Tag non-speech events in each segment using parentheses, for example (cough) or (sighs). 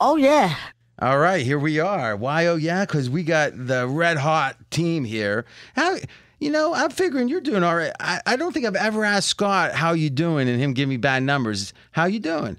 Oh yeah. All right, here we are. Why? Oh yeah, because we got the red hot team here. How? You know, I'm figuring you're doing all right. I, I don't think I've ever asked Scott how you doing and him give me bad numbers. How you doing?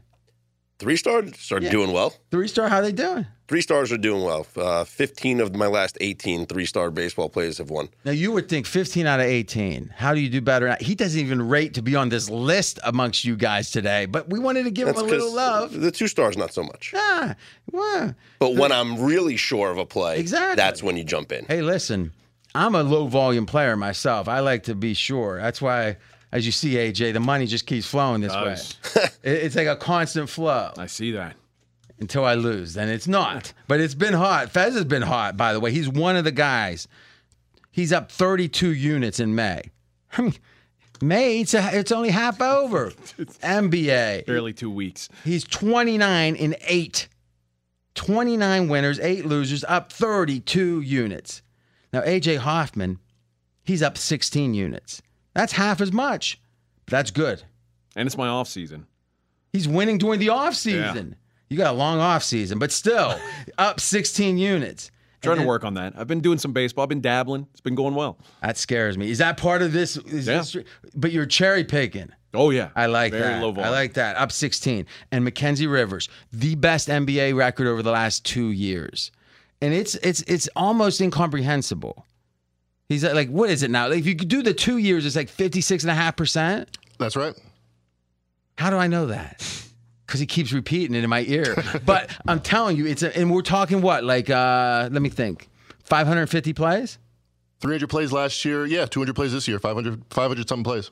Three star are Yeah. doing well. Three star. How they doing? Three stars are doing well. Uh, 15 of my last 18 three star baseball players have won. Now you would think 15 out of 18. How do you do better? He doesn't even rate to be on this list amongst you guys today. But we wanted to give him a little love. The two stars, not so much. Ah, well, But when I'm really sure of a play, Exactly. that's when you jump in. Hey, listen, I'm a low volume player myself. I like to be sure. That's why, as you see, AJ, the money just keeps flowing this Does. way. (laughs) It's like a constant flow I see that. Until I lose. And it's not. But it's been hot. Fez has been hot, by the way. He's one of the guys. He's up 32 units in May. (laughs) I mean, May, it's, a, it's only half over. (laughs) NBA. Barely two weeks. He's 29 in eight. 29 winners, eight losers, up 32 units. Now, AJ Hoffman, he's up 16 units. That's half as much. That's good. And it's my off season. He's winning during the off season. You got a long off season, but still (laughs) up 16 units. Trying And to work on that. I've been doing some baseball. I've been dabbling. It's been going well. That scares me. Is that part of this? Is Yeah. this but you're cherry picking. Oh yeah. I like Very that. low I like that. Up 16. And Mackenzie Rivers, the best NBA record over the last two years. And it's it's it's almost incomprehensible. He's at, like, what is it now? Like, if you could do the two years, it's like 56.5%. That's right. How do I know that? Because he keeps repeating it in my ear. But I'm telling you, it's a, and we're talking what? Like, uh, let me think. 550 plays? 300 plays last year. Yeah, 200 plays this year. 500, 500 something plays.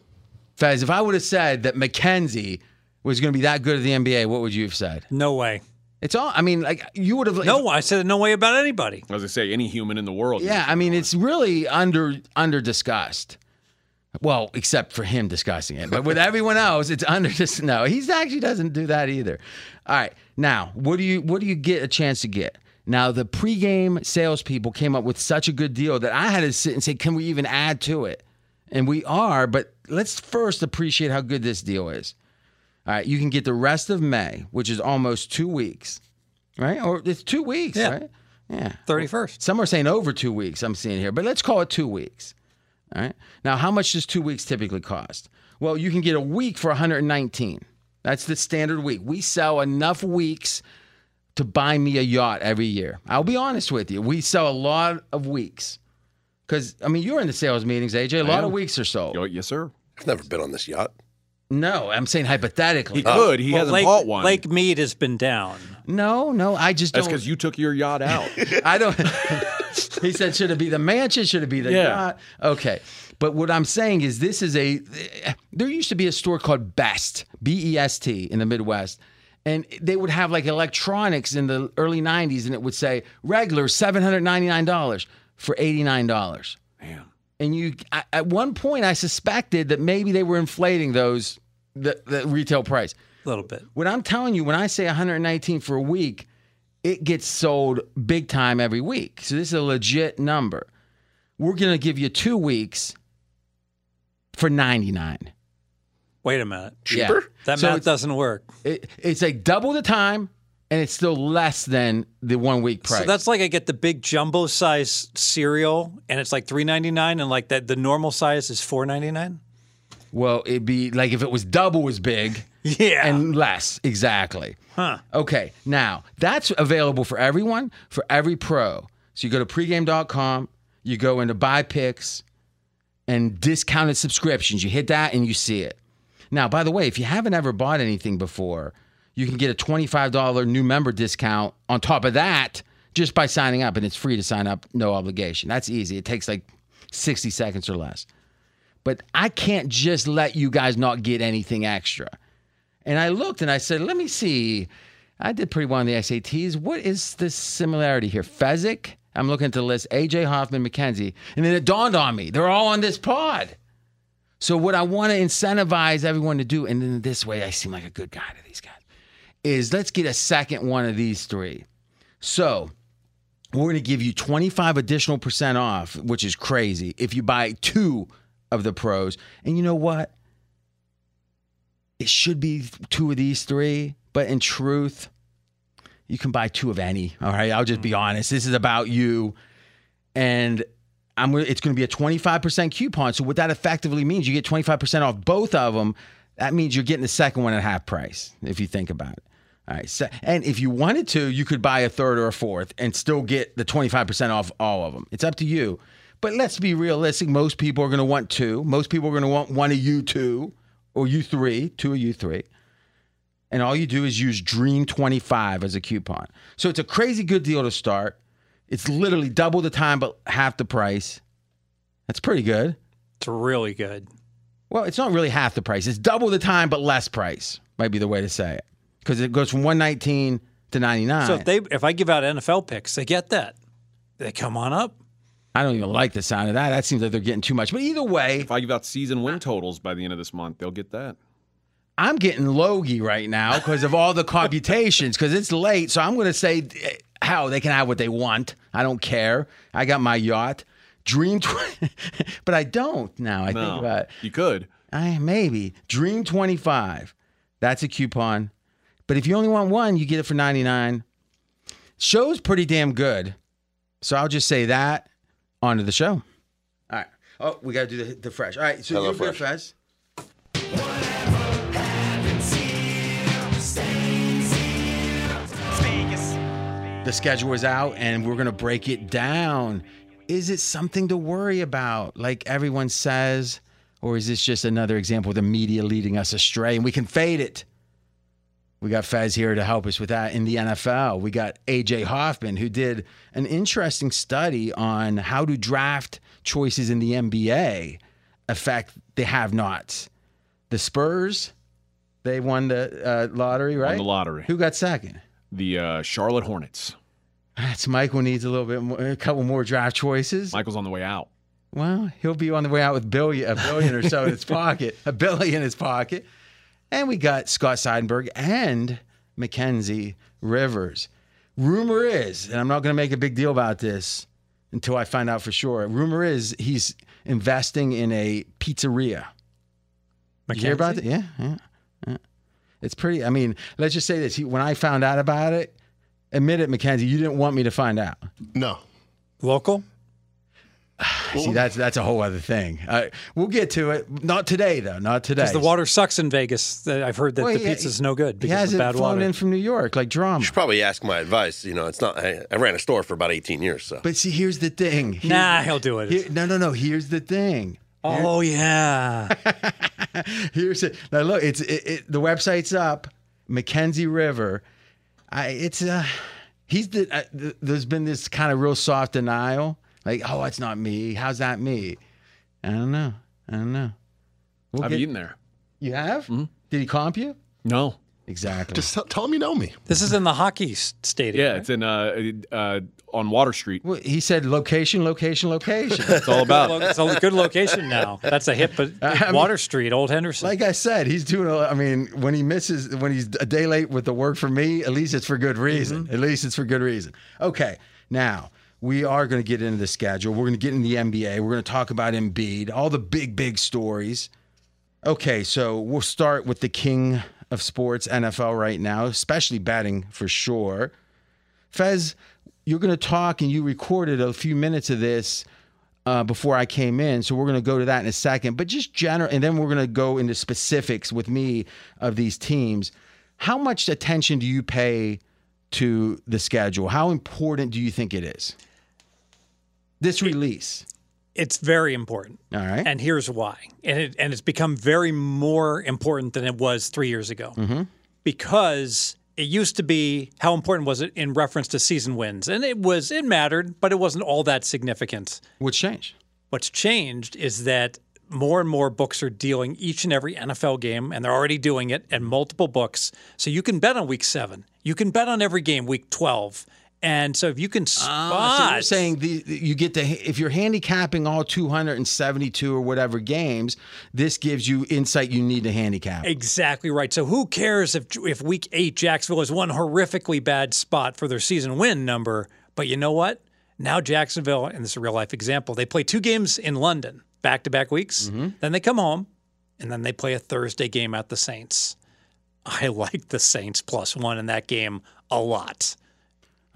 Fez, if I would have said that Mackenzie was going to be that good at the NBA, what would you have said? No way. It's all, I mean, like, you would have. No, I said no way about anybody. As I say, any human in the world. Yeah, I mean, it's really under under discussed. Well, except for him discussing it, but with everyone else, it's under dis- No, He actually doesn't do that either. All right, now what do you what do you get a chance to get? Now the pregame salespeople came up with such a good deal that I had to sit and say, can we even add to it? And we are, but let's first appreciate how good this deal is. All right, you can get the rest of May, which is almost two weeks, right? Or it's two weeks, Yeah. right? Yeah. 31st. Some are saying over two weeks, I'm seeing here, but let's call it two weeks. All right. Now, how much does two weeks typically cost? Well, you can get a week for 119. That's the standard week. We sell enough weeks to buy me a yacht every year. I'll be honest with you. We sell a lot of weeks. Because, I mean, you're in the sales meetings, AJ. A lot of weeks or so. Yo, yes, sir. I've never been on this yacht. No, I'm saying hypothetically. He could. He Well, hasn't Lake, bought one. Lake Mead has been down. No, no, I just That's because you took your yacht out. (laughs) I don't. (laughs) he said, should it be the mansion? Should it be the Yeah. yacht? Okay. But what I'm saying is, this is a. There used to be a store called Best, B E S T, in the Midwest. And they would have like electronics in the early 90s, and it would say regular $799 for $89. Damn. And you, I, at one point, I suspected that maybe they were inflating those, the, the retail price. A little bit. What I'm telling you, when I say 119 for a week, it gets sold big time every week. So this is a legit number. We're going to give you two weeks for 99. Wait a minute. Cheaper? That So math doesn't work. It, it's like double the time, and it's still less than the one week price. So that's like I get the big jumbo size cereal, and it's like three ninety nine, and like that the normal size is four ninety nine. well, it'd be like if it was double as big. Yeah. And less, exactly. Huh. Okay, now that's available for everyone, for every pro. So you go to pregame.com, you go into buy picks and discounted subscriptions. You hit that and you see it. Now, by the way, if you haven't ever bought anything before, you can get a $25 new member discount on top of that just by signing up. And it's free to sign up, no obligation. That's easy. It takes like 60 seconds or less. But I can't just let you guys not get anything extra. And I looked and I said, let me see. I did pretty well on the SATs. What is the similarity here? Fezzik? I'm looking at the list. AJ Hoffman, Mackenzie. And then it dawned on me. They're all on this pod. So what I want to incentivize everyone to do, and in this way I seem like a good guy to these guys, is let's get a second one of these three. So we're going to give you 25 additional percent off, which is crazy, if you buy two of the pros. And you know what? It should be two of these three, but in truth, You can buy two of any. All right. I'll just be mm-hmm. honest. This is about you. And I'm it's going to be a 25% coupon. So what that effectively means, you get 25% off both of them. That means you're getting the second one at half price if you think about it. All right. So, and if you wanted to, you could buy a third or a fourth and still get the 25% off all of them. It's up to you. But let's be realistic. Most people are going to want two. Most people are going to want one of you two or you three, two of you three. And all you do is use Dream25 as a coupon. So it's a crazy good deal to start. It's literally double the time, but half the price. That's pretty good. It's really good. Well, it's not really half the price. It's double the time, but less price. Might be the way to say it, because it goes from one nineteen to ninety nine. So if they if I give out NFL picks, they get that. They come on up. I don't even like the sound of that. That seems like they're getting too much. But either way, If I give out season win totals by the end of this month, they'll get that. I'm getting logy right now because of all the (laughs) computations. Because it's late, so I'm going to say, eh, how they can have what they want. I don't care. I got my yacht, Dream, tw- (laughs) but I don't now. I think about it. you could. I maybe Dream 25. That's a coupon. But if you only want one, you get it for 99. Show's pretty damn good. So I'll just say that onto the show. All right. Oh, we got to do the, the fresh. All right. So Hello, you're good, Fresh. The schedule is out and we're going to break it down. Is it something to worry about, like everyone says? Or is this just another example of the media leading us astray and we can fade it? We got Fez here to help us with that in the NFL. We got AJ Hoffman, who did an interesting study on how do draft choices in the NBA affect the have nots. The Spurs, they won the uh, lottery, right? the lottery. Who got second? The uh, Charlotte Hornets. That's Michael needs a little bit more, a couple more draft choices. Michael's on the way out. Well, he'll be on the way out with billion, a billion or so in his (laughs) pocket, a billion in his pocket. And we got Scott Seidenberg and Mackenzie Rivers. Rumor is, and I'm not going to make a big deal about this until I find out for sure. Rumor is he's investing in a pizzeria. You hear about that? Yeah, yeah, yeah. It's pretty. I mean, let's just say this: he, when I found out about it, admit it, Mackenzie, you didn't want me to find out. No. Local? See, that's that's a whole other thing. Uh, we'll get to it. Not today, though. Not today. Because the water sucks in Vegas. Uh, I've heard that Well, the he- pizza's no good because of hasn't bad flown water. in from New York like drama. You should probably ask my advice. You know, it's not. I, I ran a store for about 18 years, so But see, here's the thing. Here- nah, he'll do it. here- no, no, no. Here's the thing. oh yeah. (laughs) Here's it. Now look, it's it, it, the website's up. Mackenzie River. I it's uh he's the uh, th- there's been this kind of real soft denial. Like, oh, it's not me. How's that me? I don't know. I don't know. We'll I've get- eaten there. You have? Mm-hmm. Did he comp you? No. Exactly. Just tell, tell him you know me. this is in the hockey stadium. Yeah, right? it's in uh, uh, on Water Street. Well, he said location, location, location. (laughs) It's all about. It's a good location now. That's a hip, but (laughs) I mean- Water Street, Old Henderson. like I said, he's doing. A, I mean, when he misses, when he's a day late with the work for me, at least it's for good reason. At least it's for good reason. Okay, now we are going to get into the schedule. We're going to get into the NBA. We're going to talk about Embiid, all the big, big stories. Okay, so we'll start with the king of sports, NFL, right now, especially betting for sure. Fez, you're going to talk, and you recorded a few minutes of this uh, before I came in, so we're going to go to that in a second. But just general, and then we're going to go into specifics with me of these teams. How much attention do you pay to the schedule? How important do you think it is? This release, it's very important. all right? And here's why. And it, and it's become very more important than it was three years ago. Mm-hmm. Because it used to be how important was it in reference to season wins? And it was it mattered, but it wasn't all that significant. What's changed? What's changed is that more and more books are dealing each and every NFL game, and they're already doing it in multiple books. So you can bet on week seven. You can bet on every game, week 12. And so if you can spot. Ah, so you're saying the, you get to if you're handicapping all 272 or whatever games, this gives you insight you need to handicap. Exactly right. So who cares if if week eight Jacksonville is one horrifically bad spot for their season win number? But you know what? Now Jacksonville, and this is a real life example, they play two games in London back to back weeks. Then they come home, and then they play a Thursday game at the Saints. I (laughs) like the Saints plus one in that game a lot.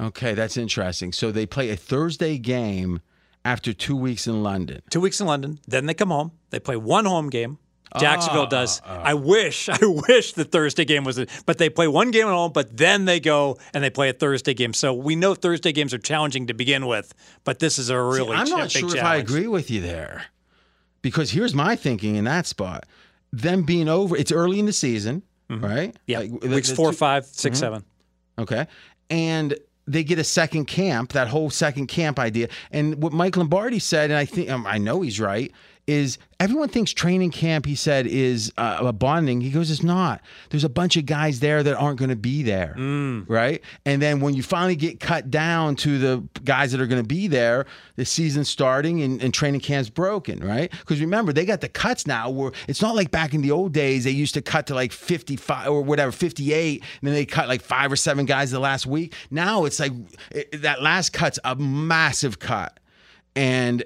Okay, that's interesting. So they play a Thursday game after two weeks in London. Two weeks in London, then they come home. They play one home game. Ah, Jacksonville does. I wish, (laughs) I wish the Thursday game was, but they play one game at home, but then they go and they play a Thursday game. So we know Thursday games are challenging to begin with, but this is a really I'm not sure if I agree with you there. Because here's my thinking in that spot. Them being over, it's early in the season, right? Mm-hmm. Yeah, Like, the- weeks the four, two- five, six, seven. Okay. And they get a second camp, that whole second camp idea. And what Mike Lombardi said, and I think um, I know he's right, is everyone thinks training camp, he said, is uh, a bonding. He goes, it's not. There's a bunch of guys there that aren't going to be there. Right. And then when you finally get cut down to the guys that are going to be there, the season's starting and, and training camp's broken. Right. Because remember, they got the cuts now where it's not like back in the old days, they used to cut to like 55 or whatever, 58, and then they cut like five or seven guys the last week. Now it's like it, that last cut's a massive cut. And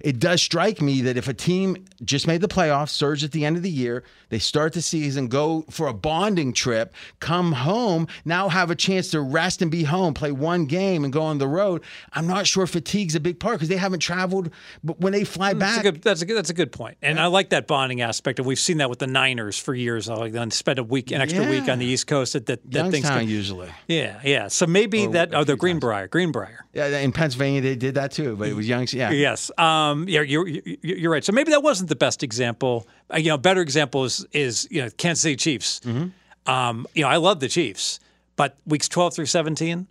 it does strike me that if a team just made the playoffs, surge at the end of the year, they start the season, go for a bonding trip, come home, now have a chance to rest and be home, play one game and go on the road. I'm not sure fatigue's a big part because they haven't traveled. But when they fly mm, That's back, a good. That's a good. That's a good point. And I like that bonding aspect. And we've seen that with the Niners for years. Like then spend a week, an extra week on the East Coast. That that, that things. Youngstown Can, usually. yeah, yeah. So maybe that. Oh, the Greenbrier. Greenbrier. Yeah, in Pennsylvania they did that too, but it was young. Yeah, Yes. Um, yeah, you're, you're you're right. So maybe that wasn't the best example. Uh, you know, better example is is you know Kansas City Chiefs. Mm-hmm. Um, you know, I love the Chiefs, but weeks 12 through 17,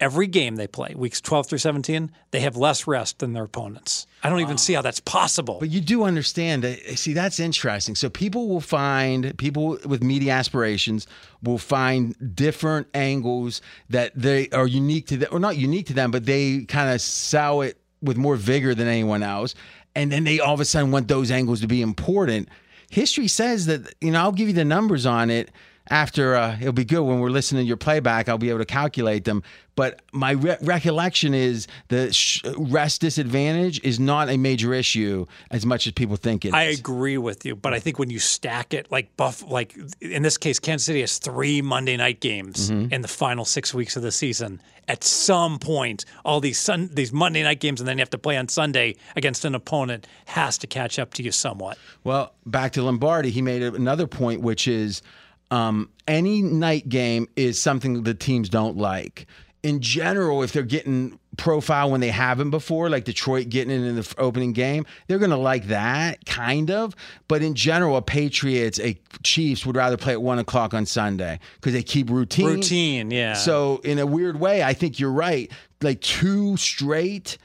every game they play, weeks 12 through 17, they have less rest than their opponents. I don't even see how that's possible. But you do understand that. See, that's interesting. So people will find people with media aspirations will find different angles that they are unique to them, or not unique to them, but they kind of sell it with more vigor than anyone else. And then they all of a sudden want those angles to be important. History says that, you know, I'll give you the numbers on it after uh, it'll be good when we're listening to your playback. I'll be able to calculate them. But my re- recollection is the sh- rest disadvantage is not a major issue as much as people think it is. I agree with you, but I think when you stack it, like Buff, like in this case, Kansas City has three Monday night games Mm-hmm. in the final six weeks of the season. At some point, all these sun, these Monday night games, and then you have to play on Sunday against an opponent, has to catch up to you somewhat. Well, back to Lombardi, he made another point, which is um, any night game is something the teams don't like. In general, if they're getting profile when they haven't before, like Detroit getting it in the opening game, they're going to like that, kind of. But in general, a Patriots, a Chiefs would rather play at one o'clock on Sunday because they keep routine. Routine, yeah. So in a weird way, I think you're right. Like two straight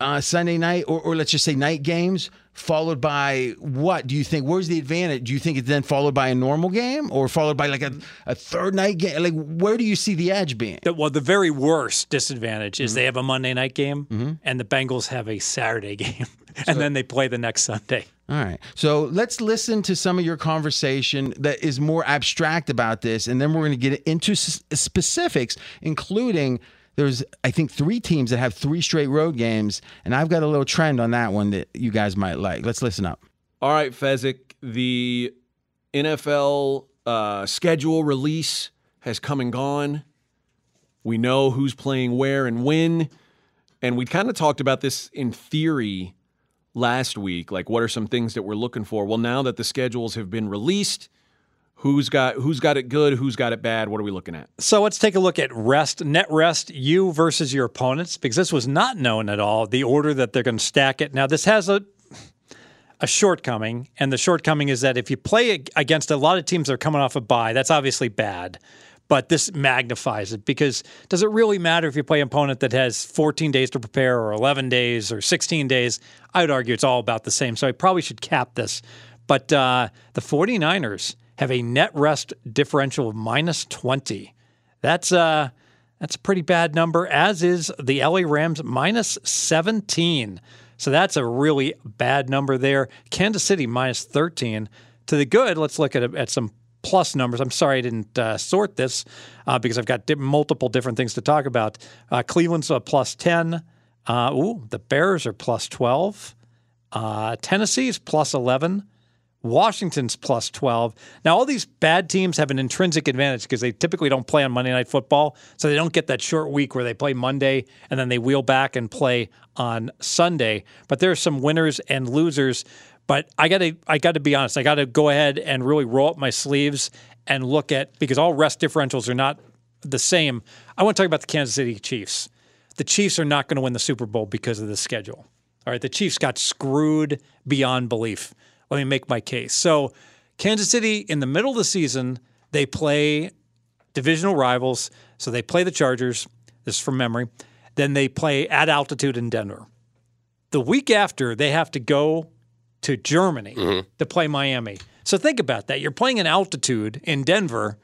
uh, Sunday night, or, or let's just say night games, followed by what do you think? Where's the advantage? Do you think it's then followed by a normal game, or followed by like a, a third night game? Like where do you see the edge being? Well, the very worst disadvantage Mm-hmm. is they have a Monday night game, and the Bengals have a Saturday (laughs) game, and then they play the next Sunday. All right. So let's listen to some of your conversation that is more abstract about this, and then we're going to get into s- specifics, including there's, I think, three teams that have three straight road games, and I've got a little trend on that one that you guys might like. Let's listen up. All right, Fezzik, the NFL uh, schedule release has come and gone. We know who's playing where and when. And we kind of talked about this in theory last week. Like, what are some things that we're looking for? Well, now that the schedules have been released, who's got who's got it good, who's got it bad? What are we looking at? So let's take a look at rest, net rest, you versus your opponents, because this was not known at all, the order that they're going to stack it. Now, this has a a shortcoming, and the shortcoming is that if you play against a lot of teams that are coming off a bye, that's obviously bad. But this magnifies it because does it really matter if you play an opponent that has 14 days to prepare or 11 days or 16 days? I would argue it's all about the same. So I probably should cap this. But uh, the 49ers have a net rest differential of minus 20. That's uh that's a pretty bad number, as is the LA Rams minus 17. So that's a really bad number there. Kansas City minus 13. To the good, let's look at at some plus numbers. I'm sorry I didn't uh, sort this uh, because I've got di- multiple different things to talk about. Uh, Cleveland's a plus 10. Uh, ooh, the Bears are plus 12. Uh, Tennessee's plus 11. Washington's plus 12. Now, all these bad teams have an intrinsic advantage because they typically don't play on Monday Night Football. So they don't get that short week where they play Monday and then they wheel back and play on Sunday. But there are some winners and losers. But I got to I got to be honest. I got to go ahead and really roll up my sleeves and look at because all rest differentials are not the same. I want to talk about the Kansas City Chiefs. The Chiefs are not going to win the Super Bowl because of the schedule. All right, the Chiefs got screwed beyond belief. Let me make my case. So, Kansas City in the middle of the season, they play divisional rivals. So they play the Chargers. This is from memory. Then they play at altitude in Denver. The week after, they have to go to Germany mm-hmm. to play Miami. So think about that. You're playing in altitude in Denver,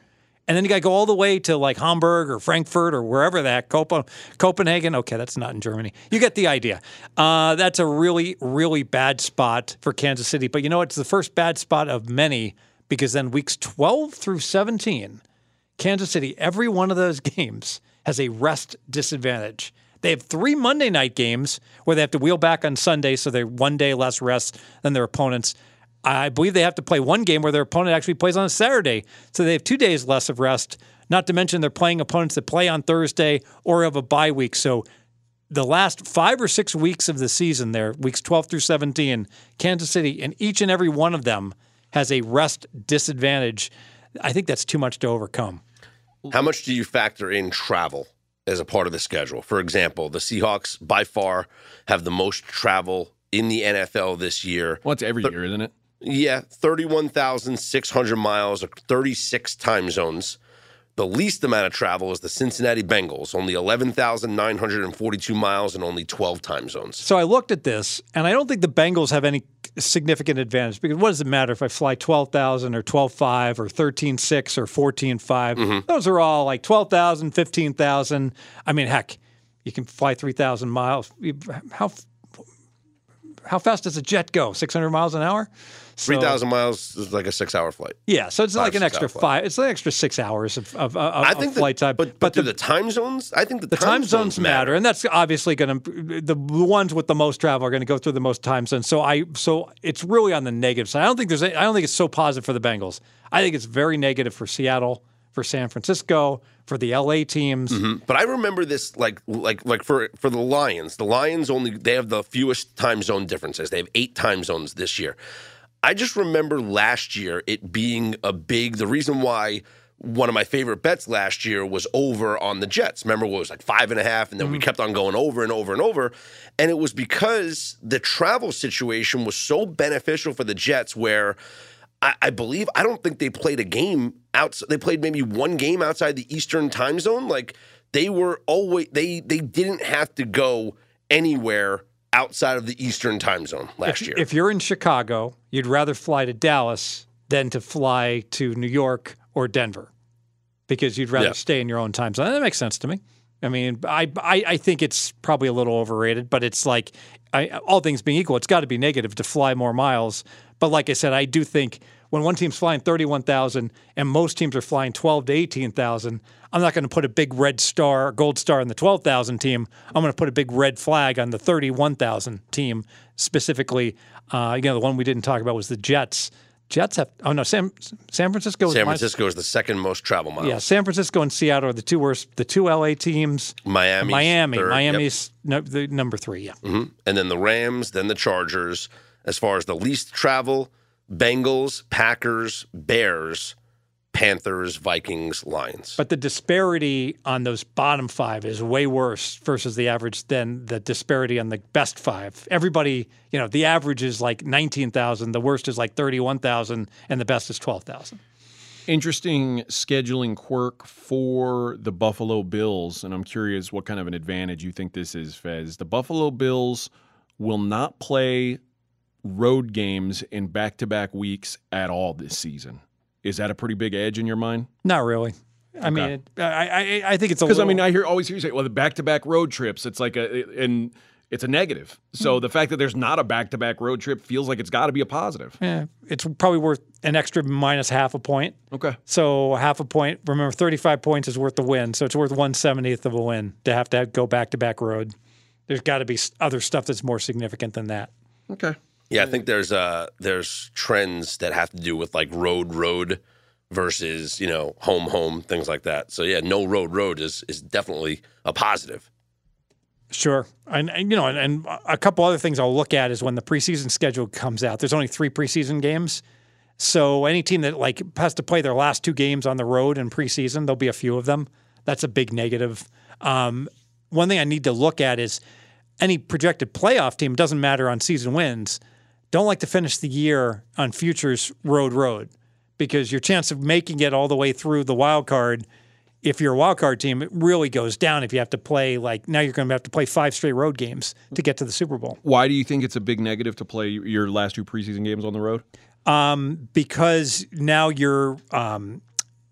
and then you got to go all the way to like Hamburg or Frankfurt or wherever that Copa, Copenhagen. Okay, that's not in Germany. You get the idea. Uh, that's a really, really bad spot for Kansas City. But you know, it's the first bad spot of many because then weeks 12 through 17, Kansas City, every one of those (laughs) games has a rest disadvantage. They have three Monday night games where they have to wheel back on Sunday, so they're one day less rest than their opponents. I believe they have to play one game where their opponent actually plays on a Saturday, so they have two days less of rest. Not to mention they're playing opponents that play on Thursday or have a bye week. So the last five or six weeks of the season, there, weeks 12 through 17, Kansas City, and each and every one of them has a rest disadvantage. I think that's too much to overcome. How much do you factor in travel as a part of the schedule? For example, the Seahawks by far have the most travel in the NFL this year. Well, it's every year, isn't it? Yeah, 31,600 miles, 36 time zones. The least amount of travel is the Cincinnati Bengals, only 11,942 miles and only 12 time zones. So I looked at this, and I don't think the Bengals have any significant advantage because what does it matter if I fly 12,000 or 12.5 or 13.6 or 14.5? Mm-hmm. Those are all like 12,000, 15,000. I mean, heck, you can fly 3,000 miles. How how fast does a jet go? 600 miles an hour? So- 3,000 miles is like a six hour flight. Yeah, so it's Five, like an extra five. It's an extra six hours of, of, of, I of flight that, time. But, but, do the, time zones? I think the, the time zones matter, and that's obviously going to the ones with the most travel are going to go through the most time zones. So I so it's really on the negative side. I don't think there's a, I don't think it's so positive for the Bengals. I think it's very negative for Seattle, for San Francisco, for the LA teams. Mm-hmm. But I remember this like like like for for the Lions. The Lions only they have the fewest time zone differences. They have eight time zones this year. I just remember last year it being a big the reason why one of my favorite bets last year was over on the Jets. Remember it was like five and a half, and then we mm-hmm. kept on going over and over and over. And it was because the travel situation was so beneficial for the Jets where I, I believe I don't think they played a game outside. They played maybe one game outside the Eastern time zone. Like they were always they they didn't have to go anywhere outside of the Eastern time zone last if, year. if you're in Chicago, you'd rather fly to Dallas than to fly to New York or Denver because you'd rather Yeah. stay in your own time zone. That makes sense to me. I mean, I, I, I think it's probably a little overrated, but it's like, I, all things being equal, it's got to be negative to fly more miles. But like I said, I do think when one team's flying 31,000 and most teams are flying 12 to 18,000, I'm not going to put a big red star, gold star on the 12,000 team. I'm going to put a big red flag on the 31,000 team specifically. Uh, you know, the one we didn't talk about was the Jets. Jets have, oh no, San, San Francisco San Francisco is the second most travel miles. yeah, San Francisco and Seattle are the two worst, the two LA teams. Miami's Miami, third, yep. Miami's no, the number three. Yeah, and then the Rams, then the Chargers. As far as the least travel, Bengals, Packers, Bears, Panthers, Vikings, Lions. but the disparity on those bottom five is way worse versus the average than the disparity on the best five. Everybody, you know, the average is like nineteen thousand, the worst is like thirty-one thousand, and the best is twelve thousand. Interesting scheduling quirk for the Buffalo Bills, and I'm curious what kind of an advantage you think this is, Fez. The Buffalo Bills will not play road games in back to back weeks at all this season. Is that a pretty big edge in your mind? Not really. I mean, it, I, I I think it's a Because I mean, I hear always hear you say, "Well, the back to back road trips." It's like a and it's a negative. So Hmm. the fact that there's not a back to back road trip feels like it's got to be a positive. eh, it's probably worth an extra minus half a point. Okay. So half a point. Remember, thirty-five points is worth the win. So it's worth one seventieth of a win to have to go back to back road. There's got to be other stuff that's more significant than that. Okay. Yeah, I think there's uh there's trends that have to do with like road road versus you know home home things like that. So yeah, no road road is is definitely a positive. Sure, and, and you know, and, and a couple other things I'll look at is when the preseason schedule comes out. There's only three preseason games, so any team that like has to play their last two games on the road in preseason, there'll be a few of them. That's a big negative. Um, one thing I need to look at is any projected playoff team. Doesn't matter on season wins. Don't like to finish the year on futures road road because your chance of making it all the way through the wild card if you're a wild card team, it really goes down if you have to play like now you're going to have to play five straight road games to get to the Super Bowl. Why do you think it's a big negative to play your last two preseason games on the road? Um, because now you're um,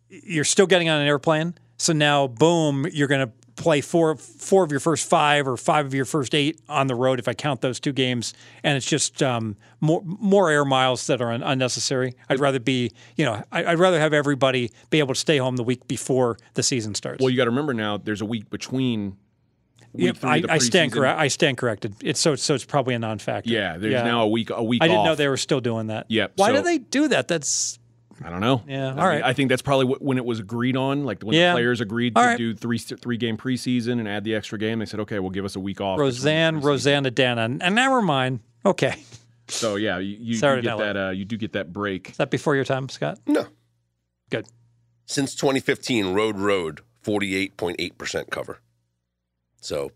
you're still getting on an airplane, so now boom, you're going to play four four of your first five or five of your first eight on the road if I count those two games, and it's just um, more more air miles that are un- unnecessary. I'd rather be you know I, I'd rather have everybody be able to stay home the week before the season starts. Well, you got to remember now. There's a week between. Week Yeah, I, I stand correct. I stand corrected. It's so so it's probably a non-factor. Yeah, there's now a week a week. I didn't know they were still doing that. Yep, Why so- do they do that? That's I don't know. Yeah, I all mean, right. I think that's probably wh- when it was agreed on, like when Yeah. the players agreed All to right. do three three game preseason and add the extra game. They said, okay, we'll give us a week off. between Roseanne, preseason. Rosanna, Dana, and never mind. Okay, So yeah, you, you, Saturday do get that. Uh, you do get that break. Is that before your time, Scott? No. Good. Since 2015, road road 48.8% cover. So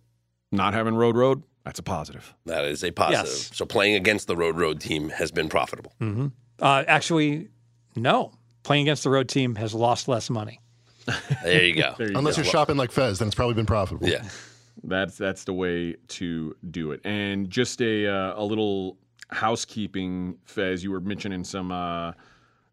Not having road road, that's a positive. that is a positive. Yes. So playing against the road road team has been profitable. Uh, actually, no. Playing against the road team has lost less money. There you go. (laughs) There you Unless go. you're shopping like Fez, then it's probably been profitable. yeah. That's that's the way to do it. And just a uh, a little housekeeping, Fez. You were mentioning some uh,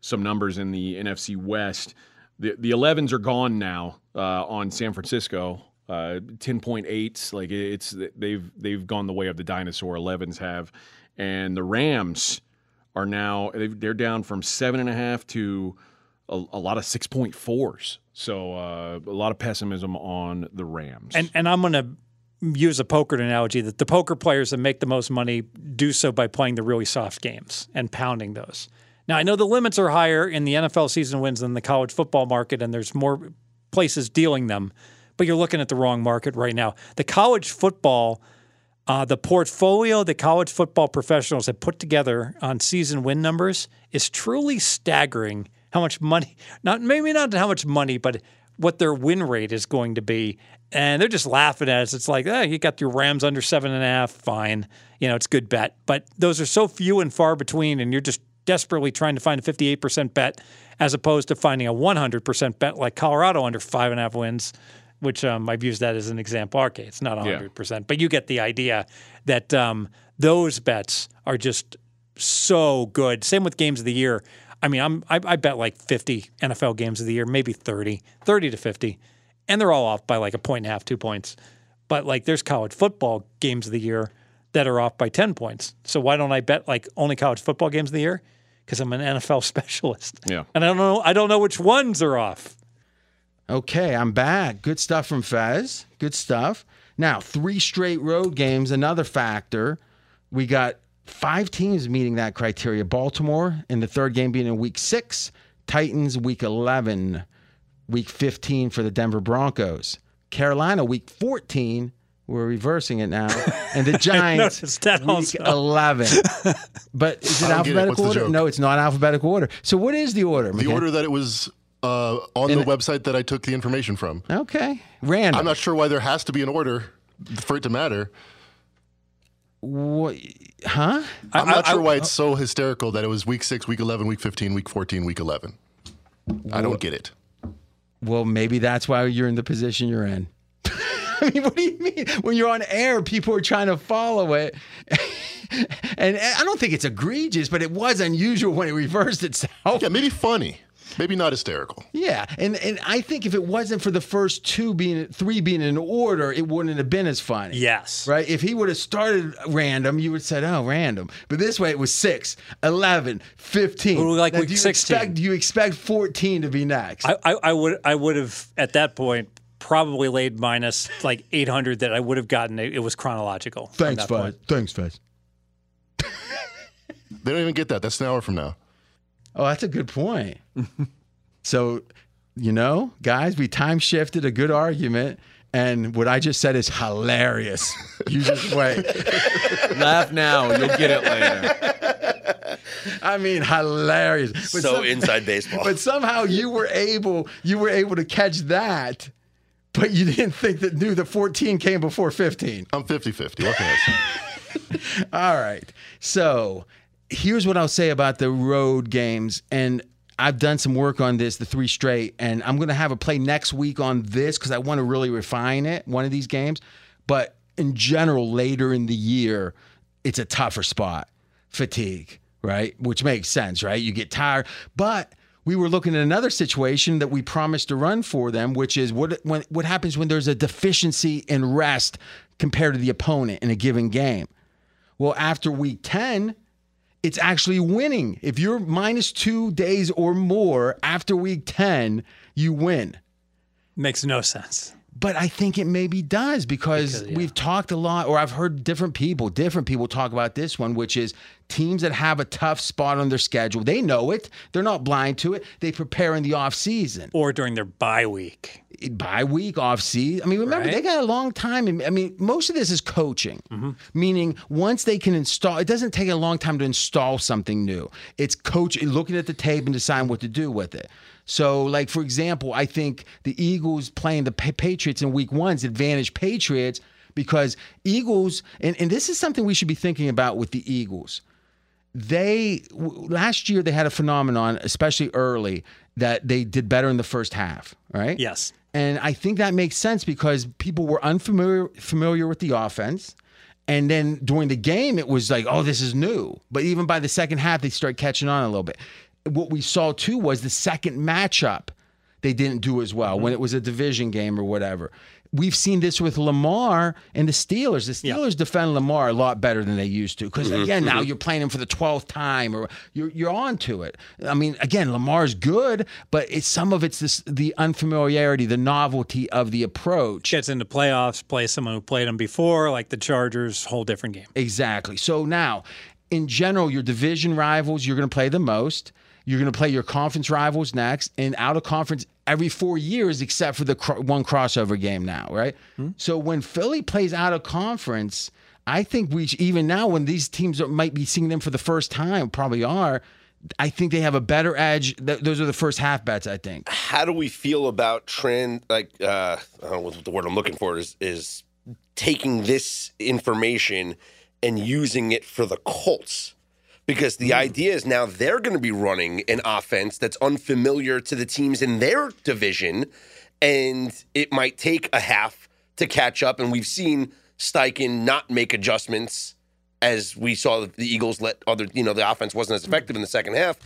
some numbers in the NFC West. The the 11s are gone now uh, on San Francisco. Uh, Ten point eight, like it's they've they've gone the way of the dinosaur. 11s have, and the Rams are now they're down from seven and a half to a, a lot of six point fours. So uh, a lot of pessimism on the Rams. And and I'm to use a poker analogy that the poker players that make the most money do so by playing the really soft games and pounding those. Now I know the limits are higher in the NFL season wins than the college football market, and there's more places dealing them, but you're looking at the wrong market right now. The college football. Uh, the portfolio that college football professionals have put together on season win numbers is truly staggering. How much money, not maybe not how much money, but what their win rate is going to be. And they're just laughing at us. It's like, oh, you got your Rams under seven and a half, fine. You know, it's a good bet. But those are so few and far between, and you're just desperately trying to find a 58% bet as opposed to finding a 100% bet like Colorado under five and a half wins which um, I've used that as an example. Okay, it's not 100%, but you get the idea that um, those bets are just so good. Same with games of the year. I mean, I'm, I, I bet like 50 NFL games of the year, maybe 30, 30 to 50, and they're all off by like a point and a half, two points. But like there's college football games of the year that are off by 10 points. So why don't I bet like only college football games of the year? Because I'm an NFL (laughs) specialist. Yeah. And I don't know I don't know which ones are off. Okay, I'm back. Good stuff from Fez. Good stuff. Now, three straight road games, another factor. We got five teams meeting that criteria. Baltimore in the third game being in week six, Titans week 11, week 15 for the Denver Broncos, Carolina week 14. We're reversing it now. (laughs) And the Giants week also. 11. But is it I don't it. alphabetical order? No, it's not alphabetical order. So what is the order? The McKen? order that it was uh, on the website that I took the information from. Okay. Random. I'm not sure why there has to be an order for it to matter. What, huh? I'm not sure why it's so hysterical that it was week six, week 11, week 15, week 14, week 11. I don't get it. Well, maybe that's why you're in the position you're in. (laughs) I mean, what do you mean? When you're on air, people are trying to follow it. (laughs) and I don't think it's egregious, but it was unusual when it reversed itself. Yeah, maybe funny, maybe not hysterical. Yeah, and and I think if it wasn't for the first two being three being in order, it wouldn't have been as funny. Yes. Right? If he would have started random, you would have said, oh, random. But this way it was 6, 11, 15. What do like Now, week do you 16? Expect, do you expect 14 to be next? I, I, I would I would have at that point probably laid minus like 800 that I would have gotten. It, it was chronological. from Thanks, that. Fez. Thanks, Fez. They don't even get that. That's an hour from now. Oh, that's a good point. so, you know, guys, we time shifted a good argument. And what I just said is hilarious. (laughs) You just wait. Laugh now, you'll get it later. I mean, hilarious. But so some- inside baseball. But somehow you were able you were able to catch that, but you didn't think that knew the 14 came before 15. I'm 50 50. What can I say? (laughs) All right. So here's what I'll say about the road games. And I've done some work on this, the three straight, and I'm going to have a play next week on this because I want to really refine it, one of these games. But in general, later in the year, it's a tougher spot. Fatigue, right? Which makes sense, right? You get tired. But we were looking at another situation that we promised to run for them, which is what when, what happens when there's a deficiency in rest compared to the opponent in a given game. Well, after week 10, it's actually winning. If you're minus two days or more after week 10, you win. Makes no sense. But I think it maybe does because, Because, yeah. we've talked a lot, or I've heard different people, different people talk about this one, which is teams that have a tough spot on their schedule. They know it. They're not blind to it. They prepare in the off season Or during their bye week. bye week, off season. I mean, remember Right. they got a long time. I mean, most of this is coaching, Mm-hmm. meaning once they can install, it doesn't take a long time to install something new. It's coach looking at the tape and deciding what to do with it. So, like for example, I think the Eagles playing the Patriots in Week One's advantage Patriots because Eagles, and, and this is something we should be thinking about with the Eagles they last year they had a phenomenon, especially early, that they did better in the first half, right? Yes. And I think that makes sense because people were unfamiliar familiar with the offense. And then during the game, it was like, oh, this is new. But even by the second half, they start catching on a little bit. What we saw too was the second matchup, they didn't do as well when mm-hmm. it was a division game or whatever. We've seen this with Lamar and the Steelers. The Steelers defend Lamar a lot better than they used to because mm-hmm. again, now mm-hmm. you're playing him for the twelfth time, or you're you're on to it. I mean, again, Lamar's good, but it's some of it's this the unfamiliarity, the novelty of the approach. Gets into playoffs, plays someone who played them before, like the Chargers, whole different game. Exactly. So now, in general, your division rivals, you're going to play the most. You're going to play your conference rivals next, and out of conference every four years, except for the cro- one crossover game now, right? So when Philly plays out of conference, I think we even now when these teams are, might be seeing them for the first time, probably are. I think they have a better edge. Th- those are the first half bets. I think. how do we feel about trend like uh I don't know what the word I'm looking for is is taking this information and using it for the Colts? Because the hmm. idea is now they're going to be running an offense that's unfamiliar to the teams in their division, and it might take a half to catch up. And we've seen Steichen not make adjustments as we saw the Eagles let other, you know, the offense wasn't as effective in the second half.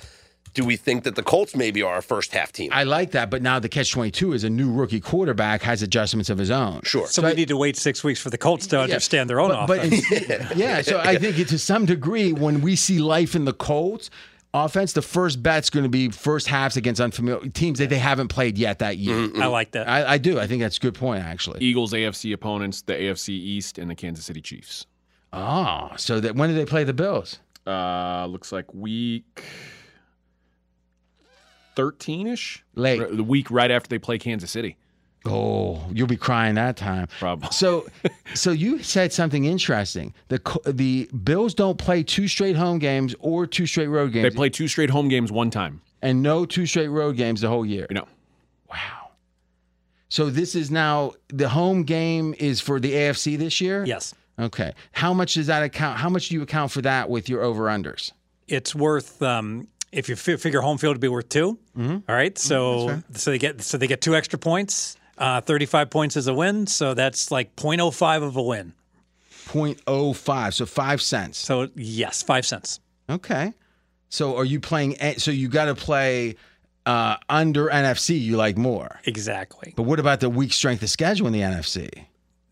Do we think that the Colts maybe are a first half team? I like that, but now the catch twenty two is a new rookie quarterback has adjustments of his own. Sure. So, we need to wait six weeks for the Colts to understand their own but, but offense. in- (laughs) yeah, so I think it, to some degree, when we see life in the Colts offense, the first bet's going to be first halves against unfamiliar teams that they haven't played yet that year. I like that. I, I do. I think that's a good point, actually. Eagles AFC opponents, the AFC East, and the Kansas City Chiefs. Oh, so that when do they play the Bills? Uh, looks like week thirteen ish. Late. The week right after they play Kansas City. Oh, you'll be crying that time. Probably. So, (laughs) so you said something interesting. The the Bills don't play two straight home games or two straight road games. They play two straight home games one time. and no two straight road games the whole year. You know, Wow. So this is now the home game is for the AFC this year. yes. Okay. How much does that account? How much do you account for that with your over unders? It's worth um, if you fi- figure home field to be worth 2 Mm-hmm. All right, so so they get so they get two extra points. Uh, Thirty-five points is a win, so that's like 0.05 of a win. 0.05, so five cents. So yes, five cents. Okay. So are you playing? So you got to play uh, under NFC. You like more. Exactly. But what about the weak strength of schedule in the NFC?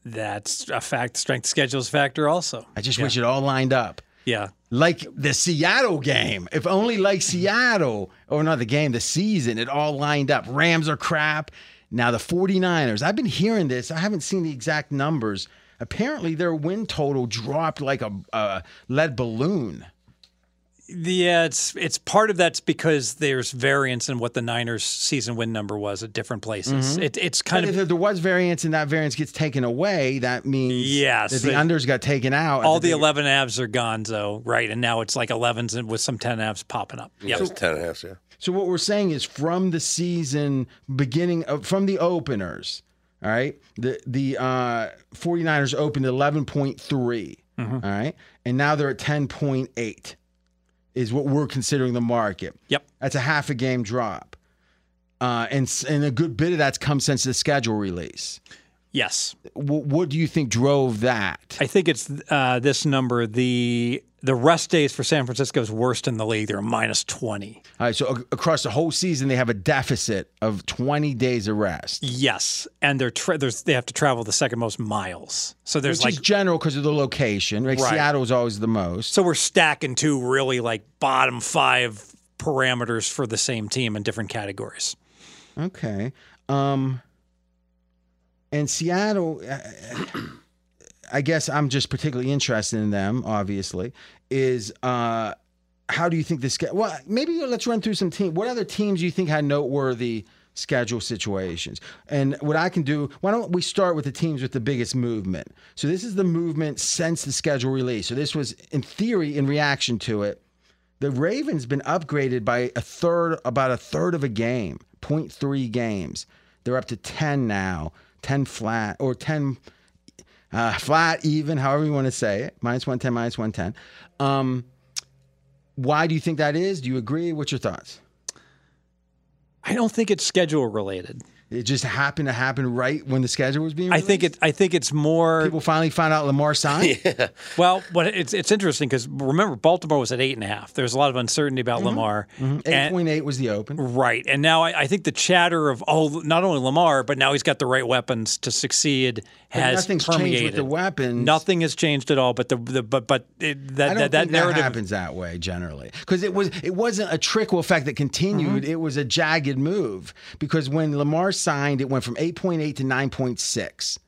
That's a fact. Strength schedules factor also. I just wish it all lined up. Yeah. Like the Seattle game. If only like Seattle, or not the game, the season, it all lined up. Rams are crap. Now the 49ers, I've been hearing this. I haven't seen the exact numbers. Apparently their win total dropped like a, a lead balloon. Yeah, uh, it's it's part of that's because there's variance in what the Niners season win number was at different places. Mm-hmm. It, it's kind But of if there was variance and that variance gets taken away, that means Yes, that the the- unders got taken out. all the big- 11 avs are gone, though, right? And now it's like 11s and with some 10 avs popping up. Yeah, Yeah. it's 10 and a half, yeah. So what we're saying is from the season beginning of, from the openers, all right? The the uh 49ers opened 11.3, mm-hmm. all right? And now they're at 10.8 is what we're considering the market. Yep. That's a half a game drop. Uh, and and a good bit of that's come since the schedule release. Yes. W- what do you think drove that? I think it's uh, this number. The the rest days for San Francisco is worst in the league. They're minus 20. All right, so a- across the whole season, they have a deficit of 20 days of rest, Yes. And they're tra- there's, they have to travel the second most miles. So there's which like is general because of the location. Like Right. Seattle is always the most. So we're stacking two really like bottom five parameters for the same team in different categories. Okay. Um, and Seattle, uh, I guess I'm just particularly interested in them. Obviously, is uh, how do you think this? Well, maybe let's run through some teams. What other teams do you think had noteworthy schedule situations? And what I can do? Why don't we start with the teams with the biggest movement? So this is the movement since the schedule release. So this was, in theory, in reaction to it. The Ravens been upgraded by a third, about a third of a game, 0.3 games. They're up to 10 now, 10 flat or 10 uh, flat, even, however you want to say it, minus 110, minus 110. Um, why do you think that is? Do you agree? What's your thoughts? I don't think it's schedule related. It just happened to happen right when the schedule was being I think it. I think it's more. People finally found out Lamar signed. (laughs) yeah. Well, but it's it's interesting because remember Baltimore was at eight and a half. There's a lot of uncertainty about Lamar. And- 8.8 was the open. Right. And now I, I think the chatter of oh not only Lamar, but now he's got the right weapons to succeed has nothing's permeated. changed with the weapons. Nothing has changed at all. But the, the but but it, that I don't that, that narrative that happens that way generally because it was it wasn't a trickle effect that continued. Mm-hmm. It was a jagged move because when Lamar signed, it went from eight point eight to nine point six.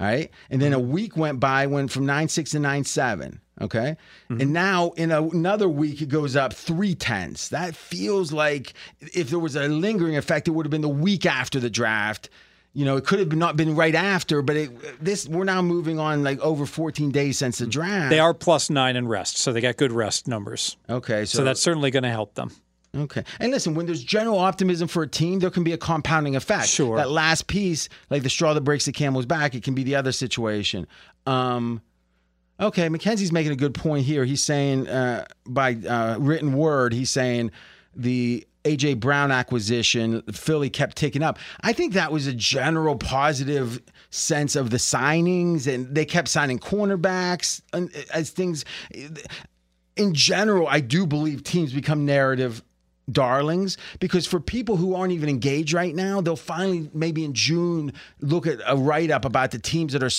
All right, and then a Mm-hmm. week went by, went from nine six to nine seven. Okay, Mm-hmm. and now in a, another week it goes up three tenths. That feels like if there was a lingering effect, it would have been the week after the draft. You know, it could have not been right after, but it, this we're now moving on like over 14 days since the draft. they are plus nine in rest, so they got good rest numbers. okay. So that's certainly going to help them. Okay. And listen, when there's general optimism for a team, there can be a compounding effect. Sure. That last piece, like the straw that breaks the camel's back, it can be the other situation. Um, okay, Mackenzie's making a good point here. He's saying, uh, by uh, written word, he's saying the AJ Brown acquisition, Philly kept ticking up. I think that was a general positive sense of the signings, and they kept signing cornerbacks and as things in general, I do believe teams become narrative darlings because for people who aren't even engaged right now, they'll finally maybe in June look at a write up about the teams that are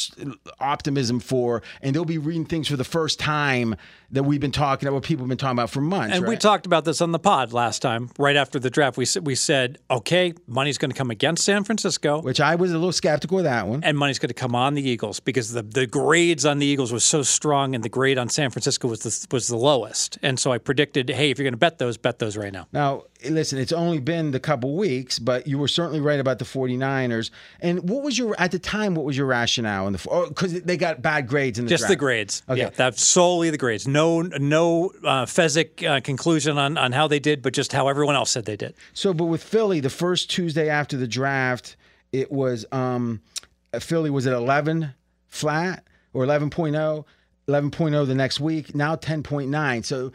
optimism for, and they'll be reading things for the first time that we've been talking about, what people have been talking about for months. And we talked about this on the pod last time, right after the draft. We said we said, okay, money's going to come against San Francisco, which I was a little skeptical of that one. and money's going to come on the Eagles because the, the grades on the Eagles was so strong, and the grade on San Francisco was the, was the lowest. And so I predicted, hey, if you're going to bet those, bet those right now. Now, listen, it's only been the couple weeks, but you were certainly right about the 49ers. And what was your, at the time, what was your rationale in the, because they got bad grades in the Just draft? the grades. Okay. Yeah, that's solely the grades. No, no uh, Fezzik uh, conclusion on, on how they did, but just how everyone else said they did. So, but with Philly, the first Tuesday after the draft, it was um, Philly was at 11 flat or 11.0, 11.0 the next week. Now 10.9. So,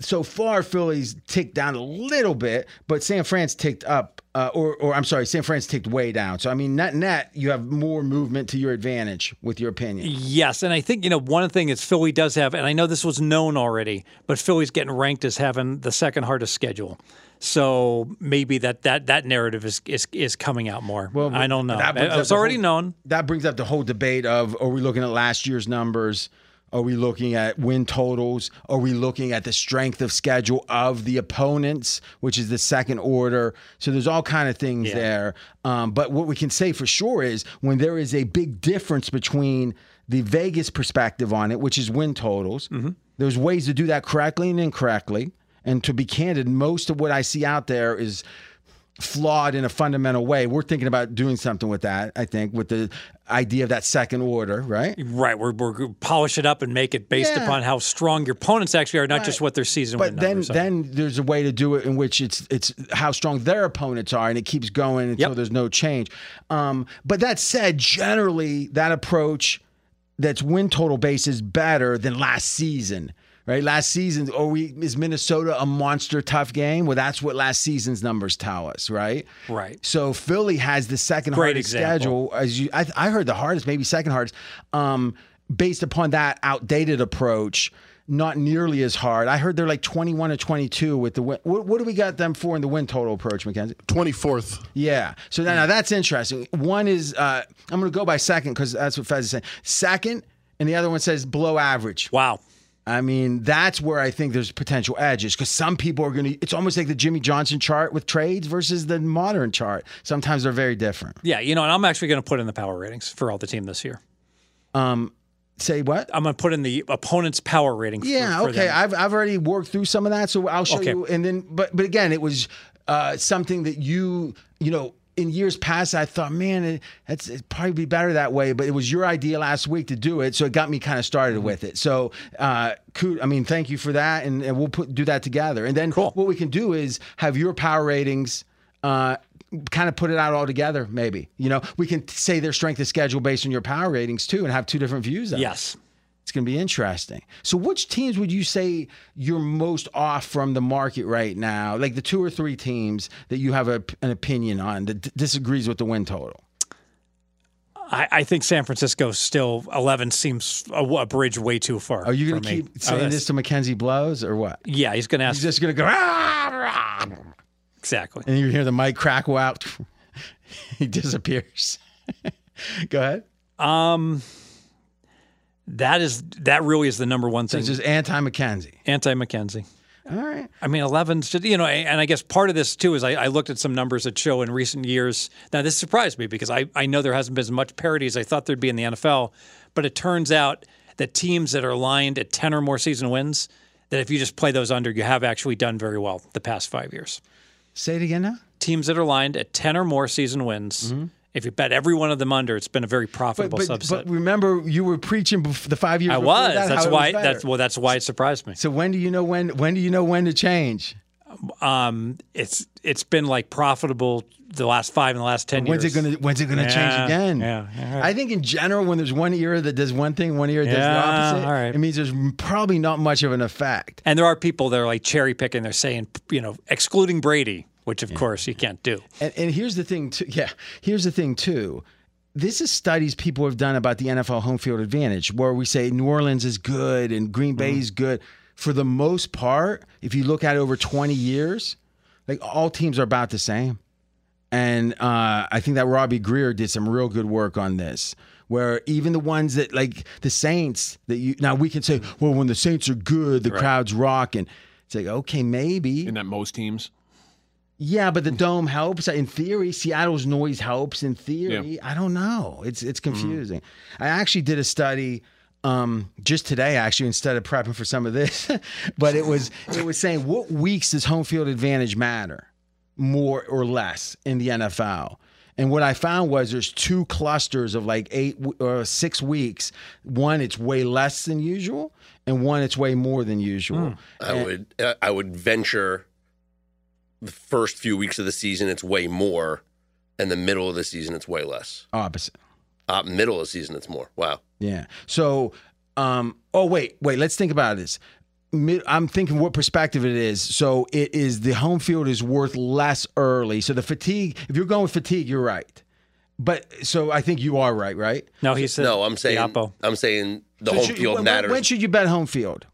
so far Philly's ticked down a little bit, but San Fran's ticked up, uh, or or I'm sorry, San Fran's ticked way down. So I mean, net net, you have more movement to your advantage with your opinion. Yes, and I think you know one thing is Philly does have, and I know this was known already, but Philly's getting ranked as having the second hardest schedule. So maybe that that that narrative is is, is coming out more. Well, I don't know. It's already whole- known. That brings up the whole debate of are we looking at last year's numbers? Are we looking at win totals? Are we looking at the strength of schedule of the opponents, which is the second order? So there's all kind of things there. Um, but what we can say for sure is when there is a big difference between the Vegas perspective on it, which is win totals, There's ways to do that correctly and incorrectly. And to be candid, most of what I see out there is flawed in a fundamental way. We're thinking about doing something with that, I think, with the idea of that second order, right? Right, we're, we're polish it up and make it based Yeah. upon how strong your opponents actually are, not just what their season But then, then there's a way to do it in which it's it's how strong their opponents are, and it keeps going until Yep. there's no change. Um, but that said, generally that approach that's win total base is better than last season. Right, last season, are we is Minnesota a monster tough game? Well, that's what last season's numbers tell us, right? Right. So Philly has the second Great hardest example. schedule, as you. I, I heard the hardest, maybe second hardest. Um, based upon that outdated approach, not nearly as hard. I heard they're like twenty-one to twenty-two with the win. What, what do we got them for in the win total approach, Mackenzie? 24th. Yeah. So now, now that's interesting. One is uh, I'm going to go by second because that's what Fez is saying. Second, and the other one says below average. wow. I mean, that's where I think there's potential edges because some people are going to. It's almost like the Jimmy Johnson chart with trades versus the modern chart. Sometimes they're very different. Yeah, you know, and I'm actually going to put in the power ratings for all the team this year. Um, Say what? I'm going to put in the opponent's power rating. for- Yeah, for okay. them. I've I've already worked through some of that, so I'll show Okay. you. And then, but but again, it was uh, something that you you know in years past I thought, man, it, that's it'd probably be better that way. But it was your idea last week to do it, so it got me kind of started Mm-hmm. with it. So, uh, cool. I mean, thank you for that, and, and we'll put do that together. And then Cool. what we can do is have your power ratings. Uh, kind of put it out all together maybe you know we can say their strength of schedule based on your power ratings too and have two different views of it. Yes. It's going to be interesting. So, which teams would you say you're most off from the market right now? Like the two or three teams that you have a, an opinion on that d- disagrees with the win total? I, I think San Francisco still 11 seems a, a bridge way too far. Are you going to keep Uh, saying that's- this to Mackenzie Blows or what? Yeah, he's going to ask. He's just going to go, "Ah, rah," exactly. and you hear the mic crackle out. (laughs) he disappears. (laughs) go ahead. Um, that is that really is the number one So thing. it's just anti Mackenzie. Anti Mackenzie. All right. I mean, 11's just, you know, and I guess part of this too is I, I looked at some numbers that show in recent years. Now, this surprised me because I, I know there hasn't been as much parity as I thought there'd be in the NFL, but it turns out that teams that are aligned at 10 or more season wins, that if you just play those under, you have actually done very well the past five years. Say it again now. Teams that are aligned at 10 or more season wins, mm-hmm. If you bet every one of them under, it's been a very profitable but, subset. but remember, you were preaching bef- the five years. I was. That, that's how why. was that's well. That's why it surprised me. So when do you know when? When do you know when to change? Um, it's it's been like profitable the last five and the last ten When's years. it gonna When's it gonna change again? yeah, yeah, right. I think in general, when there's one era that does one thing, one era does the Yeah, opposite. all right. It means there's probably not much of an effect. And there are people that are like cherry picking. They're saying, you know, excluding Brady, which of course you can't do. And, and here's the thing, too. Yeah, here's the thing too. This is studies people have done about the NFL home field advantage, where we say New Orleans is good and Green Bay Mm-hmm. is good. For the most part, if you look at it over 20 years, like all teams are about the same. And uh, I think that Robbie Greer did some real good work on this, where even the ones that like the Saints that you now we can say, well, when the Saints are good, the crowd's rocking. It's like okay, maybe, in that most teams. Yeah, but the dome helps in theory. Seattle's noise helps in theory. I don't know. It's it's confusing. I actually did a study um, just today, actually, instead of prepping for some of this, (laughs) but it was it was saying what weeks does home field advantage matter more or less in the NFL. And what I found was there's two clusters of like eight or six weeks. One, it's way less than usual, and one, it's way more than usual. I would uh, I would venture the first few weeks of the season it's way more, and the middle of the season it's way less. Opposite. Uh, middle of the season it's more. Wow. Yeah. So, um, oh wait, wait. Let's think about this. I'm thinking what perspective it is. So it is the home field is worth less early. So the fatigue. If you're going with fatigue, you're right. But so I think you are right, right? No, he said No, I'm saying Diapo. I'm saying the So home should- field when, matters When should you bet home field?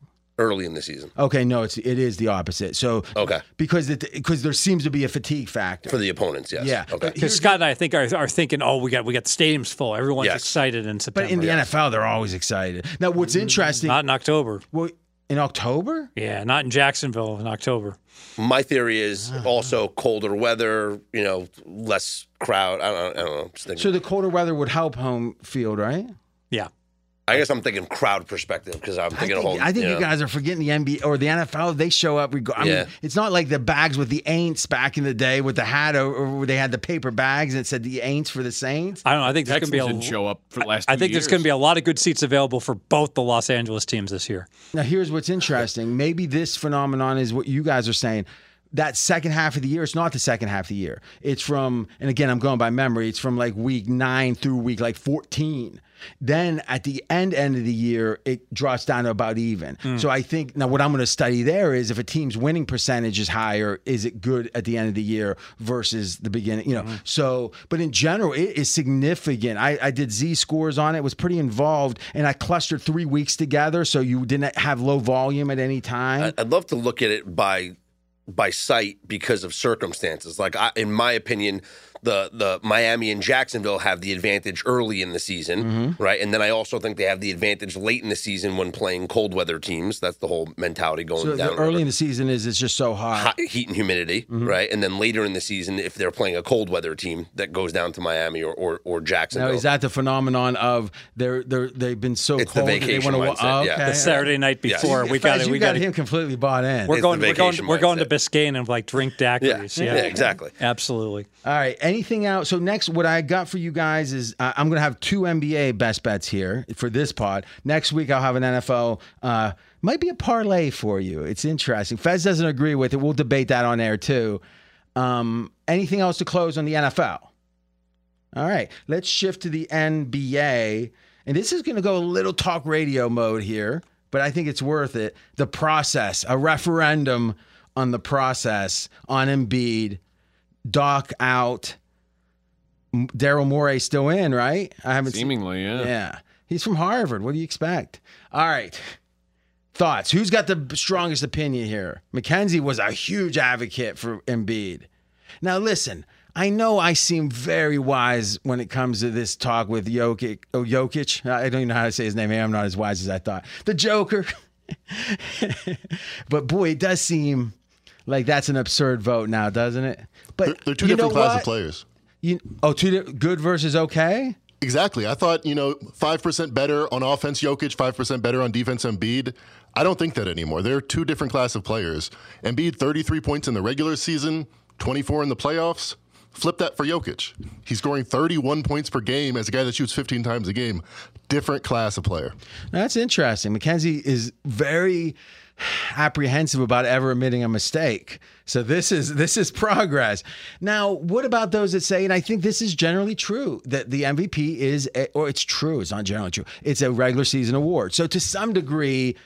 Early in the season Okay, no, it's it is the opposite. So Okay. because it because there seems to be a fatigue factor. for the opponents. Yes. Yeah. Okay. Because Scott and I think are, are thinking, oh, we got we got the stadiums full. Everyone's Yes. excited in September. but in the NFL, they're always excited. Now, what's interesting? not in October. well, in October, Yeah, not in Jacksonville in October. My theory is Ah. also colder weather. You know, less crowd. I don't, I don't know. Just so the colder weather would help home field, right? Yeah. I guess I'm thinking crowd perspective because I'm I thinking think, of home. I think you know. guys are forgetting the NBA or the NFL. They show up. Reg- I Yeah. mean, it's not like the bags with the Aints back in the day with the hat, or, or where they had the paper bags and it said the Aints for the Saints. I don't know. I think there's going Texans to be didn't a. show up for the last. I two think there's going to be a lot of good seats available for both the Los Angeles teams this year. Now, here's what's interesting. Maybe this phenomenon is what you guys are saying. That second half of the year, it's not the second half of the year. It's from, and again, I'm going by memory. It's from like week nine through week like 14. Then at the end end of the year, it drops down to about even. Hmm. So I think now what I'm going to study there is if a team's winning percentage is higher, is it good at the end of the year versus the beginning? You know. Hmm. So, but in general, it is significant. I, I did Z scores on it. Was pretty involved, and I clustered three weeks together, so you didn't have low volume at any time. I- I'd love to look at it by by sight because of circumstances. Like I, in my opinion, the the Miami and Jacksonville have the advantage early in the season, Mm-hmm. right? And then I also think they have the advantage late in the season when playing cold weather teams. That's the whole mentality going so down. the early in the season is it's just so hot. hot heat and humidity, Mm-hmm. right? And then later in the season, if they're playing a cold weather team, that goes down to Miami or or, or Now, Jacksonville. is that the phenomenon of they're they're they've been so It's the cold that they vacation want to? mindset, Oh, okay. The The Saturday night Yes. before, we got to you we got got him completely bought in. We're It's going, the we're going, vacation we're going to. Biscayne and like drink daiquiris. yeah, Yeah, exactly. Absolutely. All right. Anything else? So next, what I got for you guys is uh, I'm going to have two NBA best bets here for this pod. Next week, I'll have an NFL. Uh, might be a parlay for you. It's interesting. Fez doesn't agree with it. We'll debate that on air too. Um, anything else to close on the NFL? All right. Let's shift to the NBA, and this is going to go a little talk radio mode here, but I think it's worth it. The process, a referendum on the process on Embiid. Doc out. M- Daryl Morey still in, right? I haven't seen. seemingly, yeah. Yeah, he's from Harvard. What do you expect? All right. Thoughts? Who's got the strongest opinion here? Mackenzie was a huge advocate for Embiid. Now listen, I know I seem very wise when it comes to this talk with Jokic. Oh, Jokic. I don't even know how to say his name. Maybe I'm not as wise as I thought. The Joker. (laughs) but boy, it does seem like that's an absurd vote now, doesn't it? But They're, they're two different know classes what? of players. You, oh, two good versus okay. Exactly. I thought, you know, 5% better on offense, Jokic, 5% better on defense, Embiid. I don't think that anymore. They're two different class of players. Embiid, 33 points in the regular season, 24 in the playoffs. Flip that for Jokic. He's scoring 31 points per game as a guy that shoots 15 times a game. Different class of player. That's interesting. Mackenzie is very apprehensive about ever admitting a mistake. So this is this is progress. Now, what about those that say, and I think this is generally true, that the MVP is, a, or it's true, it's not generally true. It's a regular season award. So to some degree,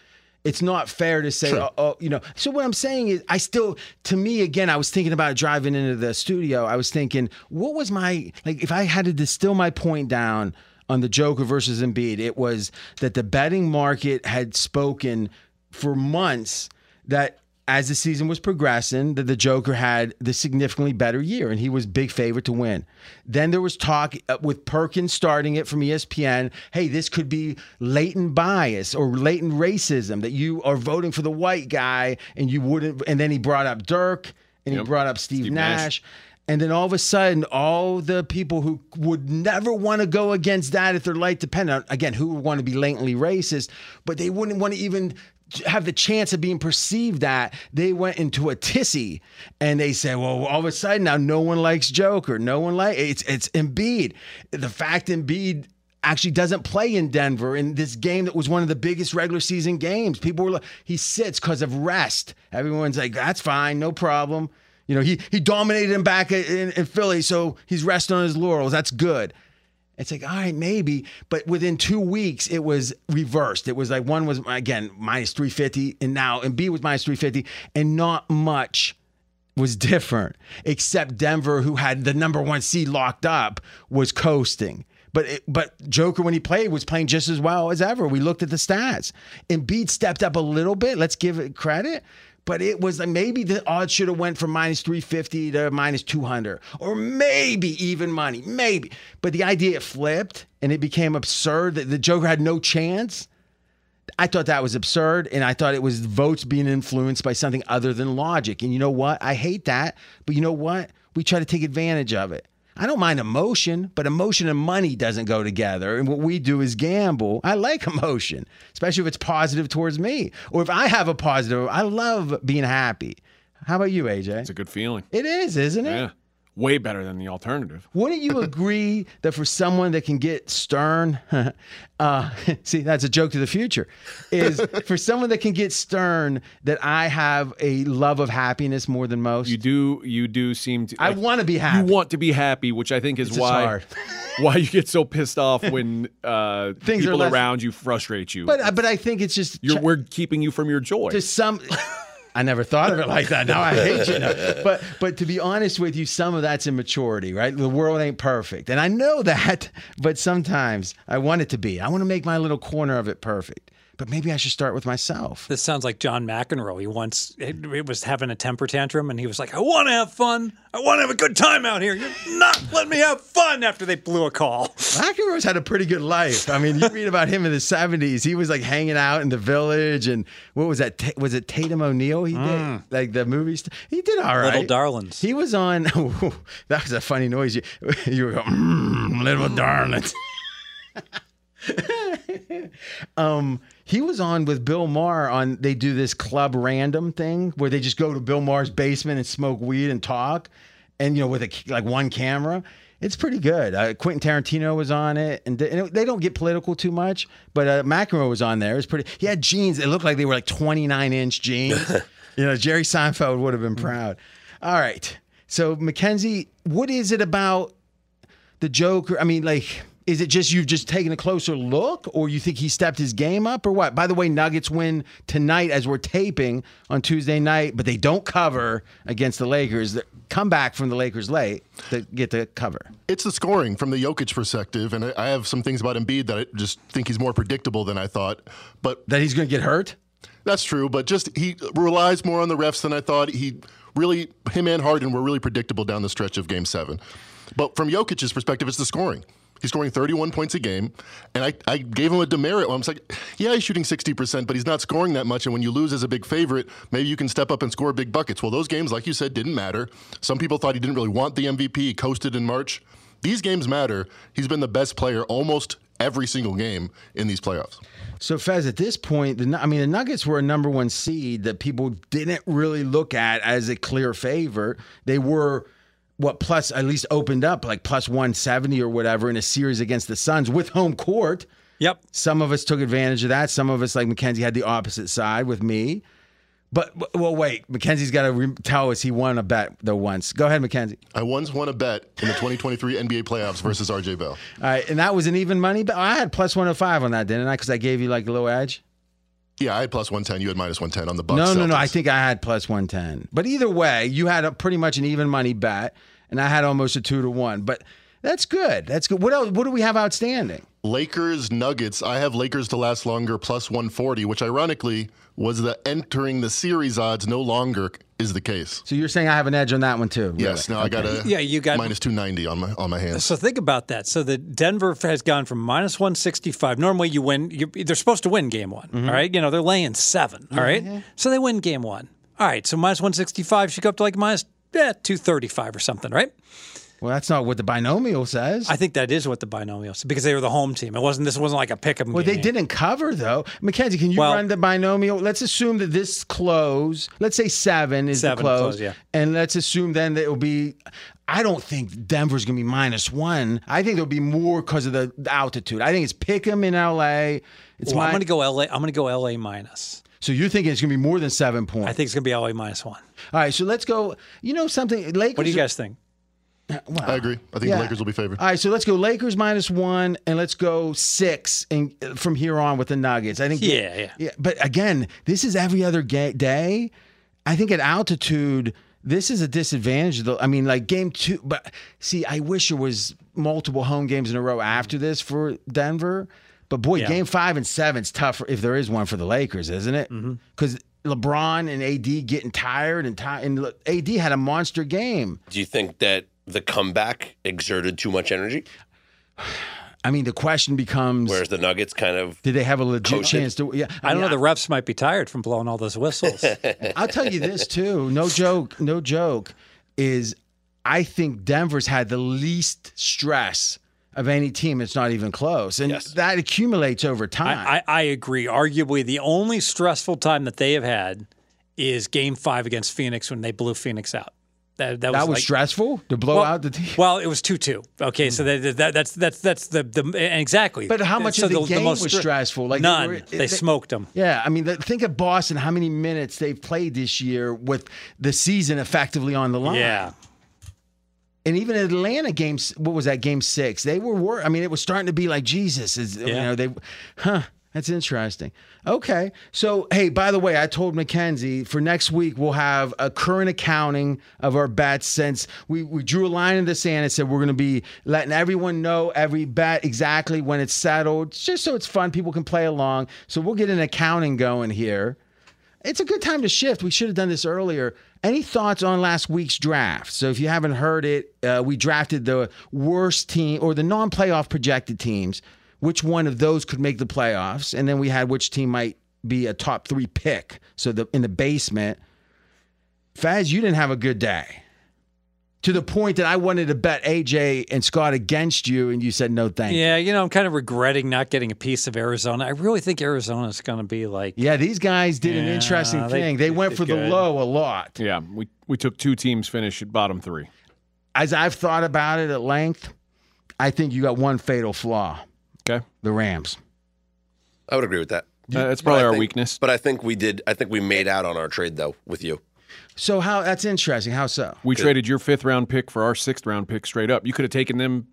it's not fair to say, oh, oh, you know. So what I'm saying is, I still, to me, again, I was thinking about driving into the studio. I was thinking, what was my like? If I had to distill my point down on the Joker versus Embiid, it was that the betting market had spoken for months that as the season was progressing, that the Joker had the significantly better year, and he was big favorite to win. Then there was talk uh, with Perkins starting it from ESPN. Hey, this could be latent bias or latent racism that you are voting for the white guy, and you wouldn't. And then he brought up Dirk, and he brought up Steve, Steve Nash. Nash. And then all of a sudden, all the people who would never want to go against that if their light depended on, again, who would want to be latently racist, but they wouldn't want to even have the chance of being perceived that they went into a tissy and they said, well, all of a sudden now no one likes Joker. No one like it's it's Embiid. The fact Embiid actually doesn't play in Denver in this game that was one of the biggest regular season games. People were like, he sits because of rest. Everyone's like, that's fine, no problem. You know, he he dominated him back in, in Philly, so he's resting on his laurels. That's good. It's like, all right, maybe. But within two weeks, it was reversed. It was like one was, again, minus 350, and now, Embiid was minus 350, and not much was different, except Denver, who had the number one seed locked up, was coasting. But it, but Joker, when he played, was playing just as well as ever. We looked at the stats. Embiid stepped up a little bit. Let's give it credit. But it was like maybe the odds should have went from minus 350 to minus 200 or maybe even money, maybe. But the idea it flipped and it became absurd that the Joker had no chance. I thought that was absurd, and I thought it was votes being influenced by something other than logic. And you know what? I hate that, but you know what? We try to take advantage of it. I don't mind emotion, but emotion and money doesn't go together. And what we do is gamble. I like emotion, especially if it's positive towards me. Or if I have a positive, I love being happy. How about you, AJ? It's a good feeling. It is, isn't it? Yeah. Way better than the alternative. Wouldn't you (laughs) agree that for someone that can get stern, (laughs) uh, (laughs) see, that's a joke to the future, is for someone that can get stern, that I have a love of happiness more than most? You do you do seem to I like, want to be happy. you want to be happy, which I think is It's why why you get so pissed off when uh, Things people less- around you frustrate you. but, but I think it's just You're, we're keeping you from your joy. to some. I never thought of it like that. Now I hate you. (laughs) But but to be honest with you, some of that's immaturity, right? The world ain't perfect, and I know that. But sometimes I want it to be. I want to make my little corner of it perfect. But maybe I should start with myself. This sounds like John McEnroe. He once it, it was having a temper tantrum, and he was like, "I want to have fun. I want to have a good time out here. You're not letting me have fun." After they blew a call, (laughs) McEnroe's had a pretty good life. I mean, you read about him in the '70s. He was like hanging out in the village, and what was that? Ta- was it Tatum O'Neal? He did like the movies. He did all right. Little Darlings. He was on. (laughs) that was a funny noise. You, you were going, mm, little darlings. (laughs) um, he was on with Bill Maher on. They do this club random thing where they just go to Bill Maher's basement and smoke weed and talk, and you know with a, like one camera. It's pretty good. Uh, Quentin Tarantino was on it, and, they- and they don't get political too much. But uh, McEnroe was on there. It was pretty. He had jeans. It looked like they were like 29 inch jeans. (laughs) you know, Jerry Seinfeld would have been proud. All right. So Mackenzie, what is it about the Joker? I mean, like, is it just you've just taken a closer look, or you think he stepped his game up, or what? By the way, Nuggets win tonight as we're taping on Tuesday night, but they don't cover against the Lakers. Come back from the Lakers late to get the cover. It's the scoring from the Jokic perspective, and I I have some things about Embiid that I just think he's more predictable than I thought. But That he's going to get hurt. That's true, but just he relies more on the refs than I thought. He really, him and Harden were really predictable down the stretch of Game Seven. But from Jokic's perspective, it's the scoring. He's scoring 31 points a game, and I, I gave him a demerit. I was like, yeah, he's shooting 60%, but he's not scoring that much. And when you lose as a big favorite, maybe you can step up and score big buckets. Well, those games, like you said, didn't matter. Some people thought he didn't really want the MVP. He coasted in March. These games matter. He's been the best player almost every single game in these playoffs. So Fez, at this point, the I mean, the Nuggets were a number one seed that people didn't really look at as a clear favor. They were what plus at least opened up like plus one seventy or whatever in a series against the Suns with home court. yep. Some of us took advantage of that. Some of us, like Mackenzie, had the opposite side with me. But but- well, wait, Mackenzie's got to re- tell us he won a bet though once. Go ahead, Mackenzie. I once won a bet in the 2023 NBA playoffs versus RJ Bell. All right, and that was an even money bet. I had plus one hundred five on that, didn't I? Because I gave you like a little edge. Yeah, I had plus 110. You had minus 110 on the Bucks. No, no, no. I think I had plus 110. But either way, you had a pretty much an even money bet, and I had almost a two to one. But that's good. That's good. What else? What do we have outstanding? Lakers Nuggets. I have Lakers to last longer plus 140, which ironically was the entering the series odds no longer is the case. So you're saying I have an edge on that one too? Yes, really? now I got a Yeah, you got- minus 290 on my on my hands. So think about that. So the Denver has gone from minus 165. Normally you win, you, they're supposed to win game one. Mm-hmm. all right. You know, they're laying seven. All right. So they win game one. All right. So minus 165 should go up to like minus eh, 235 or something, right? Well, that's not what the binomial says. I think that is what the binomial says because they were the home team. It wasn't, this wasn't like a pick 'em well, game. they didn't cover though. Mackenzie, can you Well- run the binomial? Let's assume that this close, let's say seven is Seven the close, close, yeah. and let's assume then that it will be. I don't think Denver's going to be minus one. I think there'll be more because of the, altitude. I think it's Pick'em in LA. It's Well, I'm going to go LA. I'm going to go LA minus. So you're thinking it's going to be more than seven points? I think it's going to be LA minus one. All right, so let's go. You know something? Lakers. What do you guys think? I agree. I think Yeah. the Lakers will be favored. All right, so let's go Lakers minus one, and let's go six, and from here on with the Nuggets. I think. Yeah, yeah. But again, this is every other ga- day. I think at altitude, this is a disadvantage. Though I mean, like game two. But see, I wish there was multiple home games in a row after this for Denver. But boy, Yeah. game five and seven is tough if there is one for the Lakers, isn't it? Mm-hmm. Because LeBron and AD getting tired and tired, and AD had a monster game. Do you think that the comeback exerted too much energy, I mean, the question becomes: whereas the Nuggets kind of Did they have a legit Coasted. chance to? Yeah, I don't mean, know. The refs might be tired from blowing all those whistles. (laughs) I'll tell you this too. No joke. No joke. Is I think Denver's had the least stress of any team. It's not even close, and Yes. that accumulates over time. I, I, I agree. Arguably, the only stressful time that they have had is Game Five against Phoenix when they blew Phoenix out. That, that was, that was like- stressful to blow well, out the team. (laughs) Well, it was two two. Okay, so hmm. that, that, that's that's that's the the and exactly. But how much So of the game most was stressful? Like, they none. were- They, they- smoked them. Yeah, I mean, the, think of Boston. How many minutes they've played this year with the season effectively on the line? Yeah. and even Atlanta games. What was that? Game six. They were. wor- I mean, it was starting to be like Jesus. Is you know they, huh? That's interesting. Okay, so hey, by the way, I told Mackenzie for next week we'll have a current accounting of our bets since we, we drew a line in the sand and said we're going to be letting everyone know every bet exactly when it's settled, just so it's fun. People can play along. So we'll get an accounting going here. It's a good time to shift. We should have done this earlier. Any thoughts on last week's draft? So if you haven't heard it, uh, we drafted the worst team or the non-playoff projected teams. Which one of those could make the playoffs? And then we had which team might be a top three pick. So the in the basement, Fez, you didn't have a good day. To the point that I wanted to bet AJ and Scott against you, and you said no, thank you. Yeah, you know, I'm kind of regretting not getting a piece of Arizona. I really think Arizona is going to be like. Yeah, these guys did an interesting they- thing. They went for the low a lot. Yeah, we we took two teams finish at bottom three. as I've thought about it at length, I think you got one fatal flaw: Okay, the Rams. I would agree with that. Uh, that's probably I our think- weakness. But I think we did. I think we made out on our trade though with you. So how that's interesting. How so? We traded your fifth round pick for our sixth round pick straight up. You could have taken them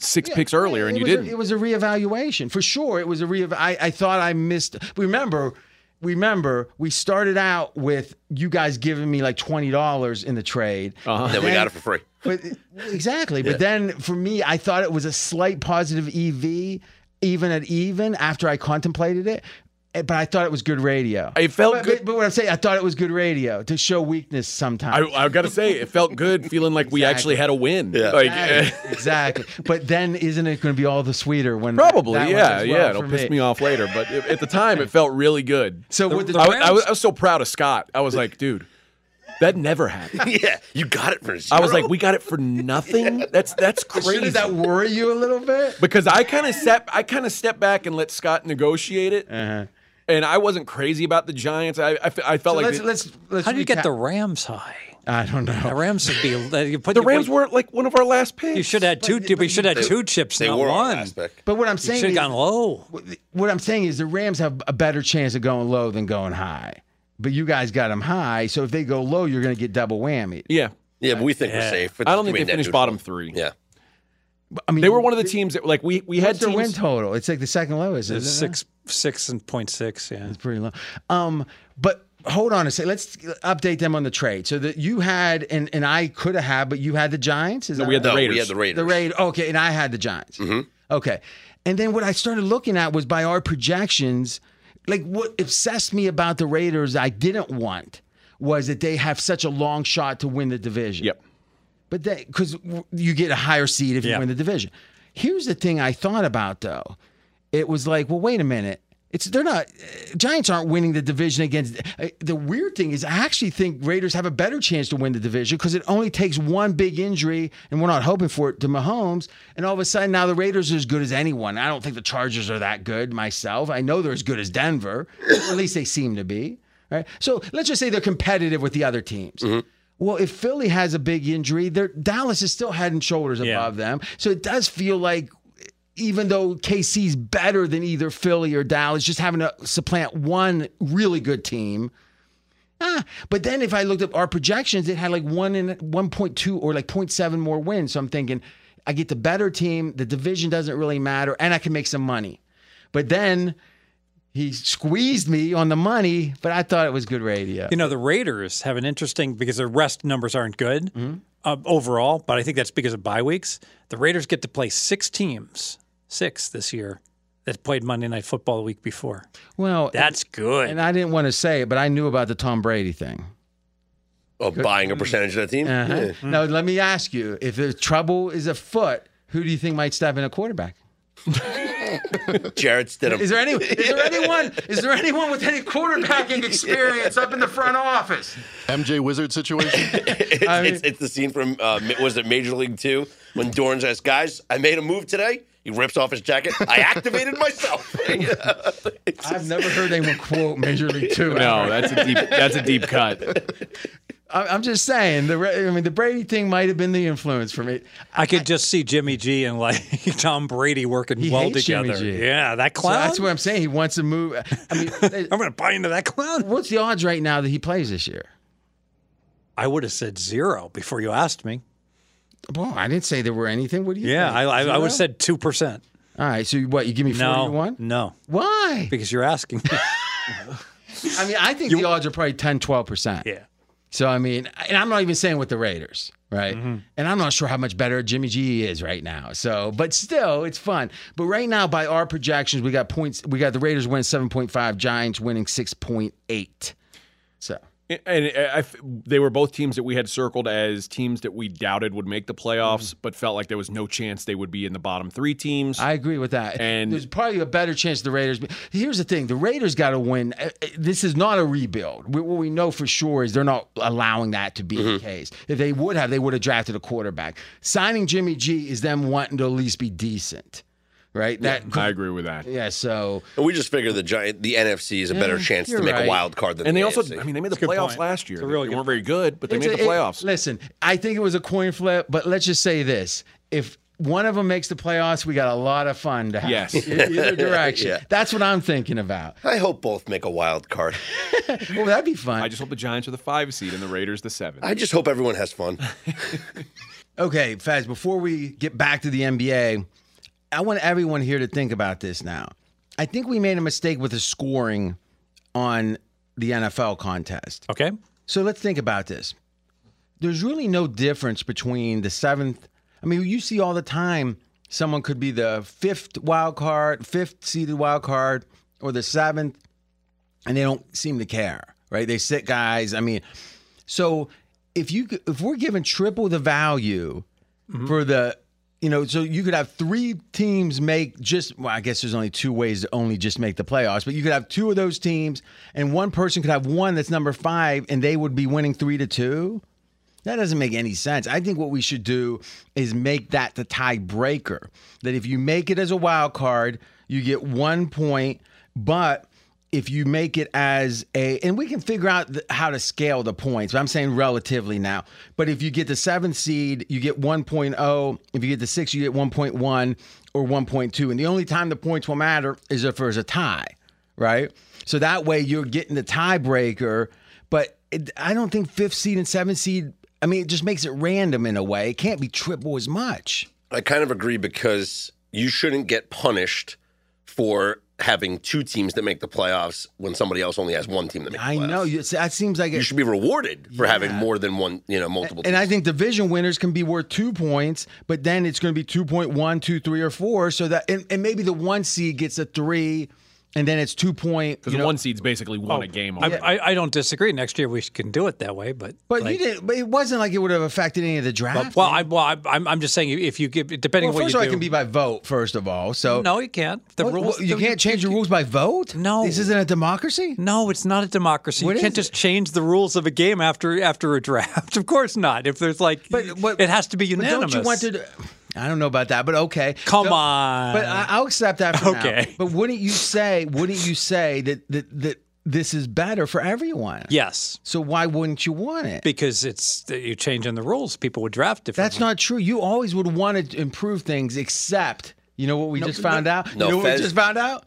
six picks earlier, and you didn't. it was a reevaluation for sure. It was a re. I, I thought I missed. Remember, remember, we started out with you guys giving me like twenty dollars in the trade. Uh-huh. Then we got it for free. (laughs) But exactly. But then for me, I thought it was a slight positive EV, even at even after I contemplated it. Eh, But I thought it was good radio. It felt but, good. But, but what I'm saying, I thought it was good radio to show weakness sometimes. I, I got to say, it felt good feeling like we actually had a win. Yeah. Like, Exactly. exactly. But then isn't it going to be all the sweeter when probably, yeah, well yeah. It'll for piss me off later, but it- at the time, it felt really good. So with the I, I was, I was so proud of Scott. I was like, dude, that never happened. (laughs) yeah, you got it for zero. I was like, we got it for nothing. That's that's crazy. Shouldn't that worry you a little bit? because I kind of step I kind of stepped back and let Scott negotiate it, Uh-huh. And I wasn't crazy about the Giants. I I felt So like let's, the, let's let's How do you get recap- the Rams high? I don't know. The. Rams would be. uh, You put the you Rams put- were like one of our last picks. You should have had two. We should have had two chips, they not were one. last pick. But what I'm You saying should have gone low. what I'm saying is the Rams have a better chance of going low than going high. But you guys got them high, so if they go low, you're going to get double whammy. Yeah, Yeah, but we think Yeah. we're safe. I don't think they net finished bottom three. Yeah. I mean, They were one of the teams that like we we had What's their win total? It's like the second lowest. It's isn't it? six, six and point six. Yeah. It's pretty low. Um, but hold on a second. Let's update them on the trade. So that you had, and and I could have had, but you had the Giants. Is No, that we had the right? No, Raiders. we had the Raiders. The raid. Okay, and I had the Giants. Okay, and then what I started looking at was by our projections, like what obsessed me about the Raiders. I didn't want was that they have such a long shot to win the division. Yep. But that because you get a higher seed if you Yeah. win the division. Here's the thing I thought about though. It was like, well, wait a minute. It's they're not uh, Giants aren't winning the division against. Uh, the weird thing is, I actually think Raiders have a better chance to win the division because it only takes one big injury, and we're not hoping for it to Mahomes. And all of a sudden, now the Raiders are as good as anyone. I don't think the Chargers are that good myself. I know they're as good as Denver, at least they seem to be. Right. So let's just say they're competitive with the other teams. Well, if Philly has a big injury, Dallas is still head and shoulders Yeah. above them. So it does feel like, even though KC's better than either Philly or Dallas, just having to supplant one really good team. Ah, but then if I looked up our projections, it had like one in 1.2 or like 0.7 more wins. So I'm thinking, I get the better team. The division doesn't really matter, and I can make some money. But then he squeezed me on the money, but I thought it was good radio. You know, the Raiders have an interesting because their rest numbers aren't good uh, overall, but I think that's because of bye weeks. The Raiders get to play six teams, six this year, that played Monday Night Football the week before. Well, That's good. and I didn't want to say it, but I knew about the Tom Brady thing. Oh, buying a percentage of the team. Uh-huh. Yeah. Now, let me ask you: if the trouble is afoot, who do you think might step in a quarterback? (laughs) (laughs) Jarrett Stidham. Is there any? Is there (laughs) anyone? Is there anyone with any quarterbacking (laughs) experience up in the front office? MJ Wizard situation. it's, I mean- it's, it's the scene from uh, was it Major League Two when Dorn says, "Guys, I made a move today." He rips off his jacket. I activated myself. I've never heard anyone quote Major League Two. No, ever. that's a deep. That's a deep cut. I- I'm just saying. The I mean, the Brady thing might have been the influence for me. I could just see Jimmy G and like (laughs) Tom Brady working well together. Yeah, that So clown. that's what I'm saying. He wants to move. I mean, (laughs) I'm going to buy into that clown. what's the odds right now that he plays this year? I would have said zero before you asked me. Well, I didn't say there were anything. What do you? Yeah, think? I, I, I would have said two percent. All right. So what? You give me No, forty to one? no, Why? because you're asking. me. (laughs) I mean, I think the odds are probably 10, 12 percent. yeah, So I mean, and I'm not even saying with the Raiders, right? Mm-hmm. And I'm not sure how much better Jimmy G is right now. So, but still, it's fun. But right now, by our projections, we got points. We got the Raiders winning 7.5, Giants winning 6.8. So And I, I- they were both teams that we had circled as teams that we doubted would make the playoffs, but felt like there was no chance they would be in the bottom three teams. I agree with that. And- there's probably a better chance the Raiders. Here's the thing: the Raiders got to win. Uh, uh, This is not a rebuild. What we know for sure is they're not allowing that to be the case. If they would have, they would have drafted a quarterback. Signing Jimmy G is them wanting to at least be decent, right? That I agree with that. yeah. So And we just figure the giant, the NFC is a better Yeah, chance to make right. a wild card than And the they also, AFC. I mean, they made the playoffs point. last year. It's really they weren't very good, but they It's made a- the it- playoffs. listen, I think it was a coin flip, but let's just say this: if one of them makes the playoffs, we got a lot of fun to have. Yes. (laughs) Either direction. Yeah. That's what I'm thinking about. I hope both make a wild card. (laughs) Well, that'd be fun. I just hope the Giants are the five seed and the Raiders the seven. I just hope everyone has fun. (laughs) Okay, Fez, before we get back to the NBA, I want everyone here to think about this now. I think we made a mistake with the scoring on the NFL contest. okay. So let's think about this. There's really no difference between the seventh. I mean, you see all the time someone could be the fifth wild card, fifth seeded wild card, or the seventh, and they don't seem to care, right? They sit guys. I mean, so if you if we're giving triple the value mm-hmm. for the you know, so you could have three teams make just well, I guess there's only two ways to only just make the playoffs, but you could have two of those teams and one person could have one that's number five and they would be winning three to two. That doesn't make any sense. I think what we should do is make that the tiebreaker. That if you make it as a wild card, you get one point, but if you make it as a, and we can figure out how to scale the points, but I'm saying relatively now. But if you get the seventh seed, you get 1.0. If you get the six, you get 1.1 or 1.2. And the only time the points will matter is if there's a tie, right? So that way you're getting the tiebreaker. But it, I don't think fifth seed and seventh seed, I mean, it just makes it random in a way. It can't be triple as much. I kind of agree because you shouldn't get punished for having two teams that make the playoffs when somebody else only has one team that makes the I know. You, that seems like You it. should be rewarded for having more than one, you know, multiple And teams. I think division winners can be worth two points, but then it's going to be 2.1, 2, 3, or 4. So that, and, and maybe the one seed gets a three, and then it's two point. Because you the know, one seed's basically won oh, a game. I. I, I don't disagree. Next year we can do it that way, but but like- you didn't. But it wasn't like it would have affected any of the draft. Well, I, well, I, I'm, I'm just saying if you give depending well, on what first you of all, do. it can be by vote. First of all, so no, you can't. The What- rules. what, you the- can't change the rules by vote. No. this isn't a democracy. No, it's not a democracy. What you can't is just change the rules of a game after after a draft. (laughs) of course not. If there's like, But what, it has to be but unanimous. Don't you want to? I don't know about that, but okay. Come So- on. But I, I'll accept that. For Okay. Now. (laughs) But wouldn't you say? Wouldn't you say that that that this is better for everyone? yes, So why wouldn't you want it? because it's you're changing the rules. People would draft differently. That's not true. You always would want to improve things, except you know what we just found out. no, you know what we just found out.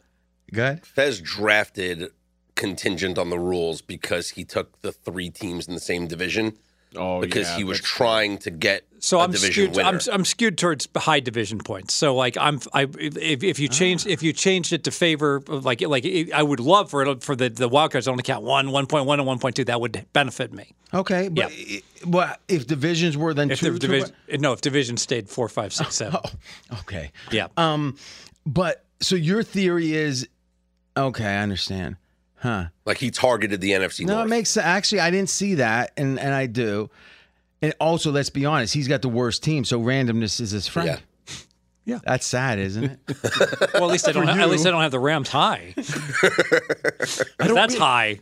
Good. Fez drafted contingent on the rules because he took the three teams in the same division oh, because yeah, he was trying to get So a I'm division skewed. winner. I'm, I'm skewed towards high division points. So like I'm, I if, if you change if you changed it to favor like like I would love for it for the the wildcards to only count one, one point one, and one point two. That would benefit me. Okay. But, but if divisions were then If two, the two- no, if division stayed four, five, six, seven. (laughs) okay. Yeah. Um, but so your theory is okay. I understand. Huh. like he targeted the NFC No, North. it makes. Actually, I didn't see that, and and I do. And also, let's be honest, he's got the worst team, so randomness is his friend. Yeah. (laughs) Yeah. That's sad, isn't it? (laughs) Well, at least I don't. Have, at least I don't have the Rams high. (laughs) That's high.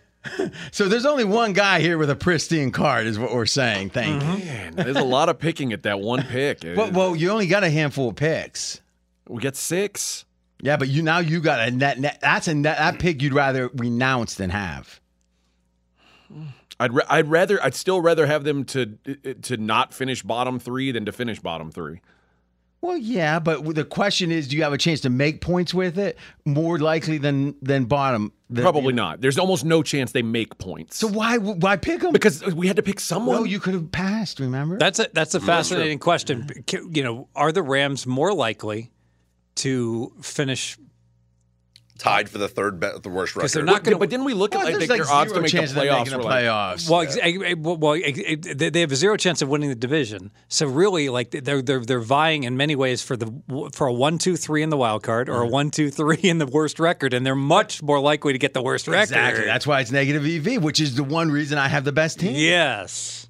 so there's only one guy here with a pristine card, is what we're saying. Thank mm-hmm. you. Man, there's a lot of picking at that one pick. Well, well, you only got a handful of picks. we get six. Yeah, but you now you got a net. net that's a net. That pick you'd rather renounce than have. I'd ra- I'd rather I'd still rather have them to to not finish bottom three than to finish bottom three. Well, yeah, but the question is, do you have a chance to make points with it? More likely than than bottom. than- Probably not. There's almost no chance they make points. So why why pick them? because we had to pick someone. well, you could have passed. Remember? That's a that's a fascinating question. You know, are the Rams more likely to finish Tied for the third, be- the worst record. because they're not Yeah, going but didn't we look Well, at like, there's their odds to make the chance of playoffs? the were like- playoffs. Well, ex- eh, well, well, they they have a zero chance of winning the division. So really, like they're they're they're vying in many ways for the for a one two three in the wild card or a one two three in the worst record, and they're much more likely to get the worst record. exactly. That's why it's negative EV, which is the one reason I have the best team. yes,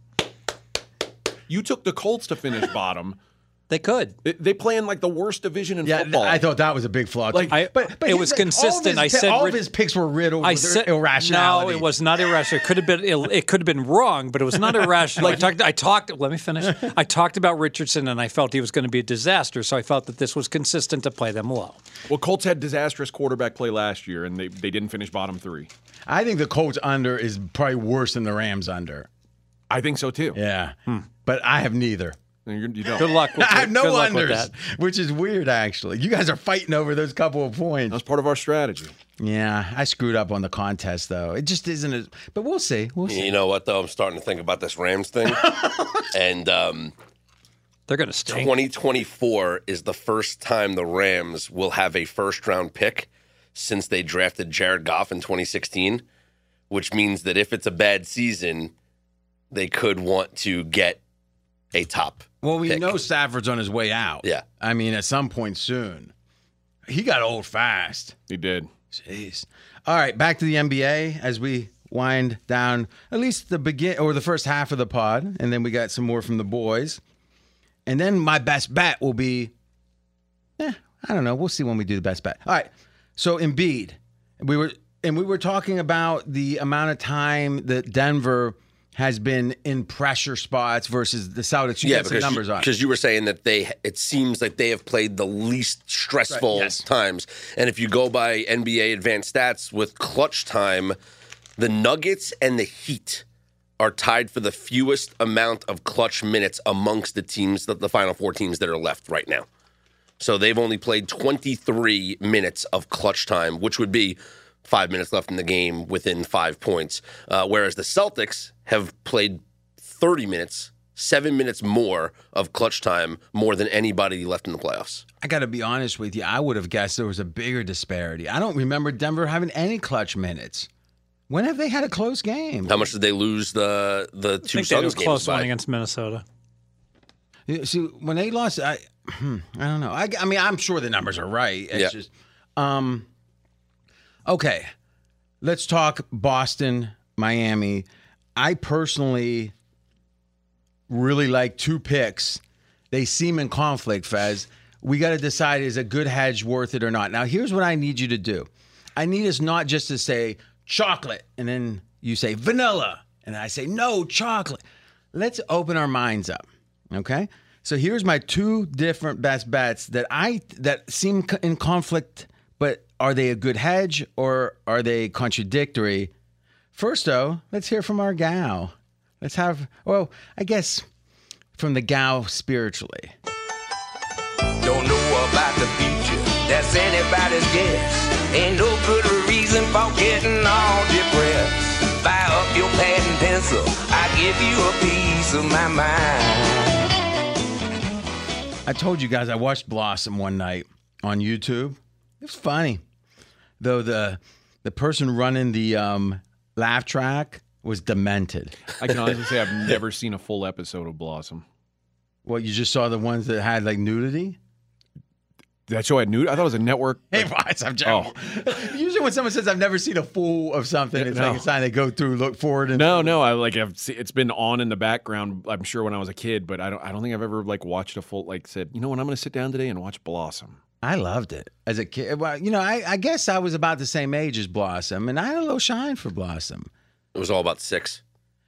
You took the Colts to finish bottom. They could. They- They play in like the worst division in Yeah, football. I thought that was a big flaw. Like. I- but, but it here's was the- consistent. I said all of his picks were riddled I with said irrationality. No, it was not irrational. It could have been. It, it could have been wrong, but it was not (laughs) irrational. I talked. I talked. Let me finish. I talked about Richardson, and I felt he was going to be a disaster. So I felt that this was consistent to play them low. well, Colts had disastrous quarterback play last year, and they, they didn't finish bottom three. I think the Colts under is probably worse than the Rams under. I think so too. Yeah, hmm. but I have neither. You, you don't. Good luck. With, (laughs) I have no good luck with unders, that. which is weird actually. You guys are fighting over those couple of points. That's part of our strategy. Yeah, I screwed up on the contest though. It just isn't as. But we'll see. We'll see. You know what, though? I'm starting to think about this Rams thing. (laughs) and um, They're going to stink. 2024 is the first time the Rams will have a first round pick since they drafted Jared Goff in 2016, which means that if it's a bad season, they could want to get a top. Well, we pick. know Stafford's on his way out. Yeah. I mean, at some point soon. He got old fast. He did. Jeez. All right, back to the NBA as we wind down at least the begin or the first half of the pod, and then we got some more from the boys. And then my best bet will be, eh, I don't know. We'll see when we do the best bet. All right. So Embiid, we were and we were talking about the amount of time that Denver has been in pressure spots versus the Celtics. You yeah, because numbers you, on. because you were saying that they it seems like they have played the least stressful Right, yes. times, and if you go by NBA advanced stats with clutch time, the Nuggets and the Heat are tied for the fewest amount of clutch minutes amongst the teams, the, the final four teams that are left right now. So they've only played 23 minutes of clutch time, which would be five minutes left in the game within five points. Uh, whereas the Celtics have played 30 minutes, seven minutes more of clutch time, more than anybody left in the playoffs. I got to be honest with you. I would have guessed there was a bigger disparity. I don't remember Denver having any clutch minutes. When have they had a close game? How much did they lose the the I two think they had a Suns games close one by? against Minnesota. You See, when they lost, I, hmm, I don't know. I, I mean, I'm sure the numbers are right. It's Yeah. just, um, okay. Let's talk Boston, Miami. I personally really like two picks. They seem in conflict, Fez. We got to decide is a good hedge worth it or not. Now, here's what I need you to do. I need us not just to say chocolate and then you say vanilla and I say no chocolate. Let's open our minds up. Okay? So here's my two different best bets that I that seem in conflict, but are they a good hedge or are they contradictory? First though, let's hear from our gal. Let's have well, I guess from the gal spiritually. Don't know about the future, that's anybody's guess. Ain't no good reason for getting all depressed. Fire up your pad and pencil, I give you a piece of my mind. I told you guys I watched Blossom one night on YouTube. It was funny. Though the the person running the um, laugh track was demented. I can honestly say I've never seen a full episode of Blossom. Well, you just saw the ones that had like nudity? that show had nude? I thought it was a network. Hey, boys, (laughs) I'm joking. Oh. (laughs) Usually, when someone says I've never seen a full of something, it's no. like a sign they go through, look forward, and No, no, I like I've se- it's been on in the background. I'm sure when I was a kid, but I don't. I don't think I've ever like watched a full like said. You know what? I'm going to sit down today and watch Blossom. I loved it as a kid. Well, you know, I, I guess I was about the same age as Blossom, and I had a little shine for Blossom. It was all about six.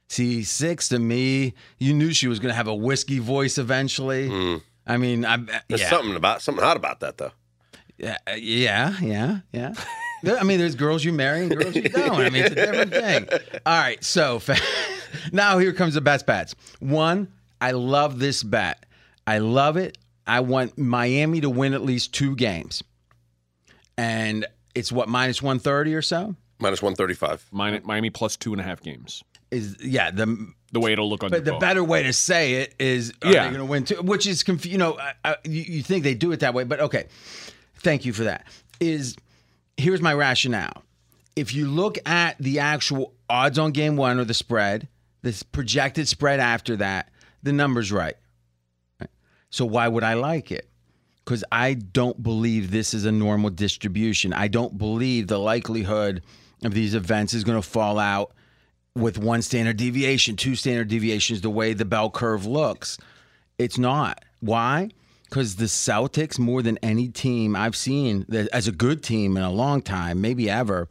See, six to me, you knew she was going to have a whiskey voice eventually. Hmm. I mean, I, There's yeah, something about something hot about that though. yeah, uh, yeah, yeah, yeah. I mean, there's girls you marry and girls you don't. I mean, it's a different thing. All right, so (laughs) now here comes the best bets. One, I love this bet. I love it. I want Miami to win at least two games, and it's what minus one thirty or so. Minus one thirty five. Miami, Miami plus two and a half games. Is yeah the The way it'll look on But your the phone. better way to say it is, are Yeah. they going to win too? Which is confu- You know, I, I, you, you think they do it that way, but okay. Thank you for that. Is here's my rationale. If you look at the actual odds on game one or the spread, this projected spread after that, the number's right. So why would I like it? Because I don't believe this is a normal distribution. I don't believe the likelihood of these events is going to fall out with one standard deviation, two standard deviations, the way the bell curve looks. It's not. Why? Because the Celtics, more than any team I've seen as a good team in a long time, maybe ever,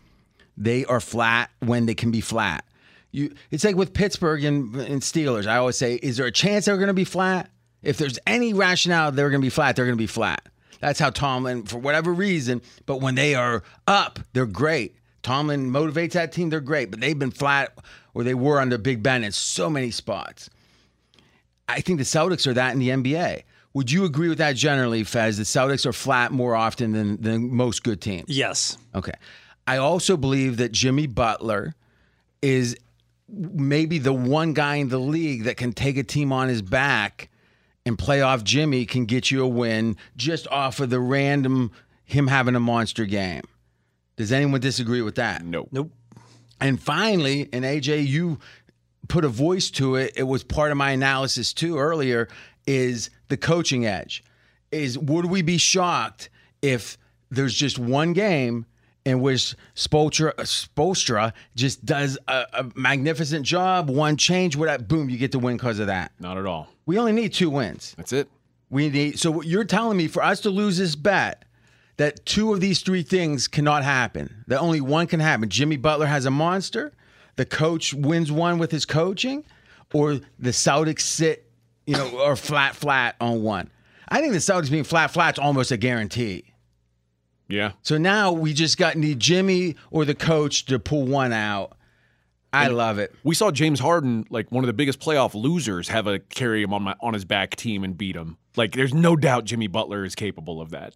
they are flat when they can be flat. You, it's like with Pittsburgh and, and Steelers. I always say, is there a chance they're going to be flat? If there's any rationale they're going to be flat, they're going to be flat. That's how Tomlin, for whatever reason, but when they are up, they're great. Tomlin motivates that team, they're great, but they've been flat or they were under Big Ben in so many spots. I think the Celtics are that in the NBA. Would you agree with that generally, Fez? The Celtics are flat more often than, than most good teams. Yes. Okay. I also believe that Jimmy Butler is maybe the one guy in the league that can take a team on his back and playoff Jimmy can get you a win just off of the random him having a monster game. Does anyone disagree with that? no. Nope. And finally, and AJ, you put a voice to it. It was part of my analysis too earlier. Is the coaching edge? Is would we be shocked if there's just one game in which Spoelstra, Spoelstra just does a, a magnificent job, one change, whatever, boom, you get the win because of that. Not at all. We only need two wins. That's it. We need. So what you're telling me for us to lose this bet, that two of these three things cannot happen. That only one can happen. Jimmy Butler has a monster. The coach wins one with his coaching, or the Celtics sit, you know, or flat flat on one. I think the Celtics being flat flat's almost a guarantee. Yeah. So now we just got need Jimmy or the coach to pull one out. I love it. We saw James Harden, like one of the biggest playoff losers, have a carry him on my on his back team and beat him. Like, there's no doubt Jimmy Butler is capable of that.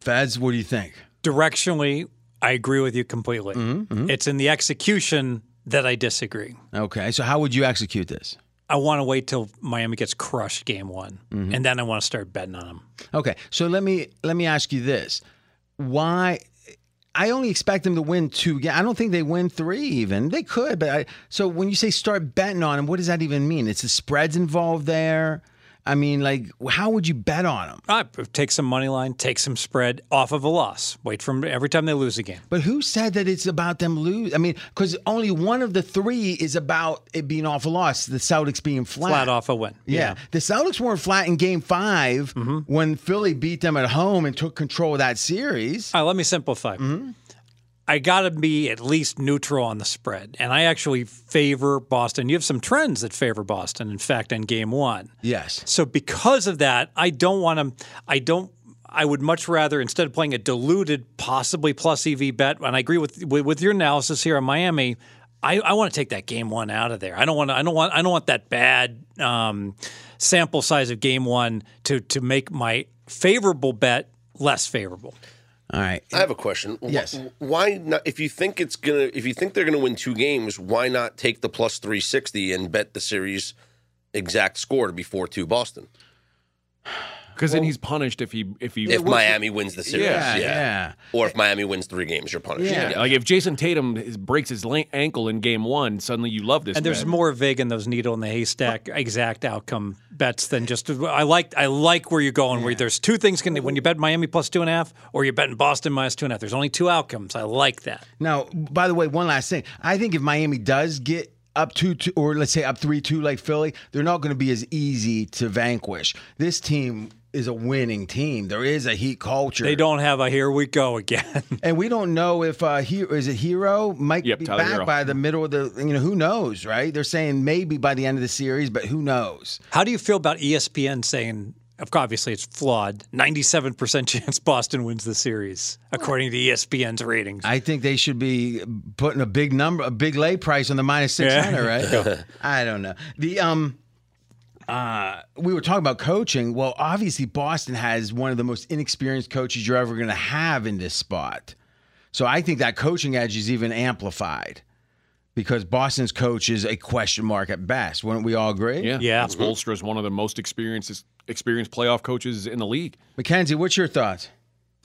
Fez, what do you think? Directionally, I agree with you completely. Mm-hmm, It's in the execution that I disagree. Okay, so how would you execute this? I want to wait till Miami gets crushed game one, Mm-hmm. and then I want to start betting on them. Okay, so let me let me ask you this: Why? I only expect them to win two. ga- I don't think they win three. Even they could, but I, so when you say start betting on them, what does that even mean? It's the spreads involved there. I mean, like, how would you bet on them? I take some money line, take some spread off of a loss. Wait for 'em every time they lose a game. But who said that it's about them lose? I mean, because only one of the three is about it being off a loss. The Celtics being flat. Flat off a win. Yeah. The Celtics weren't flat in game 5 when Philly beat them at home and took control of that series. All right, let me simplify. Mm-hmm. I got to be at least neutral on the spread. And I actually favor Boston. You have some trends that favor Boston, in fact, in game one. Yes. So because of that, I don't want to, I don't, I would much rather, instead of playing a diluted, possibly plus EV bet, and I agree with with, with your analysis here on Miami, I, I want to take that game one out of there. I don't want to, I don't want I don't want that bad um, sample size of game one to to make my favorable bet less favorable. All right. I have a question. Yes. Why not? If you think it's gonna, if you think they're gonna win two games, why not take the plus three sixty and bet the series exact score to be four two Boston? Because then he's punished if he if he If Miami wins the series, Yeah, yeah, yeah. Or if Miami wins three games, you're punished. Yeah. Like if Jayson Tatum is- breaks his la- ankle in game one, suddenly you love this. And there's more vig in those needle in the haystack exact outcome bets than just. I like I like where you're going. Where there's two things can when you bet Miami plus two and a half or you're betting Boston minus two and a half. There's only two outcomes. I like that. Now, by the way, one last thing. I think if Miami does get up two, two or let's say up three two like Philly, they're not going to be as easy to vanquish. This team is a winning team. There is a heat culture. They don't have a here we go again. (laughs) and we don't know if uh, he is a Herro might Yep, be Tyler back Herro. by the middle of the. You know, who knows, right? They're saying maybe by the end of the series, but who knows? How do you feel about ESPN saying? Obviously, it's flawed. Ninety-seven percent (laughs) chance Boston wins the series, according to ESPN's ratings. I think they should be putting a big number, a big lay price on the minus six hundred, right? (laughs) I don't know. The um, uh, we were talking about coaching. Well, obviously Boston has one of the most inexperienced coaches you're ever going to have in this spot. So I think that coaching edge is even amplified because Boston's coach is a question mark at best. Wouldn't we all agree? yeah, Yeah. Spoelstra is one of the most experienced experienced playoff coaches in the league. Mackenzie, what's your thoughts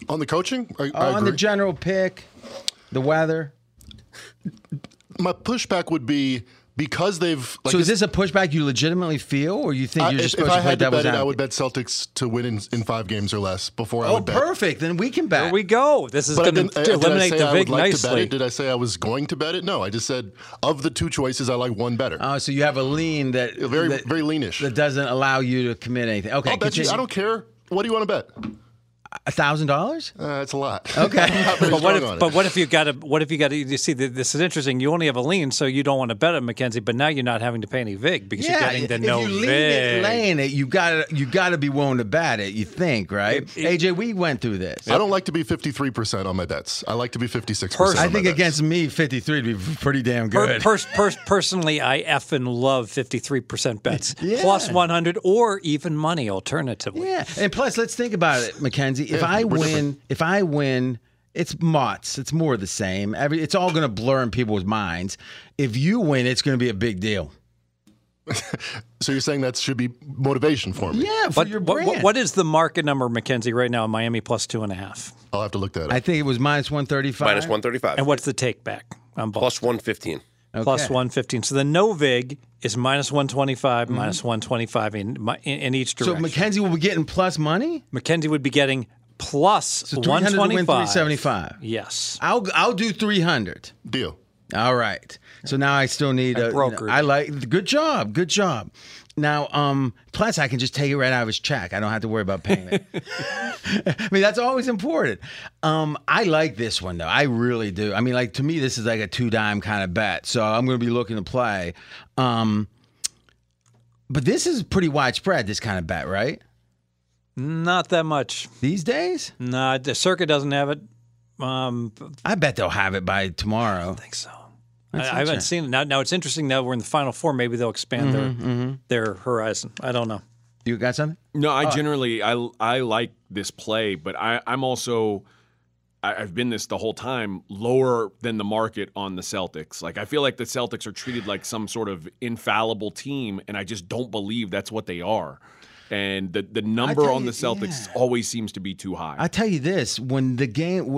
On the coaching, I, I on the general pick, the weather? My pushback would be because they've. Like so is this a pushback you legitimately feel, or you think I- you're if, just if supposed I to play had to devil's bet it, I would bet Celtics to win in, in five games or less before I Oh, would bet. perfect. Then we can bet. There we go. This is But I going didn't, uh, to I eliminate say the I vig would like to bet nicely. it? Did I say I was going to bet it? No, I just said of the two choices, I like one better. Oh, so you have a lean that very, that, very leanish. that doesn't allow you to commit anything. Okay, I'll bet you. I don't care. What do you want to bet? A thousand dollars. Uh, it's a lot. Okay. I'm (laughs) not very But what if? on it. But what if you got to? What if you got to? You see, th- this is interesting. You only have a lean, so you don't want to bet it, Mackenzie. But now you're not having to pay any vig because you're getting the if no you lean vig. it, laying it, you gotta you gotta be willing to bet it. You think, right? AJ, we went through this. I don't like to be 53% on my bets. I like to be 56%. Pers- I on my think bets. against me, fifty three would be pretty damn Per, good. pers- pers- personally, I effing love 53% bets, (laughs) Yeah. plus 100, or even money alternatively. yeah, and plus, let's think about it, Mackenzie. If Yeah, I win, different. if I win, it's Mott's. It's more the same. Every it's all going to blur in people's minds. If you win, it's going to be a big deal. (laughs) So you're saying that should be motivation for me? Yeah, for But your brand. what- what is the market number, Mackenzie, right now in Miami plus two and a half? I'll have to look that up. I think it was minus one thirty five. Minus 135. And what's the take back on Boston? Plus 115. Plus Okay. 115. So the no vig is minus 125, minus 125 in, in, in each Mm-hmm. So direction. Mackenzie will be getting plus money. Mackenzie would be getting plus So three hundred to win 125. three seventy five. Yes. I'll I'll do three hundred. Deal. All right. So now I still need I a. you know. I like. Good job. Good job. Now, um, plus I can just take it right out of his check. I don't have to worry about paying it. (laughs) (laughs) I mean, that's always important. Um, I like this one though. I really do. I mean, like to me, this is like a two dime kind of bet. So I'm going to be looking to play. Um, but this is pretty widespread. This kind of bet, right? Not that much. These days, Nah, the circuit doesn't have it. Um, I I bet they'll have it by tomorrow. I think so. I, I haven't seen it. Now, now it's interesting now we're in the final four. Maybe they'll expand Mm-hmm, their their horizon. I don't know. You got something? No, Uh, I generally I I like this play, but I I'm also I've been this the whole time lower than the market on the Celtics. Like I feel like the Celtics are treated like some sort of infallible team, and I just don't believe that's what they are. And the the number on the Celtics yeah. always seems to be too high. I tell you this: when the game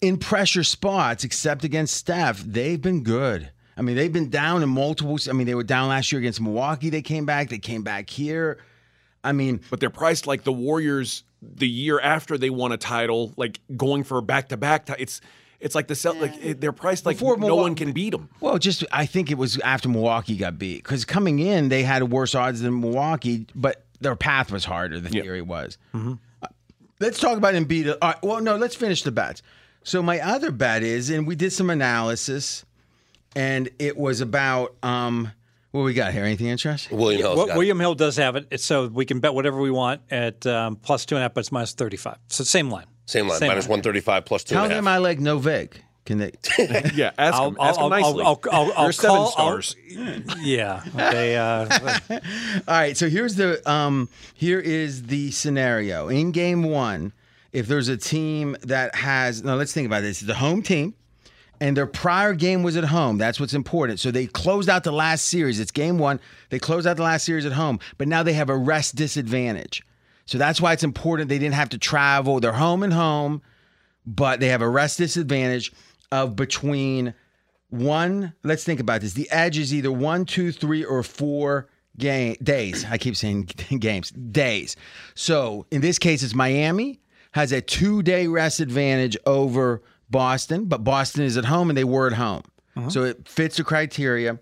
in pressure spots, except against Steph, they've been good. I mean, they've been down in multiple. I mean, they were down last year against Milwaukee. They came back. They came back here. I mean, but they're priced like the Warriors the year after they won a title, like going for back to back. It's it's like the Celt like they're priced like Before no Milwaukee- one can beat them. well, just I think it was after Milwaukee got beat because coming in they had worse odds than Milwaukee, but their path was harder. Than the theory was. Uh, Let's talk about Embiid. All right, well, no, let's finish the bets. So my other bet is, and we did some analysis, and it was about um, what we got here. Anything interesting? William Hill's Well, got it. William Hill does have it, so we can bet whatever we want at um, plus two and a half, but it's minus thirty five. So same line. Same line. Same minus line. 135 plus two Tell and a them half. I like no vig. Can (laughs) they? Yeah, ask I'll- them. Ask I'll- them I'll- nicely. I'll- I'll- I'll They're seven call- I'll- stars. Yeah. They, uh, (laughs) All right. So here's the um, here is the scenario in game one. If there's a team that has now, let's think about this. The home team. And their prior game was at home. That's what's important. So they closed out the last series. It's game one. They closed out the last series at home, but now they have a rest disadvantage. So that's why it's important they didn't have to travel. They're home and home, but they have a rest disadvantage of between one. Let's think about this. The edge is either one, two, three, or four game days. I keep saying (laughs) games, days. So in this case, it's Miami has a two day rest advantage over Boston, but Boston is at home and they were at home. Uh-huh. So it fits the criteria.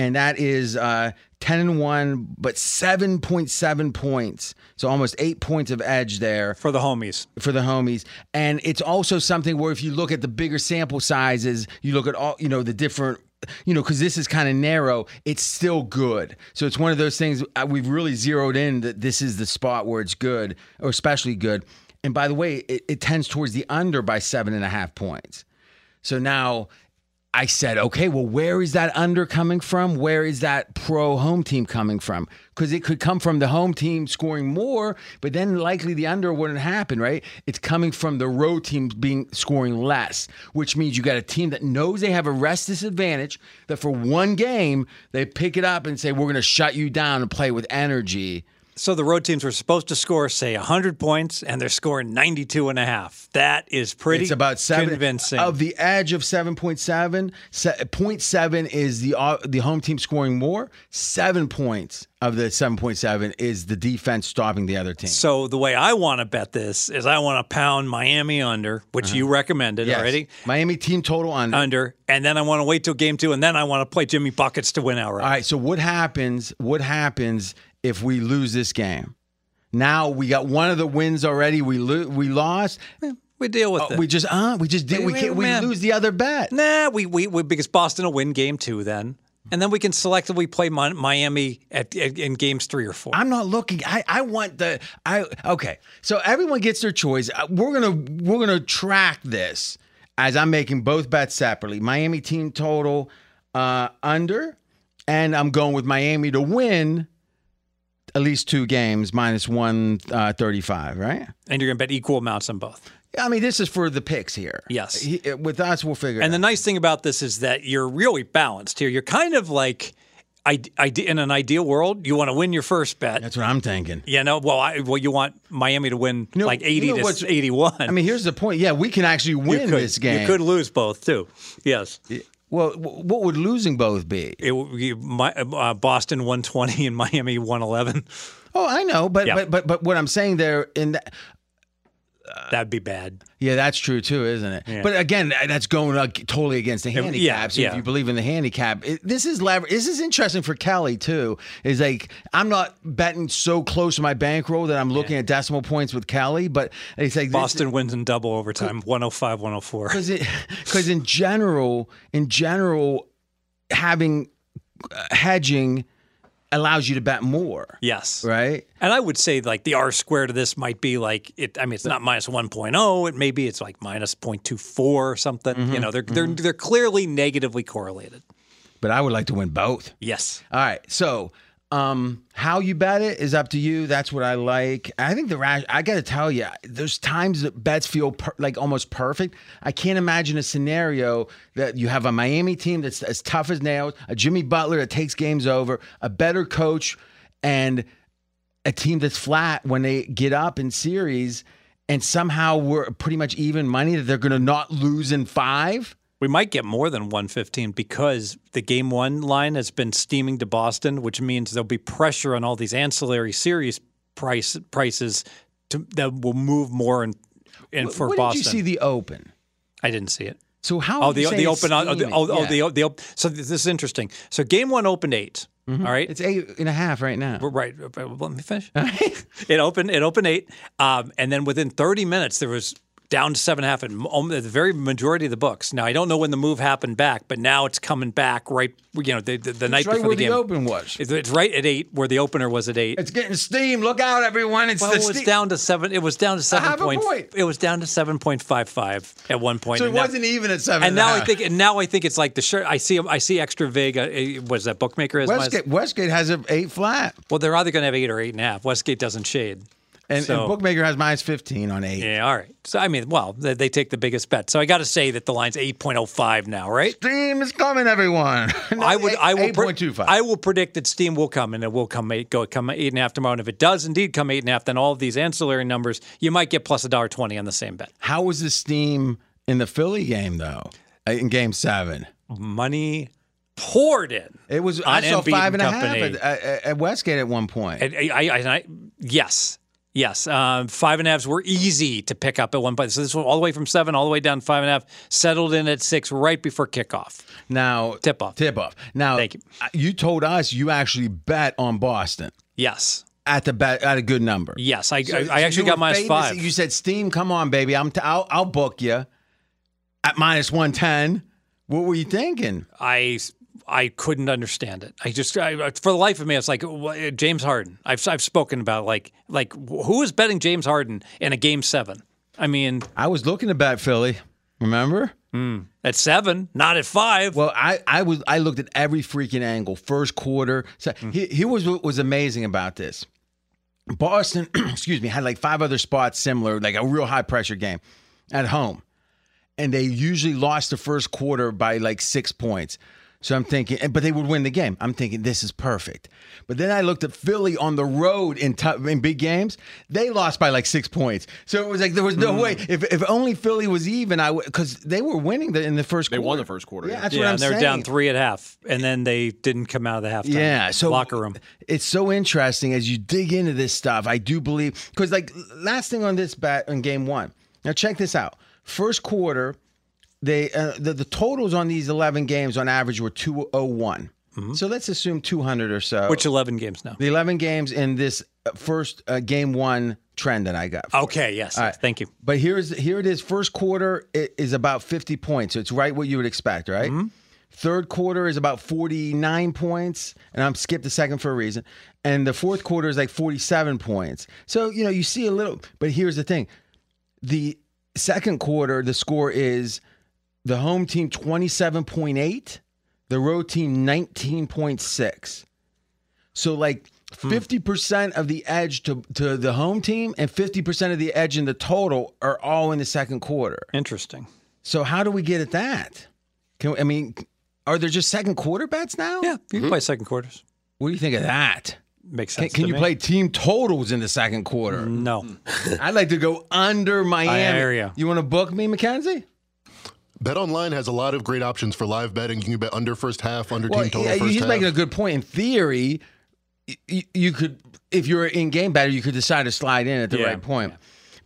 And that is uh, 10 and 1, but 7.7 points. So almost eight points of edge there for the homies. for the homies. And it's also something where if you look at the bigger sample sizes, you look at all, you know, the different, you know, because this is kind of narrow, it's still good. So it's one of those things uh, we've really zeroed in that this is the spot where it's good, or especially good. And by the way, it, it tends towards the under by seven and a half points. So now I said, okay, well, where is that under coming from? Where is that pro home team coming from? Because it could come from the home team scoring more, but then likely the under wouldn't happen, right? It's coming from the road team being scoring less, which means you got a team that knows they have a rest disadvantage, that for one game, they pick it up and say, we're going to shut you down and play with energy. So the road teams were supposed to score, say, 100 points, and they're scoring 92 and a half. That is pretty It's about seven convincing. of the edge of seven point seven. Se- point seven is the uh, the home team scoring more. Seven points of the seven point seven is the defense stopping the other team. so the way I want to bet this is I want to pound Miami under, which you recommended Uh-huh. Yes. already, Miami team total under. under, and then I want to wait till game two, and then I want to play Jimmy Buckets to win outright. All right. So what happens? What happens if we lose this game? Now we got one of the wins already. We lo- we lost. We deal with Uh, it. we just uh we just did. We. We man. lose the other bet. Nah, we, we, we because Boston will win game two then. And then we can selectively play Miami at, at, in games three or four. I'm not looking. I, I want the I okay. So everyone gets their choice. Uh, We're gonna we're gonna track this as I'm making both bets separately. Miami team total uh, under, and I'm going with Miami to win at least two games minus one uh, thirty five. Right. and you're going to bet equal amounts on both. I mean, this is for the picks here. Yes. He- with us, we'll figure. And the nice thing about this is that you're really balanced here. You're kind of like, I, I, in an ideal world, you want to win your first bet. that's what I'm thinking. You know, well, I, well, you want Miami to win know- like you 80 know to 81. I mean, here's the point. Yeah, we can actually win could, this game. You could lose both too. Yes. Well, what would losing both be? It, my, uh, Boston 120 and Miami 111. Oh, I know, but Yeah. but but but what I'm saying there in that, That'd be bad. yeah, that's true too, isn't it? Yeah. But again, that's going uh, totally against the handicap. yeah, so if you believe in the handicap, it, this is lever- This is interesting for Kelly too. Is like I'm not betting so close to my bankroll that I'm looking at decimal points with Kelly, but it's like this- Boston wins in double overtime, 105, 104. because it because in general in general having uh, hedging allows you to bet more Yes. right And I would say like the R squared of this might be like it. I mean, it's not minus 1.0. It maybe it's like minus 0.24 or something. Mm-hmm. You know, they're they're they're clearly negatively correlated. but i would like to win both Yes. all right so um how you bet it is up to you. That's what i like. I think the rash i gotta tell you there's times that bets feel per, like almost perfect. I can't imagine a scenario that you have a miami team that's as tough as nails a jimmy butler that takes games over a better coach and a team that's flat when they get up in series and somehow we're pretty much even money that they're going to not lose in five. We might get more than 115 because the game one line has been steaming to Boston, which means there'll be pressure on all these ancillary series price prices to, that will move more in, in for When Boston. did you see the open? I didn't see it. So how? Oh, the you the open. Oh, the, steaming? oh, oh, the the so this is interesting. So game one opened 8 mm-hmm. All right, It's eight and a half right now. Right. Uh, let me finish. (laughs) it opened. It opened eight, um, and then within 30 minutes, there was down to seven and a half in the very majority of the books. Now I don't know when the move happened back, but now it's coming back right. You know, the, the, the night right before where the the game. open was. It's, it's right at eight, where the opener was at eight. It's getting steam. Look out, everyone! It's well, the it was steam. down to seven. It was down to seven point. point. It was down to seven point five five at one point. so it and now- wasn't even at seven. and now a I think, and now I think it's like the shirt. I see, I see extra vig. Uh, was that bookmaker? As my- Westgate, Westgate has an eight flat. well, they're either going to have eight or eight and a half. Westgate doesn't shade. And, So- and bookmaker has minus 15 on eight. Yeah, all right. So I mean, well, they, they take the biggest bet. So I got to say that the line's eight point oh five now, right? Steam is coming, everyone. No, (laughs) I would, eight- I will, pre- 8.25. I will predict that Steam will come, and it will come eight, go come eight and a half tomorrow. And if it does indeed come eight and a half, then all of these ancillary numbers, you might get plus a dollar twenty on the same bet. How was the Steam in the Philly game though? uh, In Game Seven, Money poured in. it was. I saw five and a half at, at, at Westgate at one point. And I, I, I, yes, yes. Um, five and a halves were easy to pick up at one point. So this was all the way from seven, all the way down to five and a half, settled in at six right before kickoff. now Tip off. Tip off. Now, Thank you. You told us you actually bet on Boston Yes, at the bet at a good number. yes. I, So- I, I actually got minus five. You said, "Steam, come on, baby. I'm. T- I'll, I'll book you at minus one ten." What were you thinking? I I couldn't understand it. I just I, for the life of me, I was like uh, James Harden. I've I've spoken about like like who is betting James Harden in a game seven? I mean, I was looking to bet Philly. Remember? Hmm, at seven, not at five. Well, I, I was I looked at every freaking angle. First quarter. So hmm. he here was what was amazing about this. Boston, (clears throat) excuse me, had like five other spots similar, like a real high pressure game at home. And they usually lost the first quarter by like six points. So I'm thinking, but they would win the game. I'm thinking this is perfect. But then I looked at Philly on the road in tough, in big games. They lost by like six points. So it was like there was no mm. way. If, if only Philly was even, I because they were winning the, in the first. They quarter. won the first quarter, Yeah, yeah. that's yeah, what I'm and they were saying. down three at half, and then they didn't come out of the halftime Yeah, so locker room. It's so interesting as you dig into this stuff. I do believe because like last thing on this bat in game one. Now check this out. First quarter, they uh, the the totals on these eleven games on average were two oh one. So let's assume two hundred or so. Which eleven games now? the eleven games in this uh, first uh, game one trend that I got. Okay, yes, All yes, right. thank you. But here's here it is. First quarter it is about 50 points. So it's right what you would expect, right? Mm-hmm. Third quarter is about 49 points, and I'm skipped the second for a reason. And the fourth quarter is like 47 points. So you know you see a little. But here's the thing: the second quarter, the score is the home team 27.8, the road team 19.6. So like Hmm. fifty percent of the edge to to the home team and fifty percent of the edge in the total are all in the second quarter. Interesting. So how do we get at that? Can we, I mean, are there just second quarter bets now? Yeah, you can play second quarters. What do you think of that? Makes Can, sense. can to you me. play team totals in the second quarter? No, (laughs) I'd like to go under Miami. ya. want to book me, Mackenzie? Bet Online has a lot of great options for live betting. Can you can bet under first half, under Well, team total yeah, first he's half. making a good point. In theory, you, you could, if you're in game better, you could decide to slide in at the Yeah, right point.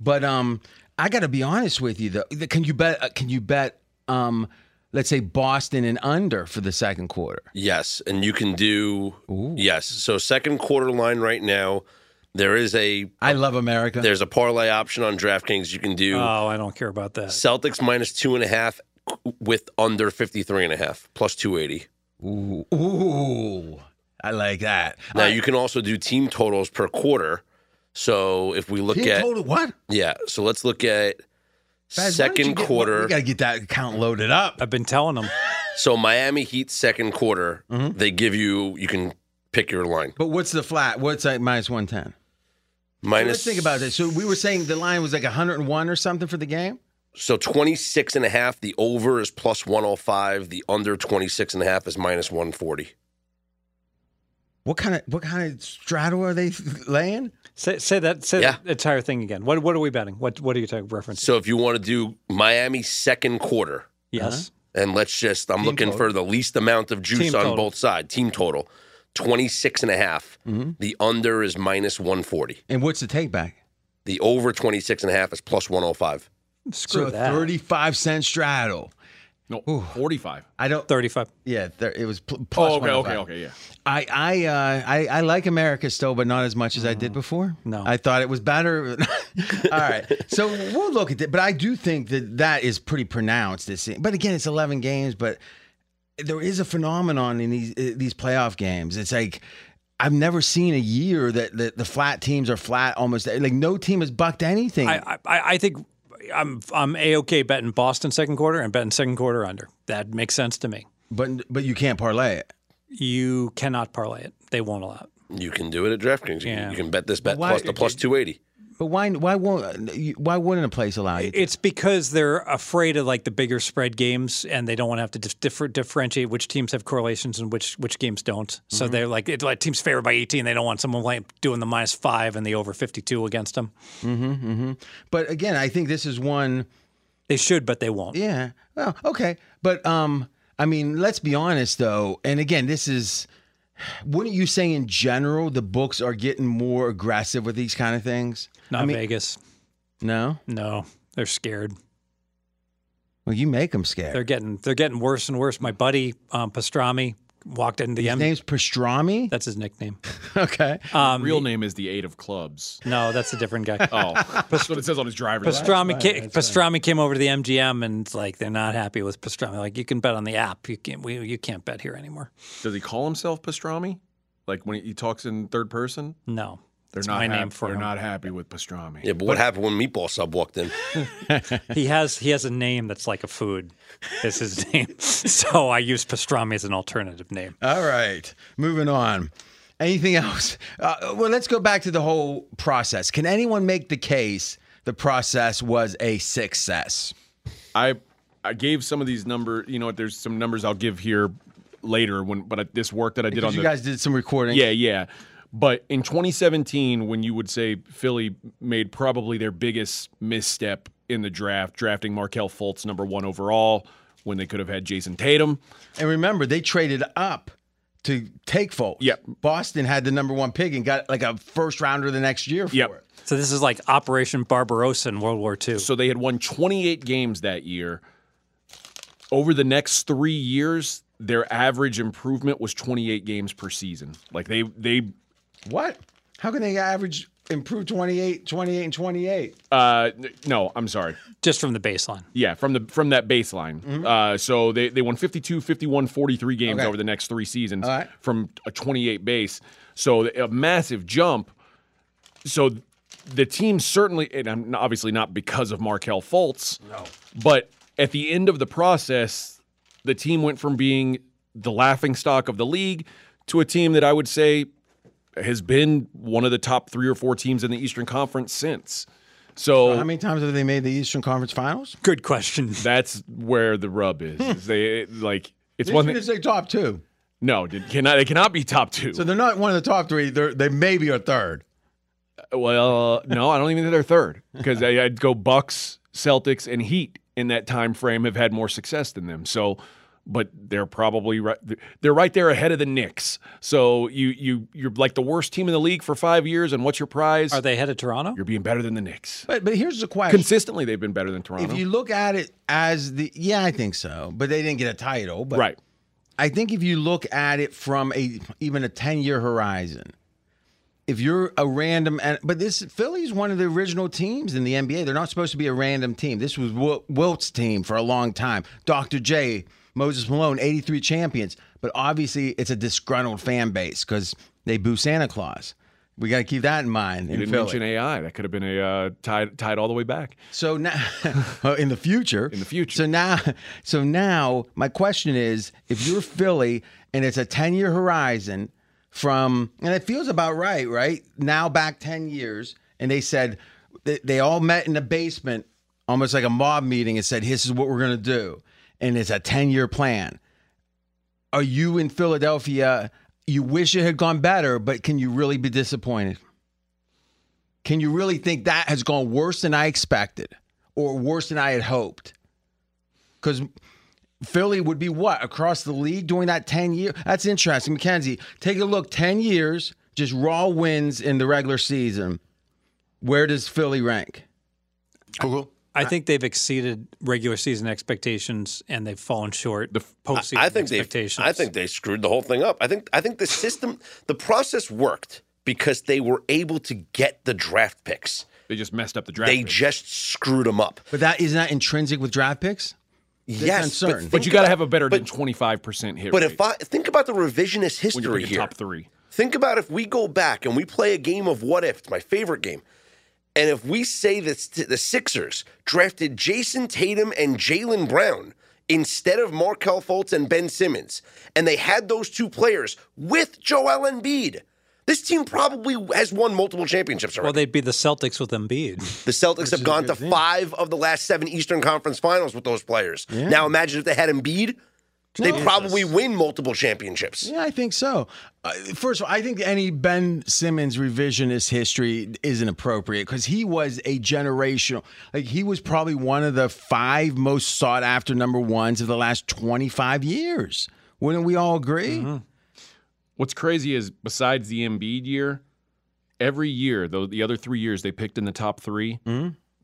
But um, I got to be honest with you though. Can you bet? uh, Can you bet? Um, let's say Boston and under for the second quarter. Yes, and you can do yes. So second quarter line right now, there is a. I love America. There's a parlay option on DraftKings you can do. Oh, I don't care about that. Celtics minus two and a half with under 53 and a half plus 280. Ooh. Ooh. I like that. Now, I, you can also do team totals per quarter. So if we look at. Total, what? Yeah. So let's look at second quarter. We got to get that account loaded up. I've been telling them. (laughs) so Miami Heat second quarter, mm-hmm. they give you, you can pick your line. But what's the flat? What's that minus 110? Minus, so let's think about this. So we were saying the line was like 101 or something for the game? So 26 and a half. The over is plus 105. The under 26 and a half is minus 140. What kind of what kind of straddle are they laying? Say, say that say yeah. the entire thing again. What what are we betting? What what are you talking reference? So if you want to do Miami second quarter, yes, uh-huh. and let's just I'm Team looking total. for the least amount of juice Team on total. both sides. Team total. 26 and a half. Mm-hmm. The under is minus 140. And what's the take back? The over 26 and a half is plus 105. Screw so that. 35 cent straddle. No, 45. I don't. Thirty-five. Yeah, there, it was pl- plus Oh, okay, okay, 105. okay, yeah. I I, uh, I I like America still, but not as much as I did before. No. I thought it was better. (laughs) All right, so we'll look at it, but I do think that that is pretty pronounced. This, but again, it's 11 games, but there is a phenomenon in these uh, these playoff games. It's like. I've never seen a year that, that the flat teams are flat almost like no team has bucked anything. I, I I think I'm I'm a okay betting Boston second quarter and betting second quarter under. That makes sense to me. but but you can't parlay it. You cannot parlay it. They won't allow it. You can do it at DraftKings. You, Yeah. can, you can bet this bet Why- plus the plus 280. But why? Why won't? Why wouldn't a place allow you? to? It's because they're afraid of like the bigger spread games, and they don't want to have to dif- differ, differentiate which teams have correlations and which which games don't. Mm-hmm. So they're like, it, like teams favored by 18. They don't want someone like doing the minus five and the over 52 against them. But again, I think this is one. They should, but they won't. Yeah. Well, okay. But um, I mean, let's be honest though. And again, this is. Wouldn't you say in general the books are getting more aggressive with these kind of things? Not I mean, Vegas. No. No, they're scared. Well, you make them scared. They're getting they're getting worse and worse. My buddy um, Pastrami walked into the His M. name's Pastrami. That's his nickname. (laughs) okay. Um, Real name is the Eight of Clubs. no, that's a different guy. (laughs) Oh, (laughs) that's what it says on his driver's license. Pastrami, ca- Pastrami came over to the MGM and like they're not happy with Pastrami. Like you can bet on the app, you can't. We, you can't bet here anymore. Does he call himself Pastrami? Like when he talks in third person? No, They're It's not my hap- name for They're him. not happy with pastrami. Yeah, but what happened when Meatball Sub walked in? (laughs) he has he has a name that's like a food. Is his (laughs) name. So I use pastrami as an alternative name. All right. Moving on. Anything else? Uh, well, let's go back to the whole process. Can anyone make the case the process was a success? I I gave some of these numbers. You know what? There's some numbers I'll give here later when, but I, this work that I did on Because you the guys did some recording. Yeah, yeah. But in 2017, when you would say Philly made probably their biggest misstep in the draft, drafting Markelle Fultz number one overall, when they could have had Jayson Tatum. And remember, they traded up to take Fultz. Yep. Boston had the number one pick and got like a first rounder the next year for Yep. it. So this is like Operation Barbarossa in World War II. So they had won 28 games that year. Over the next three years, their average improvement was 28 games per season. Like they they What? How can they average improve 28, 28, and 28? uh n- no, I'm sorry. just from the baseline. Yeah, from the from that baseline. Uh, so they, they won 52, 51, 43 games Okay. over the next three seasons All right. from a 28 base. So a massive jump. So the team certainly, and I'm obviously not because of Markelle Fultz, no. but at the end of the process, the team went from being the laughing stock of the league to a team that I would say has been one of the top three or four teams in the Eastern Conference since. So How many times have they made the Eastern Conference Finals? Good question. (laughs) that's where the rub is. is they like it's This one one thing. is say top two. No, it cannot. They cannot be top two. So they're not one of the top three. They're, they maybe are third. Uh, well, no, I don't even think they're third because I'd go Bucks, Celtics, and Heat in that time frame have had more success than them. So, but they're probably right. They're right there ahead of the Knicks. So you you you're like the worst team in the league for five years, and what's your prize? Are they ahead of Toronto? You're being better than the Knicks. But but here's the question. Consistently, they've been better than Toronto. if you look at it as the yeah, I think so. But they didn't get a title. But right. I think if you look at it from a even a ten year horizon, if you're a random and but this Philly's one of the original teams in the NBA. They're not supposed to be a random team. This was Wilt's team for a long time. Dr. J, Moses Malone, 83 champions. But obviously it's a disgruntled fan base because they boo Santa Claus. We got to keep that in mind. You in didn't Philly. mention AI. That could have been a uh, tied tied all the way back. So now, (laughs) in the future, in the future. So now, (laughs) so now, my question is: If you're Philly and it's a ten year horizon from, and it feels about right, right now, back ten years, and they said they, they all met in the basement, almost like a mob meeting, and said, "This is what we're gonna do," and it's a ten year plan. Are you in Philadelphia? You wish it had gone better, but can you really be disappointed? Can you really think that has gone worse than I expected or worse than I had hoped? Because Philly would be what across the league during that 10 year? That's interesting. Mackenzie, take a look 10 years, just raw wins in the regular season. Where does Philly rank? Cool. I think they've exceeded regular season expectations and they've fallen short the postseason I think they. expectations. I think they screwed the whole thing up. I think. I think the system, the process worked because they were able to get the draft picks. They just messed up the draft. They pick. just screwed them up. But that isn't that intrinsic with draft picks? yes, uncertain. but, but think you got to have a better but, than twenty five percent hit But rate if I think about the revisionist when you're history picking here, top three. Think about if we go back and we play a game of what if. It's my favorite game. And if we say that the Sixers drafted Jayson Tatum and Jaylen Brown instead of Markelle Fultz and Ben Simmons, and they had those two players with Joel Embiid, This team probably has won multiple championships already. Well, they'd be the Celtics with Embiid. the Celtics have gone to five of the last seven Eastern Conference Finals with those players. Now imagine if they had Embiid, they probably win multiple championships. Yeah, I think so. Uh, first of all, I think any Ben Simmons revisionist history isn't appropriate because he was a generational. Like he was probably one of the five most sought after number ones of the last twenty five years. Wouldn't we all agree? What's crazy is besides the Embiid year, every year, though the other three years they picked in the top 3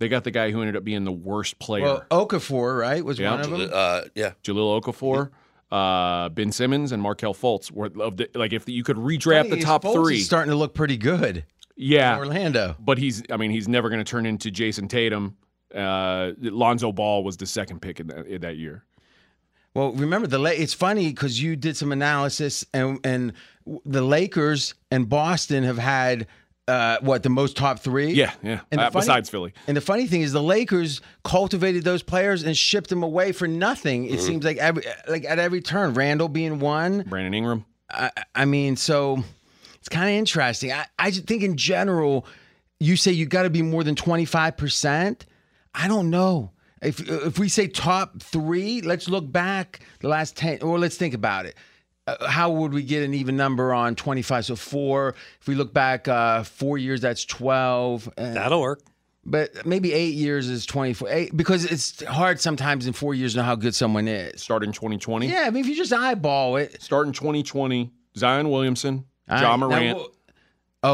they got the guy who ended up being the worst player. Well, Okafor, right, was Yeah. one of them. Uh, yeah. Jahlil Okafor, uh, Ben Simmons, and Markelle Fultz were of the, like if you could redraft the top Fultz three. is starting to look pretty good. yeah, in Orlando. but he's I mean he's never going to turn into Jayson Tatum. Uh, Lonzo Ball was the second pick in that, in that year. Well, remember the La- it's funny because you did some analysis and and the Lakers and Boston have had uh, what the most top three. Yeah, yeah. And Uh, funny- besides Philly, And the funny thing is, the Lakers cultivated those players and shipped them away for nothing. It seems like every like at every turn, Randle being one. Brandon Ingram. I, I mean, so it's kind of interesting. I, I think in general, you say you got to be more than twenty five percent. I don't know. If if we say top three, let's look back the last ten, or let's think about it. Uh, how would we get an even number on twenty five? So four. If we look back uh, four years, that's twelve. Uh, That'll work. but maybe eight years is 24. Eight, because it's hard sometimes in four years to know how good someone is. Starting 2020. Yeah, I mean, if you just eyeball it. Starting 2020. Zion Williamson, all Ja right, now Morant, we'll-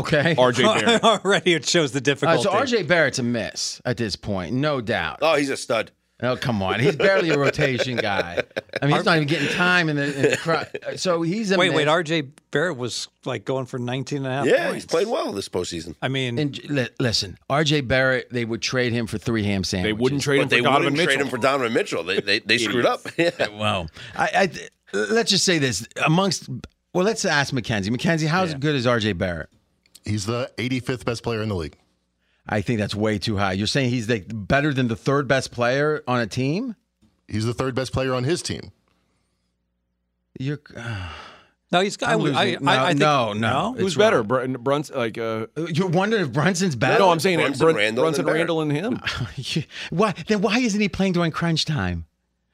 okay. RJ (laughs) Barrett. Already, it shows the All right, difficulty. so RJ Barrett's a miss at this point, no doubt. Oh, he's a stud. Oh, come on. He's barely a rotation guy. I mean, he's not even getting time in the, in the cr- So he's a wait, miss. wait. RJ Barrett was like going for 19 and a half Yeah, points. he's playing well this postseason. I mean, And li- listen, RJ Barrett, they would trade him for three ham sandwiches. They wouldn't trade him But they for Donovan wouldn't Mitchell. trade him for Donovan Mitchell. They they, they screwed up. (laughs) Yeah. (laughs) Well, I, I let's just say this amongst. Well, let's ask Mackenzie. Mackenzie, how's good is RJ Barrett? He's the 85th best player in the league. I think that's way too high. You're saying he's the better than the third best player on a team? He's the third best player on his team. You're no, he's. I, I'm would- I, losing. I, No, I think, no, no. Who's better, wrong. Brun- Brunson? Like, uh, you're wondering if Brunson's better. no, I'm saying Brunson, Brun- Randle, Brunson, and Randle, and him. (laughs) why then? Why isn't he playing during crunch time?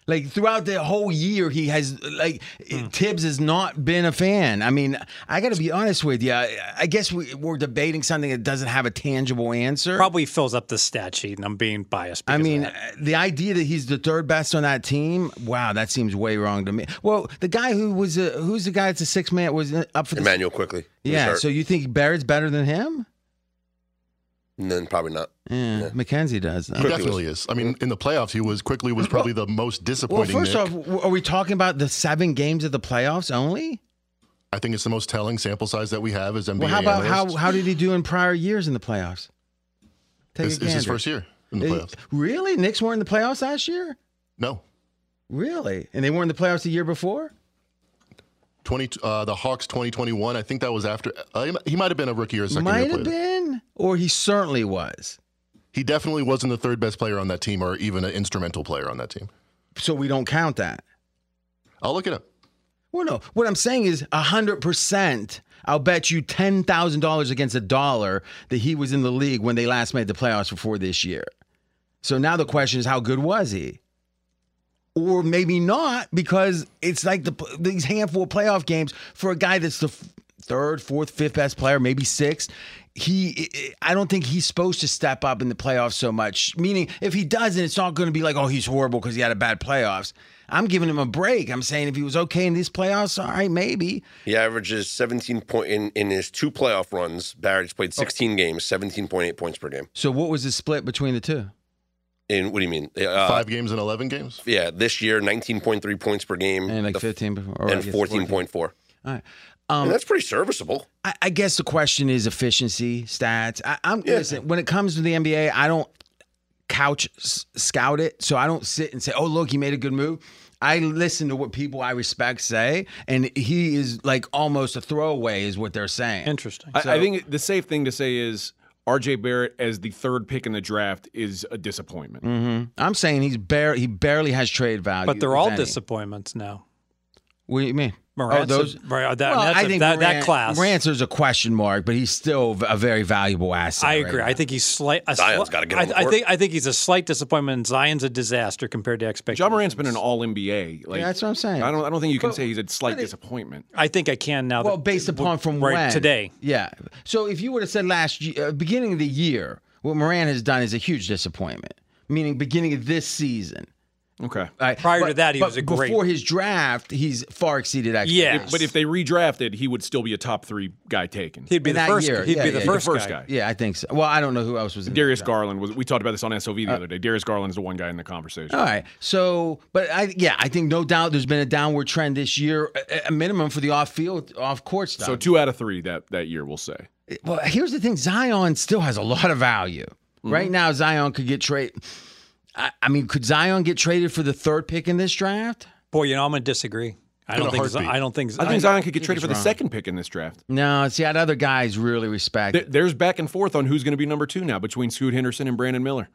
Like throughout the whole year, he has like hmm. Thibs has not been a fan. I mean, I got to be honest with you. I, I guess we, we're debating something that doesn't have a tangible answer. probably fills up the stat sheet, and I'm being biased. I mean, uh, the idea that he's the third best on that team, wow, that seems way wrong to me. Well, the guy who was a, who's the guy that's a six man was uh, up for the Immanuel Quickley. Yeah, so you think Barrett's better than him? And then probably not. Yeah, Mackenzie does. Though. He Quickley definitely is. I mean, in the playoffs, he was Quickley was probably the most Well, disappointing. first Nick. off, are we talking about the seven games of the playoffs only? I think it's the most telling sample size that we have as NBA Well, how about how analysts. how did he do in prior years in the playoffs? Take This a is his first year in the playoffs. Really? Knicks weren't in the playoffs last year? No, Really? And they weren't in the playoffs the year before? Twenty. Uh, the Hawks twenty twenty one. I think that was after. Uh, he- might have been a rookie or a second Might year have been, or he certainly was. He definitely wasn't the third best player on that team, or even an instrumental player on that team. So we don't count that. I'll look it up. Well, no. What I'm saying is hundred percent. I'll bet you ten thousand dollars against a dollar that he was in the league when they last made the playoffs before this year. So now the question is, how good was he? Or maybe not, because it's like the these handful of playoff games for a guy that's the third, fourth, fifth best player, maybe sixth. He, I don't think he's supposed to step up in the playoffs so much. Meaning, if he doesn't, it's not going to be like, oh, he's horrible because he had a bad playoffs. I'm giving him a break. I'm saying if he was okay in these playoffs, all right, maybe. He averages 17 point in, in his two playoff runs. Barrett's played 16 games, 17.8 points per game. So what was the split between the two? In what do you mean? Uh, Five games and eleven games. Yeah, this year 19.3 points per game And like The- 15 before, or and 14.4. All right. And that's pretty serviceable. I, I guess the question is efficiency, stats. I, I'm listen. When it comes to the NBA, I don't couch s- scout it, so I don't sit and say, "Oh, look, he made a good move." I listen to what people I respect say, and he is like almost a throwaway, is what they're saying. interesting. I, I think the safe thing to say is RJ Barrett as the third pick in the draft is a disappointment. Mm-hmm. I'm saying he's bare. He barely has trade value. but they're all any. disappointments now. What do you mean? Morant's oh, those. a- right, that- well, that's I a- think that- that Morant- class. Morant's there's a question mark, but he's still a very valuable asset. I agree. now. I think he's slight. A Zion's sli- gotta get on the I, I think. I think he's a slight disappointment. and Zion's a disaster compared to expectations. Ja Morant's been an All NBA. Like Yeah, that's what I'm saying. I don't. I don't think you can But- say he's a slight disappointment. I think I can now. Well, that- based upon from right when today. Yeah. So if you would have said last year, uh, beginning of the year, what Morant has done is a huge disappointment. Meaning beginning of this season. Okay. Right? Prior to that, he but was a great- Before his draft, he's far exceeded expectations. Yes. But if they redrafted, he would still be a top three guy taken. he'd be In the that first. year, He'd yeah, be the yeah, first, the first guy. guy. yeah, I think so. Well, I don't know who else was in Darius that. Garland was. We talked about this on SOV Uh, the other day. Darius Garland is the one guy in the conversation. All right. So, but I, yeah, I think no doubt there's been a downward trend this year, a, a minimum for the off-field, off-court stuff. so two out of three that that year, we'll say. Well, here's the thing: Zion still has a lot of value. Right Mm-hmm. now, Zion could get traded. I, I mean, could Zion get traded for the third pick in this draft? Boy, you know, I'm going to disagree. I don't think. I don't think. I think Zion could get traded for the second pick in this draft. No, see, I'd other guys really respect. There- There's back and forth on who's going to be number two now between Scoot Henderson and Brandon Miller.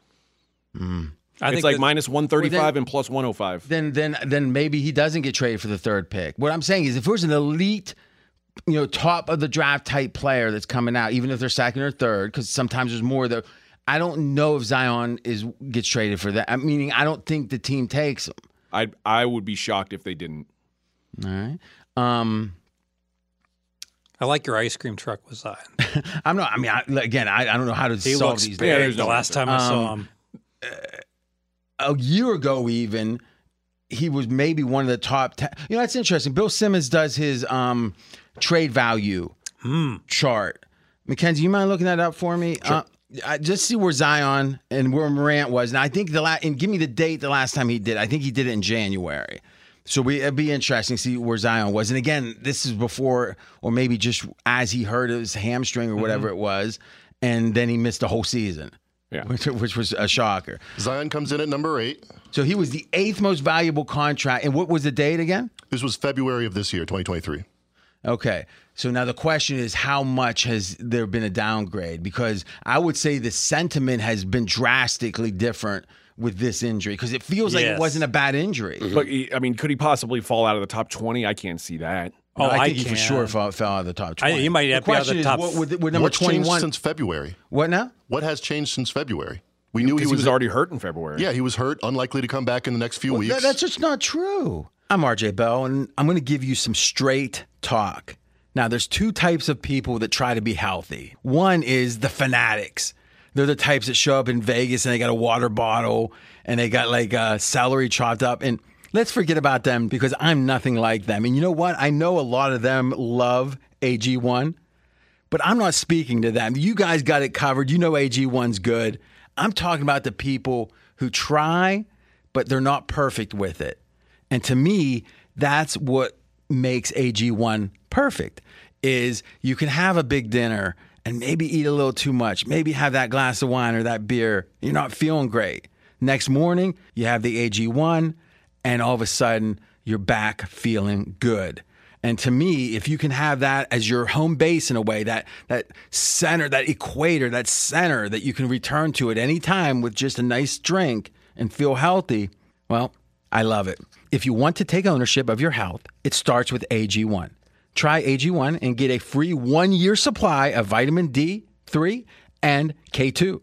Hmm. I It's think like that- minus 135 Well, then- and plus 105. then, then, then maybe he doesn't get traded for the third pick. What I'm saying is, if there's an elite, you know, top of the draft type player that's coming out, even if they're second or third, because sometimes there's more there. I don't know if Zion is gets traded for that. I meaning, I don't think the team takes him. I I would be shocked if they didn't. All right. Um, I like your ice cream truck with Zion. (laughs) I'm not. I mean, I, again, I, I don't know how to He solve looks these. big. Yeah, there's the last time I saw Um, him. a year ago, even he was maybe one of the top. Ten. You know, that's interesting. Bill Simmons does his um, trade value chart. Mackenzie, you mind looking that up for me? Uh, I just see where Zion and where Morant was. And I think the last, and give me the date the last time he did. I think he did it in January. So we, it'd be interesting to see where Zion was. And again, this is before, or maybe just as he hurt his hamstring or whatever mm-hmm. it was, and then he missed the whole season. Yeah. (laughs) which, which was a shocker. Zion comes in at number eight. So he was the eighth most valuable contract. And what was the date again? This was February of this year, 2023. Okay. So now the question is how much has there been a downgrade? Because I would say the sentiment has been drastically different with this injury because it feels like it wasn't a bad injury. Mm-hmm. But I mean, could he possibly fall out of the top 20? I can't see that. Oh, I I think he for sure fell, fell out of the top I- 20. he might the have to be out of question the is, top- what, with, with number What's changed 21. since February? what now? What has changed since February? We knew he Because was, he was already hurt in February. Yeah, he was hurt, unlikely to come back in the next few weeks. That- that's just not true. I'm RJ Bell, and I'm going to give you some straight talk. Now, there's two types of people that try to be healthy. One is the fanatics. They're the types that show up in Vegas and they got a water bottle and they got like uh, celery chopped up. And let's forget about them because I'm nothing like them. And you know what? I know a lot of them love AG1 but I'm not speaking to them. You guys got it covered. You know AG1's good. I'm talking about the people who try, but they're not perfect with it. And to me, that's what makes AG1 perfect is you can have a big dinner and maybe eat a little too much, maybe have that glass of wine or that beer. You're not feeling great. Next morning, you have the AG1 and all of a sudden you're back feeling good. And to me, if you can have that as your home base in a way, that that center, that equator, that center that you can return to at any time with just a nice drink and feel healthy, well, I love it. If you want to take ownership of your health, it starts with AG1. Try AG1 and get a free one year supply of vitamin D3 and K2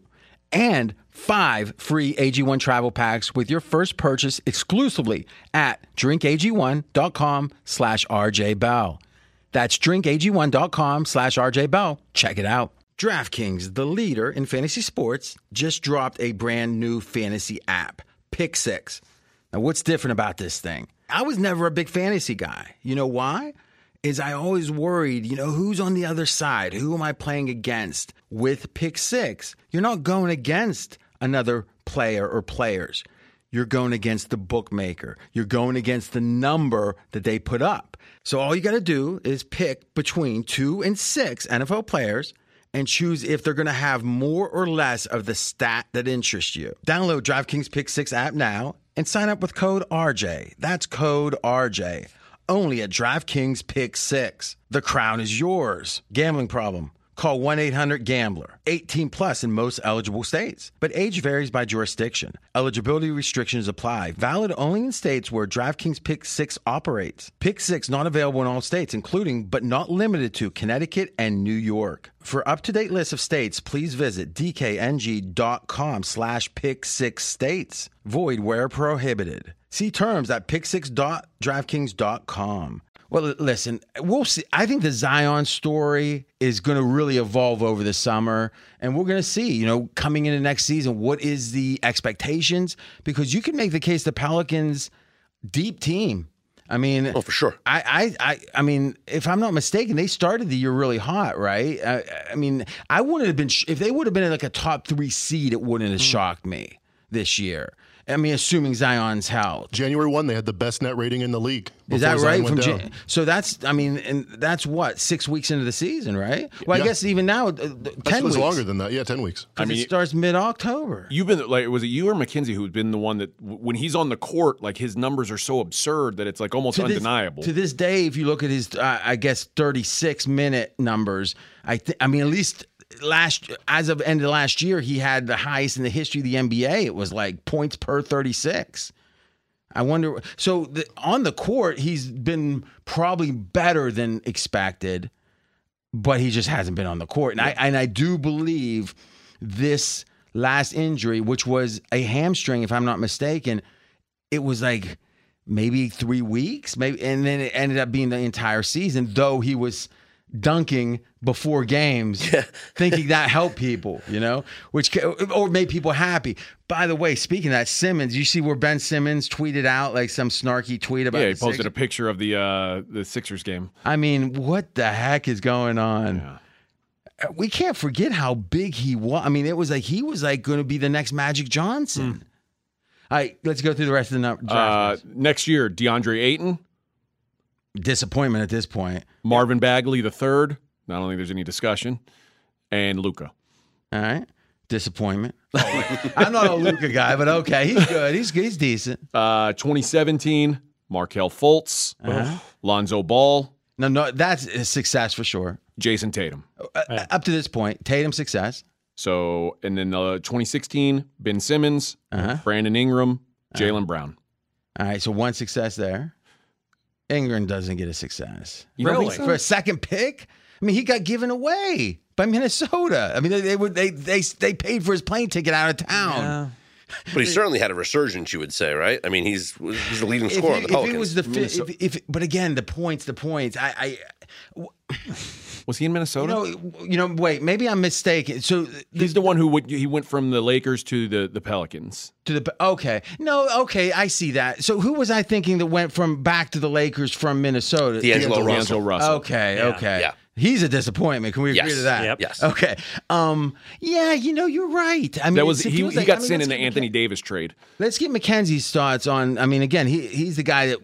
and five free AG1 travel packs with your first purchase exclusively at drinkag1.com slash rjbell. That's drinkag1.com slash rjbell. Check it out. DraftKings, the leader in fantasy sports, just dropped a brand new fantasy app, Pick Six. Now, what's different about this thing? I was never a big fantasy guy. You know why? Is I always worried, you know, who's on the other side? Who am I playing against? With Pick Six, you're not going against another player or players. You're going against the bookmaker. You're going against the number that they put up. So all you got to do is pick between two and six NFL players and choose if they're going to have more or less of the stat that interests you. Download DraftKings Pick 6 app now and sign up with code RJ. That's code RJ. Only at DraftKings Pick 6. The crown is yours. Gambling problem? Call 1 800 Gambler. 18 plus in most eligible states, but age varies by jurisdiction. Eligibility restrictions apply. Valid only in states where DraftKings Pick 6 operates. Pick 6 not available in all states, including but not limited to Connecticut and New York. For up-to-date list of states, please visit dkng.com slash pick six states. Void where prohibited. See terms at pick6.draftkings.com. Well, listen, we'll see. I think the Zion story is going to really evolve over the summer, and we're going to see, you know, coming into next season, what is the expectations? Because you can make the case the Pelicans deep team. I mean, Oh, for sure. I, I, I, I mean, if I'm not mistaken, they started the year really hot, right? I, I mean, I wouldn't have been sh- if they would have been in like a top three seed, it wouldn't have mm. shocked me this year. I mean, assuming Zion's health. January 1, they had the best net rating in the league. Is that before Zion right? went From down. Jan- so that's, I mean, and that's what six weeks into the season, right? Well, I guess even now, uh, uh, That's ten weeks. longer than that. Yeah, 10 weeks. I mean, it starts mid October. You've been like, was it you or Mackenzie who's been the one that when he's on the court, like his numbers are so absurd that it's like almost this- undeniable. to this day, if you look at his, uh, I guess, 36 minute numbers, I think, I mean, at least last, as of end of last year, he had the highest in the history of the NBA. It was like points per 36. I wonder. So the, on the court, he's been probably better than expected, but he just hasn't been on the court. And I and I do believe this last injury, which was a hamstring, if I'm not mistaken, it was like maybe three weeks, maybe, and then it ended up being the entire season. Though he was dunking before games, (laughs) thinking that helped people, you know, which or made people happy. By the way, speaking of that, Simmons, you see where Ben Simmons tweeted out like some snarky tweet about yeah, he the posted Sixers? a picture of the uh, the Sixers game. I mean, what the heck is going on? We can't forget how big he was. I mean, it was like he was like going to be the next Magic Johnson. All right, let's go through the rest of the number. Uh, next year, DeAndre Ayton, Disappointment at this point. Marvin Bagley the third. I don't think there's any discussion, and Luka. All right, disappointment. (laughs) I'm not a Luka guy, but okay, he's good. He's he's decent. Uh, 2017, Markelle Fultz, Lonzo Ball, No, no, that's a success for sure. Jayson Tatum. Uh, Up to this point, Tatum success. So, and then uh, 2016, Ben Simmons, Uh-huh. Brandon Ingram, Jaylen Brown. All right, so one success there. Ingram doesn't get a success. You Really? so? for a second pick. I mean, he got given away by Minnesota. I mean, they they would they they they paid for his plane ticket out of town. Yeah. But he certainly had a resurgence, you would say, right? I mean, he's he's the leading If, scorer on the if Pelicans. it was the fi- if, if but again the points the points I I Was he in you Minnesota? know you know wait maybe I'm mistaken so He's the one who would, he went from the Lakers to the, the Pelicans. to the okay no okay I see that so who was I thinking that went from back to the Lakers from Minnesota D'Angelo Russell. Russell. Okay, Yeah. okay. Yeah. He's a disappointment. Can we agree Yes. to that? Yep. Yes. Okay. Um. Yeah. You know, you're right. I mean, That was he. feels He got I mean, sent in the Anthony McKen- Davis trade. Let's get Mackenzie's thoughts on. I mean, again, he he's the guy that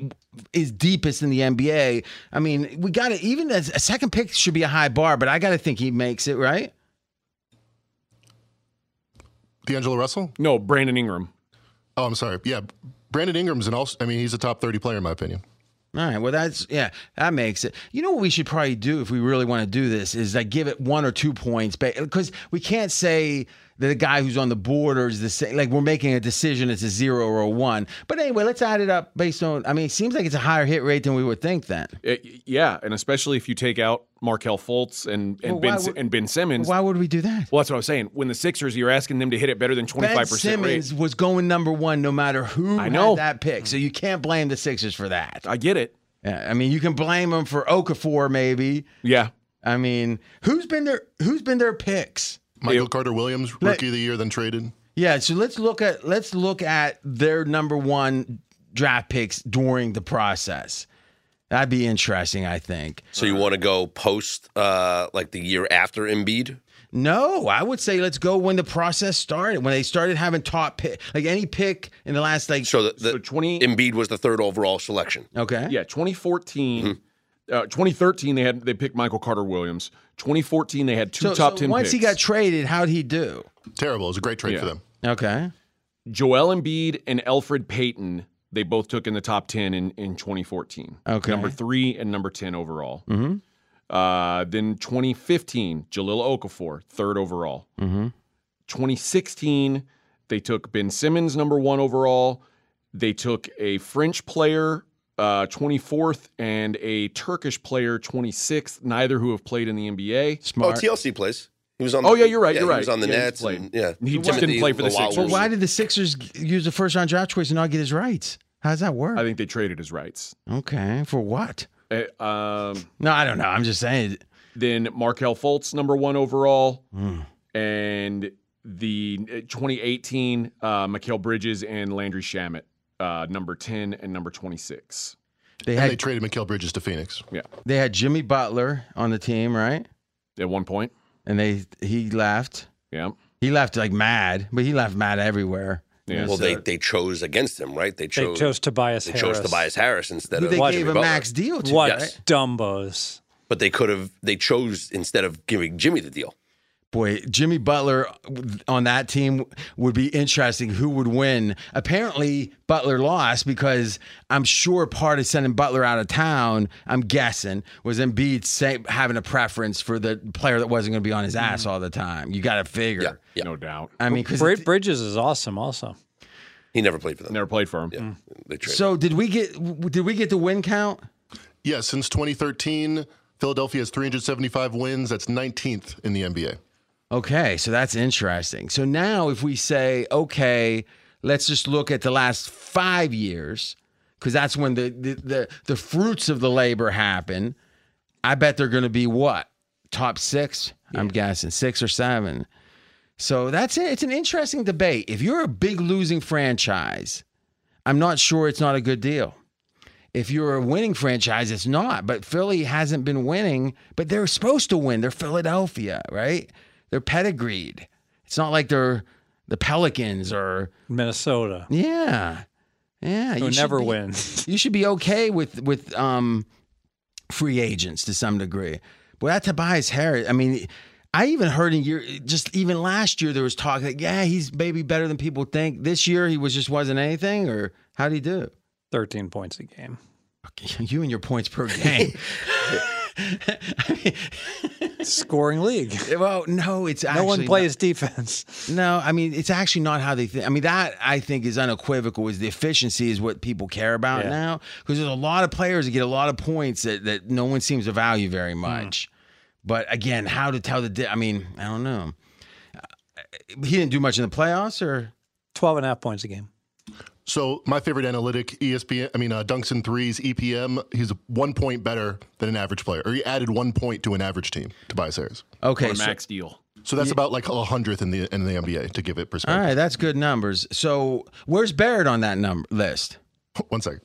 is deepest in the NBA. I mean, we got to even as a second pick should be a high bar, but I got to think he makes it right. D'Angelo Russell? No, Brandon Ingram. Oh, I'm sorry. Yeah. Brandon Ingram's an also, I mean, he's a top 30 player in my opinion. All right. Well, that's yeah. That makes it. You know what we should probably do if we really want to do this is like give it one or two points, because we can't say the guy who's on the border is the same. Like we're making a decision, it's a zero or a one. But anyway, let's add it up based on. I mean, it seems like it's a higher hit rate than we would think. Then Uh, yeah, and especially if you take out Markelle Fultz and and Well, Ben would- and Ben Simmons. why would we do that? Well, that's what I was saying. When the Sixers, you're asking them to hit it better than 25 Ben percent rate. Simmons was going number one no matter who I had know. that pick, so you can't blame the Sixers for that. I get it. Yeah, I mean, you can blame them for Okafor maybe. Yeah, I mean, who's been their who's been their picks? Michael Carter Williams, rookie of the year, then traded. Yeah, so let's look at let's look at their number one draft picks during the process. That'd be interesting, I think. so you want to go post uh, like the year after Embiid? No, I would say let's go when the process started, when they started having top pick, like any pick in the last like. So the, the So 20 Embiid was the third overall selection. okay. yeah. 2014, uh, 2013 they had they picked Michael Carter Williams. 2014 they had two So, top so 10 once he got traded, how'd he do? Terrible. It was a great trade Yeah. for them. Okay. Joel Embiid and Elfrid Payton. They both took in the top 10 in, in 2014. Okay. Number three and number 10 overall. Mm-hmm. Uh, then 2015, Jahlil Okafor, third overall. Mm-hmm. 2016, they took Ben Simmons, number one overall. They took a French player, uh, 24th, and a Turkish player, 26th, neither who have played in the NBA. Oh, TLC plays. He was on. Oh, the- yeah, you're right, yeah, you're right. He was on the Yeah, Nets. played. and- yeah, He just didn't play for the Sixers. well, why did the Sixers use the first round draft choice and not get his rights? How does that work? I think they traded his rights. okay, for what? Uh, um, No, I don't know. I'm just saying. then Markelle Fultz, number one overall. Mm. And the uh, 2018, uh, Mikal Bridges and Landry Shamet, uh, number 10 and number 26. They And had they traded Mikal Bridges to Phoenix. Yeah. they had Jimmy Butler on the team, right? At one point. And they he left. Yeah. He left like mad, but he left mad everywhere. Yeah. Well, they, So- they chose against him, right? They They chose. chose Tobias they Harris. chose Tobias Harris instead Who of they gave Jimmy a Butler. max deal to. What Yes. dumbos? But they could have. They chose instead of giving Jimmy the deal. Boy, Jimmy Butler on that team would be interesting. Who would win? Apparently, Butler lost because I'm sure part of sending Butler out of town, I'm guessing, was Embiid say, having a preference for the player that wasn't going to be on his mm-hmm. ass all the time. You got to figure. Yeah, yeah. No doubt. I mean, because Brid- Bridges is awesome. Also, He never played for them. Never played for him. Yeah, mm. they traded. so did we get did we get the win count? Yeah, since 2013, Philadelphia has 375 wins. That's 19th in the NBA. Okay, so that's interesting. So now, if we say, okay, let's just look at the last five years, because that's when the, the the the fruits of the labor happen. I bet they're going to be what top six. I'm guessing six or seven. So that's it. It's an interesting debate. If you're a big losing franchise, I'm not sure it's not a good deal. If you're a winning franchise, it's not. But Philly hasn't been winning, but they're supposed to win. They're Philadelphia, right? They're pedigreed. It's not like they're the Pelicans or Minnesota, yeah, yeah. who you never be- win. (laughs) You should be okay with with um, free agents to some degree. But that Tobias Harris, I mean, I even heard in year just even last year there was talk that yeah he's maybe better than people think. This year he was just wasn't anything. Or how would he do? Thirteen points a game. Okay, (laughs) You and your points per game. (laughs) Scoring league. (laughs) well, no, it's actually No one plays defense. No, I mean it's actually not how they think. I mean that I think is unequivocal. Is the efficiency is what people care about Yeah. now because there's a lot of players that get a lot of points that, that no one seems to value very Hmm. much. But again, how to tell the? Di- I mean, I don't know. Uh, He didn't do much in the playoffs, or 12 and a half points a game. So my favorite analytic, ESPN, I mean uh, Dunks and threes, EPM. He's one point better than an average player, or he added one point to an average team. Tobias Harris. okay. A so- max deal. So that's about like a hundredth in the in the NBA to give it perspective. All right, that's good numbers. So where's Barrett on that number list? (laughs) One second.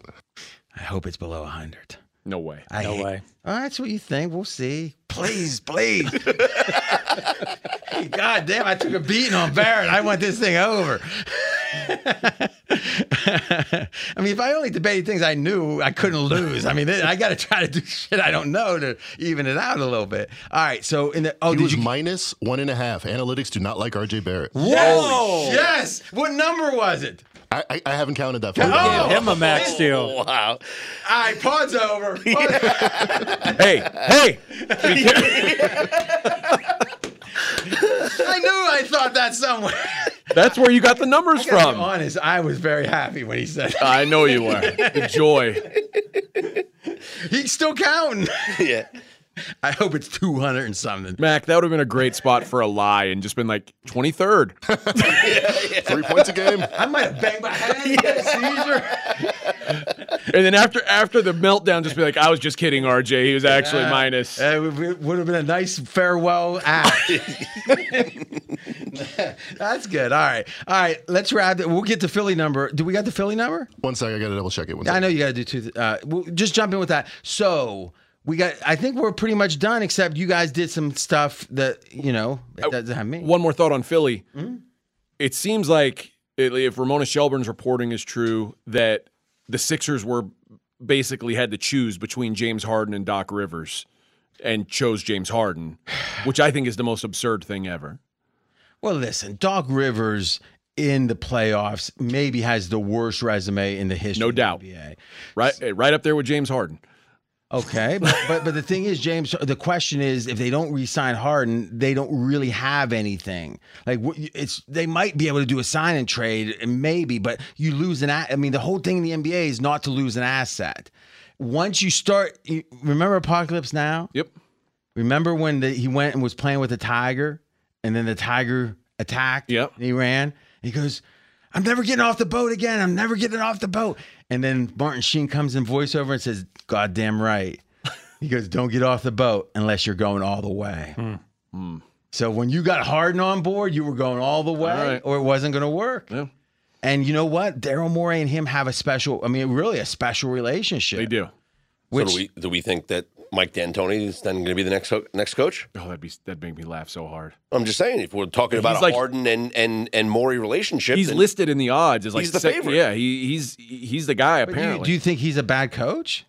I hope it's below hundred. No way. I No hate- way. Oh, that's what you think. We'll see. Please, please. (laughs) God damn, I took a beating on Barrett. I want this thing over. (laughs) I mean, if I only debated things I knew, I couldn't lose. I mean, I got to try to do (laughs) shit I don't know to even it out a little bit. All right. So in the oh, He did was you? minus one and a half. Analytics do not like RJ Barrett. Yes! Yes. What number was it? I, I, I haven't counted that. For you. Oh! Him a max oh, deal. wow. All right, pod's over. (laughs) Pod's- hey, hey! I knew I thought that somewhere. That's where you got the numbers To be from. honest, I was very happy when he said I know you were. The joy. (laughs) he's still counting. (laughs) Yeah. I hope it's 200 and something. Mac, that would have been a great spot for a lie and just been like 23rd. (laughs) Three points a game. I might have banged my head, (laughs) had a seizure. And then after after the meltdown, just be like, I was just kidding, RJ. He was actually Yeah. minus. Uh, It would- would have been a nice farewell act. (laughs) That's good. All right. All right. Let's wrap it. We'll get the Philly number. Do we got the Philly number? One second, I got to double check it. One I know you got to do two. Uh, we'll just jump in with that. So we got. I think we're pretty much done, except you guys did some stuff that you know that doesn't have me. One more thought on Philly. Hmm? It seems like if Ramona Shelburne's reporting is true, that the Sixers were basically had to choose between James Harden and Doc Rivers, and chose James Harden, (sighs) which I think is the most absurd thing ever. Well, listen, Doc Rivers in the playoffs maybe has the worst resume in the history. No of the doubt. NBA. Right, right up there with James Harden. Okay, but, but but the thing is, James. The question is, if they don't re-sign Harden, they don't really have anything. Like it's they might be able to do a sign and trade, maybe, but you lose an. I mean, the whole thing in the NBA is not to lose an asset. Once you start, you, remember Apocalypse Now. Yep. Remember when the, he went and was playing with the tiger, and then the tiger attacked. Yep. And he ran. He goes, "I'm never getting off the boat again. I'm never getting off the boat." And then Martin Sheen comes in voiceover and says, "Goddamn right." (laughs) He goes, "Don't get off the boat unless you're going all the way." Hmm. Hmm. So when you got Harden on board, you were going all the way, All right. or it wasn't going to work. Yeah. And you know what? Daryl Morey and him have a special. I mean, really a special relationship. They do. Which so do we do we think that Mike D'Antoni is then going to be the next co- next coach? Oh, that'd be that'd make me laugh so hard. I'm just saying, if we're talking about He's a like- Harden and and and Morey relationship, He's listed in the odds as like He's the sec- favorite. Yeah, he, he's he's the guy. But do you, Apparently, do you think he's a bad coach?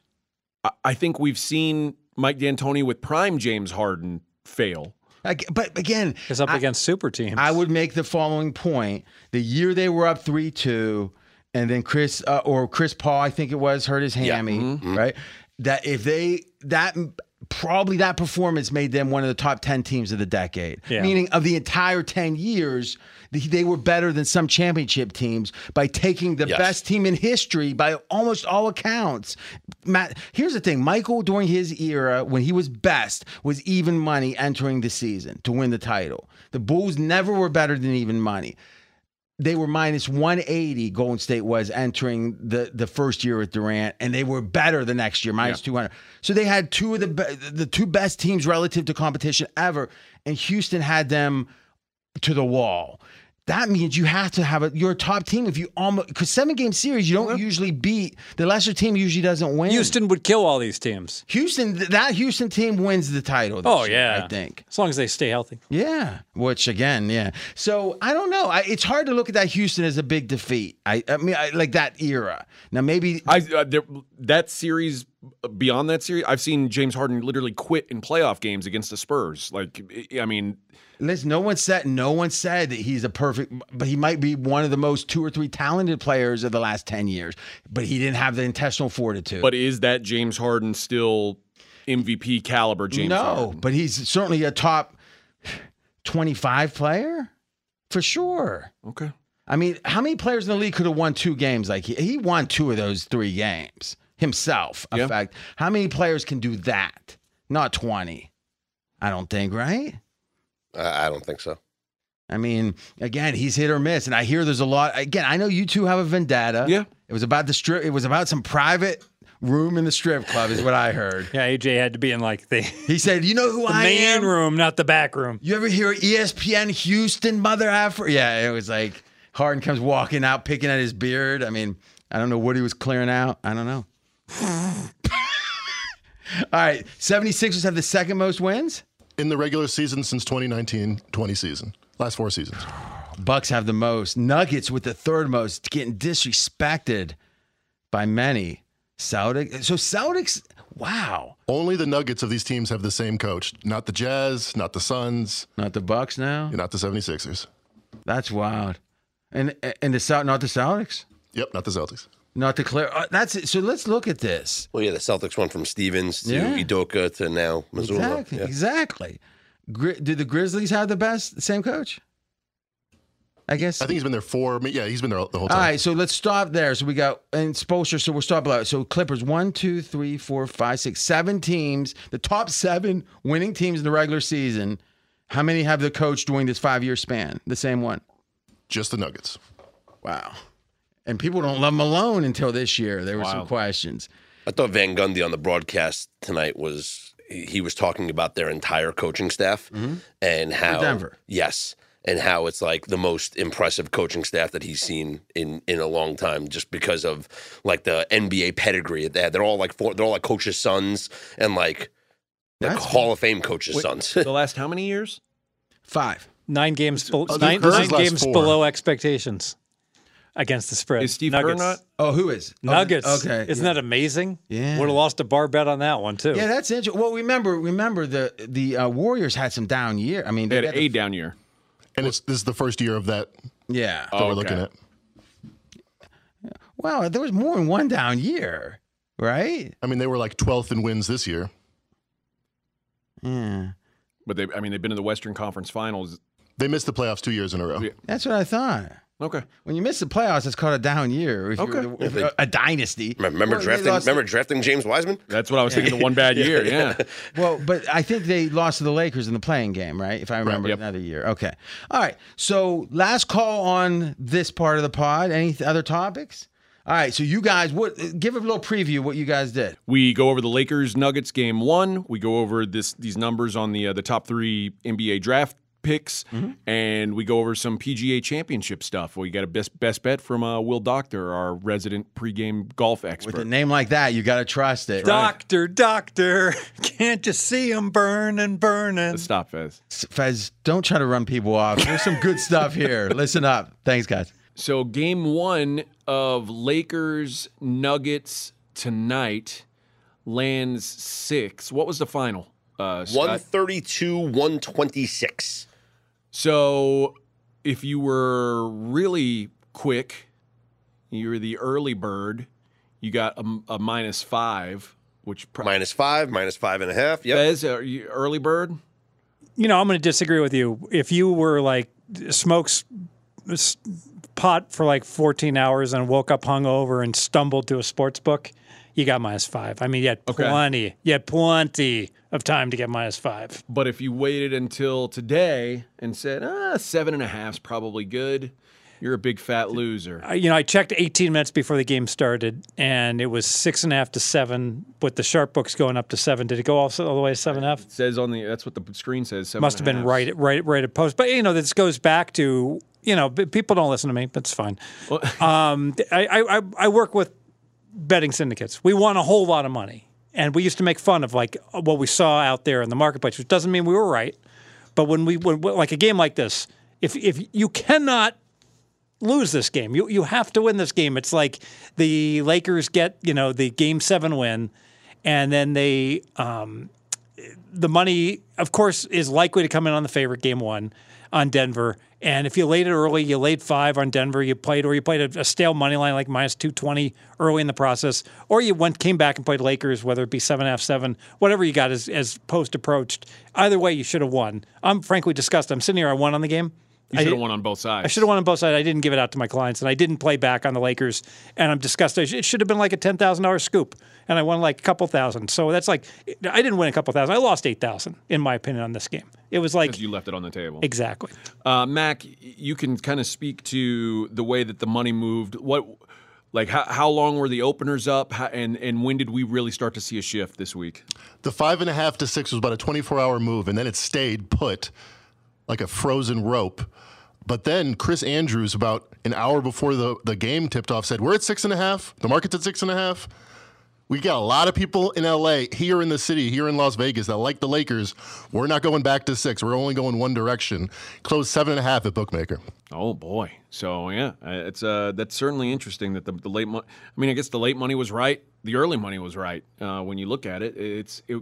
I, I think we've seen Mike D'Antoni with prime James Harden fail. Like, but again, Is up I- against super teams. I would make the following point: the year they were up three two, and then Chris uh, or Chris Paul, I think it was, hurt his hammy, Mm-hmm. right? That if they that probably that performance made them one of the top ten teams of the decade. Yeah. Meaning of the entire ten years, they- they were better than some championship teams by taking the Yes. best team in history by almost all accounts. Matt, here's the thing: Michael during his era, when he was best, was even money entering the season to win the title. The Bulls never were better than even money. They were minus 180. Golden State was entering the the first year with Durant, and they were better the next year, minus 200. So they had two of the be- the two best teams relative to competition ever, and Houston had them to the wall. That means you have to have a you're top team if you almost because seven game series you don't usually beat the lesser team usually doesn't win. Houston would kill all these teams. Houston, th- that Houston team wins the title. This Oh year, yeah, I think. as long as they stay healthy. Yeah, which again, yeah. So I don't know. I, it's hard to look at that Houston as a big defeat. I, I mean, I, like that era. Now maybe I uh, there, that series beyond that series, I've seen James Harden literally quit in playoff games against the Spurs. Like, I mean, listen. No one said no one said that he's a perfect, but he might be one of the most two or three talented players of the last ten years. But he didn't have the intestinal fortitude. but is that James Harden still MVP caliber? James no, Harden? but he's certainly a top twenty-five player for sure. Okay. I mean, how many players in the league could have won two games like he? He won two of those three games himself. In Yeah. fact, how many players can do that? Not 20. I don't think, right? I I don't think so. I mean, again, he's hit or miss. And I hear there's a lot. Again, I know you two have a vendetta. Yeah. It was about the strip. It was about some private room in the strip club, is what I heard. (laughs) Yeah, AJ had to be in like the, He said, You know who the I main am? room, not the back room. You ever hear ESPN Houston mother after? Yeah, it was like Harden comes walking out, picking at his beard. I mean, I don't know what he was clearing out. I don't know. (laughs) All right, 76ers have the second most wins. In the regular season since 2019 20 season. Last four seasons. Bucks have the most. Nuggets with the third most, getting disrespected by many. Celtics. So Celtics, wow. Only the Nuggets of these teams have the same coach. Not the Jazz, not the Suns, Not the Bucks now. not the 76ers. That's wild. And and the not the Celtics, Yep, not the Celtics. Not the Clear. Uh, that's it. So let's look at this. Well, yeah, the Celtics went from Stevens to Yeah. Udoka to now Mazzulla. Exactly. Yeah. Exactly. Gri- did the Grizzlies have the best same coach? I guess. I think he's been there four. Yeah, he's been there the whole time. All right, so let's stop there. So we got and Spoelstra. So we'll stop below. So Clippers one, two, three, four, five, six, seven teams. The top seven winning teams in the regular season. How many have the coach during this five year span? The same one. Just the Nuggets. Wow. And people don't love Malone until this year. There were some questions. I thought Van Gundy on the broadcast tonight was he he was talking about their entire coaching staff mm-hmm. and how Denver. yes, and how it's like the most impressive coaching staff that he's seen in in a long time, just because of like the NBA pedigree they had. They're all like four, they're all like coaches' sons and like. Like That's- Hall of Fame coaches' sons. the last how many years? (laughs) Five. Nine games, oh, bel- Oh, nine, nine games four. below expectations against the spread. Is Steve Nuggets. Kerr not? Oh, who is? Oh, Nuggets. Okay. Isn't yeah. that amazing? Yeah. Would have lost a bar bet on that one too. Yeah, that's interesting. Well, remember, remember the the uh, Warriors had some down year. I mean, They had got an the- A down year. And it's this is the first year of that Yeah. that we're okay. looking at. Well, there was more than one down year. right? I mean, they were like 12th in wins this year. Yeah, But they, I mean, they've been in the Western Conference Finals. They missed the playoffs two years in a row. Yeah. that's what I thought. Okay. When you miss the playoffs, it's called a down year. If Okay. you're- if you're a dynasty. Remember Well, drafting? lost- Remember drafting James Wiseman? That's what I was thinking. The one bad (laughs) year. Yeah. (laughs) Well, but I think they lost to the Lakers in the play-in game, right? If I remember Yep. another year. Okay. All right. So last call on this part of the pod. Any th- other topics? All right. So you guys, what? Give a little preview of what you guys did. We go over the Lakers Nuggets game one. We go over this these numbers on the uh, the top three NBA draft picks, Mm-hmm. and we go over some PGA Championship stuff. We got a best best bet from uh, Will Doctor, our resident pregame golf expert. With a name like that, you got to trust it. Doctor, doctor, (laughs) can't you see him burning, burning? Let's Stop, Fez. Fez, don't try to run people off. There's some good stuff here. (laughs) Listen up. Thanks, guys. So game one of Lakers Nuggets tonight lands six. What was the final? Uh, 132, 126. So if you were really quick, you were the early bird. You got a, a minus five, which pro- Minus five, minus five and a half. Yep. Fez, are you early bird? You know, I'm going to disagree with you. If you were like smokes pot for like 14 hours and woke up hungover and stumbled to a sports book, you got minus five. I mean, you had Okay. plenty, you had plenty of time to get minus five. But if you waited until today and said, ah, seven and a half's probably good, you're a big fat loser. You know, I checked 18 minutes before the game started, and it was six and a half to seven, with the sharp books going up to seven. Did it go also all the way to seven and a half? It says on the that's what the screen says. seven Must have been half. right, right, right at post. But you know, this goes back to you know, people don't listen to me. That's fine. (laughs) um, I, I, I- I work with betting syndicates. We won a whole lot of money, and we used to make fun of like what we saw out there in the marketplace, which doesn't mean we were right. But when we when, like a game like this, if if you cannot lose this game. You you have to win this game. It's like the Lakers get you know the game seven win, and then they um, the money of course is likely to come in on the favorite game one on Denver. And if you laid it early, you laid five on Denver. You played, or you played a, a stale money line like minus two twenty early in the process, or you went came back and played Lakers, whether it be seven half seven, whatever you got as as post approached. Either way, you should have won. I'm frankly disgusted. I'm sitting here. I won on the game. You I should have won on both sides. I should have won on both sides. I didn't give it out to my clients, and I didn't play back on the Lakers. And I'm disgusted. It should have been like a ten thousand dollars scoop, and I won like a couple thousand. So that's like I didn't win a couple thousand. I lost eight thousand, in my opinion, on this game. It was like You left it on the table. exactly. Uh, Mac, you can kind of speak to the way that the money moved. What, like, how, how long were the openers up, how, and and when did we really start to see a shift this week? The five and a half to six was about a 24 hour move, and then it stayed put like a frozen rope. But then Chris Andrews, about an hour before the, the game tipped off, said, We're at six and a half. The market's at six and a half. We got a lot of people in LA, here in the city, here in Las Vegas, that like the Lakers. We're not going back to six. We're only going one direction. Closed seven and a half at Bookmaker. Oh boy! So yeah, uh, it's uh, that's certainly interesting that the, the late money. I mean, I guess the late money was right. The early money was right. Uh, when you look at it, it's it,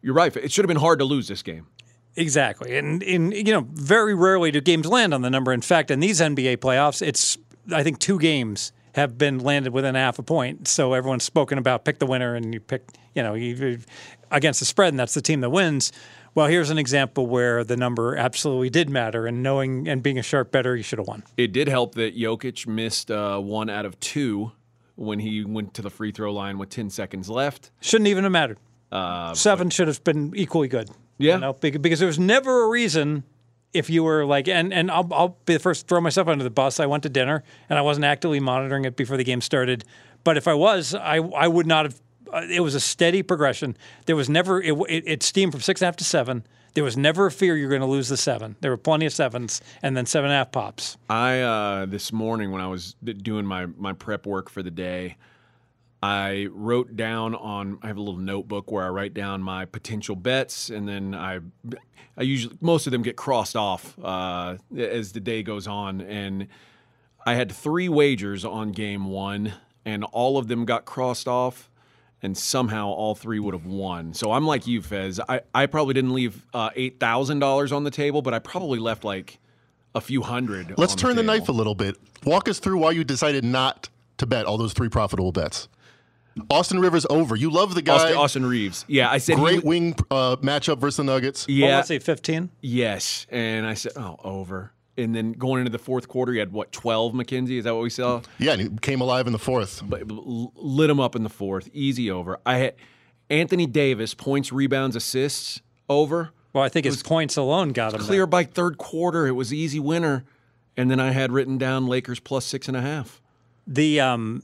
you're right. It should have been hard to lose this game. Exactly. And in you know, very rarely do games land on the number. In fact, in these NBA playoffs, it's I think two games have been landed within half a point. So everyone's spoken about pick the winner and you pick, you know, you, against the spread and that's the team that wins. Well, here's an example where the number absolutely did matter and knowing and being a sharp better, you should have won. It did help that Jokic missed uh, one out of two when he went to the free throw line with 10 seconds left. Shouldn't even have mattered. Seven should have been equally good. Yeah. You know, because there was never a reason if you were like, and, and I'll, I'll be the first to throw myself under the bus. I went to dinner and I wasn't actively monitoring it before the game started. But if I was, I, I would not have. Uh, it was a steady progression. There was never, it, it, it steamed from six and a half to seven. There was never a fear you're going to lose the seven. There were plenty of sevens and then seven and a half pops. I uh, this morning when I was doing my my prep work for the day, I wrote down on I have a little notebook where I write down my potential bets, and then I I usually most of them get crossed off uh, as the day goes on, and I had three wagers on game one, and all of them got crossed off. And somehow all three would have won. So I'm like you, Fez. I, I probably didn't leave uh, eight thousand dollars on the table, but I probably left like a few hundred. Let's turn the, table. knife a little bit. Walk us through why you decided not to bet all those three profitable bets. Austin Rivers over. You love the guy. Austin, Austin Reaves. Yeah, I said Great would- wing uh, matchup versus the Nuggets. Well, Yeah, let's say 15. yes, and I said, oh, over. And then going into the fourth quarter, he had what twelve? Mackenzie, is that what we saw? Yeah, and he came alive in the fourth. But lit him up in the fourth, easy over. I had Anthony Davis points, rebounds, assists over. Well, I think his points alone got him Clear there. by third quarter, it was easy winner. And then I had written down Lakers plus six and a half. The um,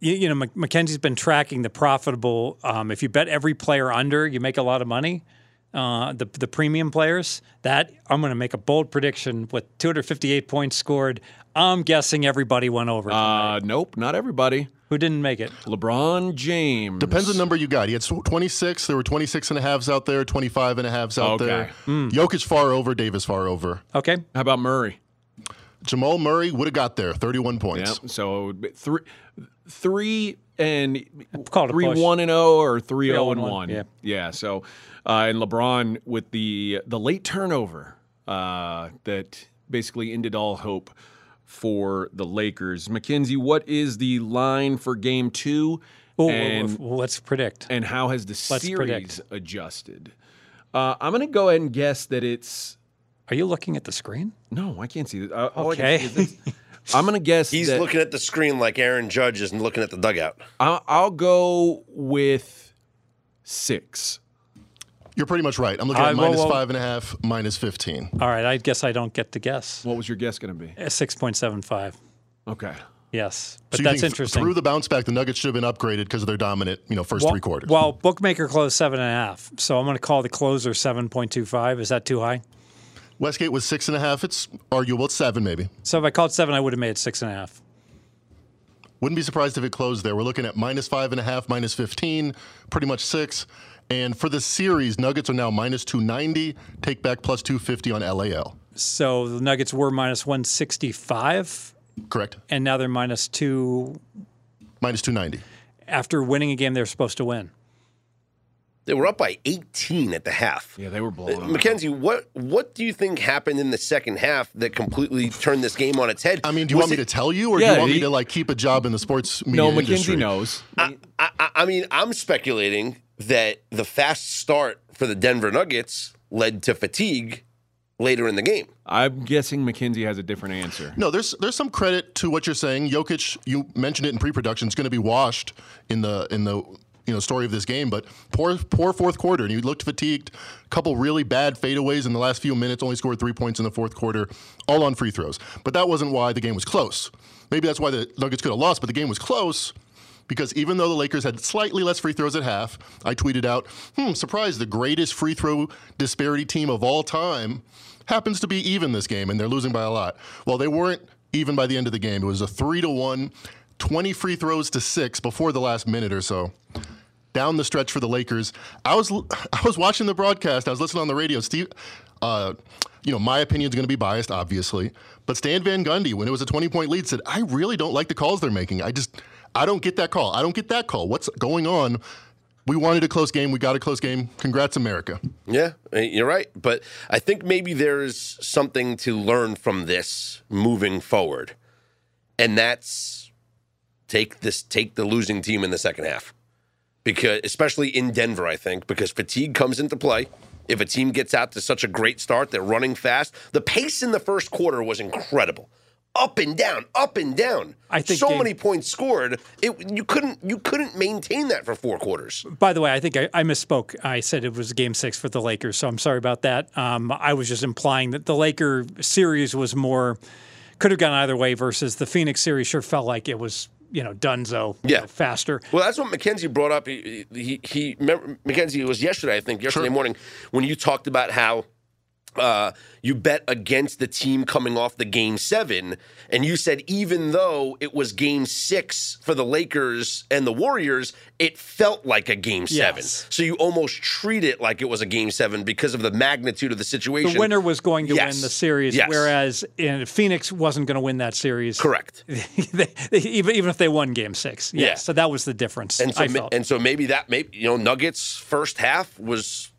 you, you know, Mc- Mackenzie's been tracking the profitable. Um, if you bet every player under, you make a lot of money. Uh, the the premium players. That I'm going to make a bold prediction with 258 points scored. I'm guessing everybody went over. Uh, nope, not everybody. Who didn't make it? LeBron James. Depends on the number you got. He had 26. There were 26 and a halves out there, 25 and a halves out Okay. there. Jokic far over, Davis far over. Okay, How about Murray? Jamal Murray would have got there, 31 Yeah. points. So three, three and three one and zero or three zero and 3-0 and one. one, yeah. yeah. So uh, and LeBron with the the late turnover uh, that basically ended all hope for the Lakers. Mackenzie, what is the line for Game Two? Ooh, and well, let's predict. and how has the Let's series predict. adjusted? Uh, I'm going to go ahead and guess that it's Are you looking at the screen? no. I can't see it. Uh, all I can Okay. see is this. (laughs) I'm going to guess He's that looking at the screen like Aaron Judge is looking at the dugout. I'll, I'll go with six. You're pretty much right. I'm looking Uh, at whoa, minus whoa. five and a half, minus 15. All right, I guess I don't get to guess. What was your guess going to be? Uh, Six point seven five. Okay. Yes, but So you that's think interesting. Through the bounce back, the Nuggets should have been upgraded because of their dominant, you know, first well, three quarters. Well, bookmaker closed seven and a half, so I'm going to call the closer seven point two five. Is that too high? Westgate was six and a half. It's arguable. It's seven, maybe. So if I called seven, I would have made it six and a half. Wouldn't be surprised if it closed there. We're looking at minus five and a half, minus 15, pretty much six. And for the series, Nuggets are now minus 290, take back plus 250 on LAL. So the Nuggets were minus one sixty five, Correct? and now they're minus two. Minus 290. After winning a game, they're supposed to win. They were up by 18 at the half. Yeah, they were uh, blowing. them Mackenzie, what what do you think happened in the second half that completely turned this game on its head? I mean, do you Was want me to tell you, or do you want he- me to like keep a job in the sports out. media No, Mackenzie industry? knows. I, I, I mean, I'm speculating that the fast start for the Denver Nuggets led to fatigue later in the game. I'm guessing Mackenzie has a different answer. No, there's there's some credit to what you're saying. Jokic, you mentioned it in pre-production, is going to be washed in the in the you know story of this game, but poor poor fourth quarter, and he looked fatigued. A couple really bad fadeaways in the last few minutes. Only scored three points in the fourth quarter, all on free throws. But that wasn't why the game was close. Maybe that's why the Nuggets could have lost, but the game was close. Because even though the Lakers had slightly less free throws at half, I tweeted out, hmm, surprise, the greatest free throw disparity team of all time happens to be even this game, and they're losing by a lot. Well, they weren't even by the end of the game. It was a three to one, 20 free throws to six before the last minute or so. Down the stretch for the Lakers. I was (laughs) I was watching the broadcast. I was listening on the radio. Steve, uh, you know, my opinion is going to be biased, obviously. But Stan Van Gundy, when it was a 20 point lead, said, "I really don't like the calls they're making. I just I don't get that call. I don't get that call. What's going on?" We wanted a close game. We got a close game. Congrats, America. Yeah, eh, you're right. But I think maybe there's something to learn from this moving forward. And that's take this take the losing team in the second half. Because especially in Denver, I think, because fatigue comes into play. If a team gets out to such a great start, they're running fast. The pace in the first quarter was incredible. Up and down, up and down. I think so many points scored. It, you couldn't you couldn't maintain that for four quarters. By the way, I think I, I misspoke. I said it was game six for the Lakers, so I'm sorry about that. Um, I was just implying that the Laker series was more could have gone either way versus the Phoenix series. Sure felt like it was you know Dunzo, Yeah. know, faster. Well, that's what Mackenzie brought up. He, he, he remember, Mackenzie, it was yesterday, I think, yesterday morning, when you talked about how uh, you bet against the team coming off the game seven, and you said even though it was game six for the Lakers and the Warriors, it felt like a game seven. Yes. So you almost treat it like it was a game seven because of the magnitude of the situation. The winner was going to Yes. win the series, Yes. whereas in Phoenix wasn't going to win that series. Correct. (laughs) Even even if they won Game Six, yeah. Yeah. So that was the difference. And so, I ma- felt. and so maybe that, maybe you know, Nuggets first half was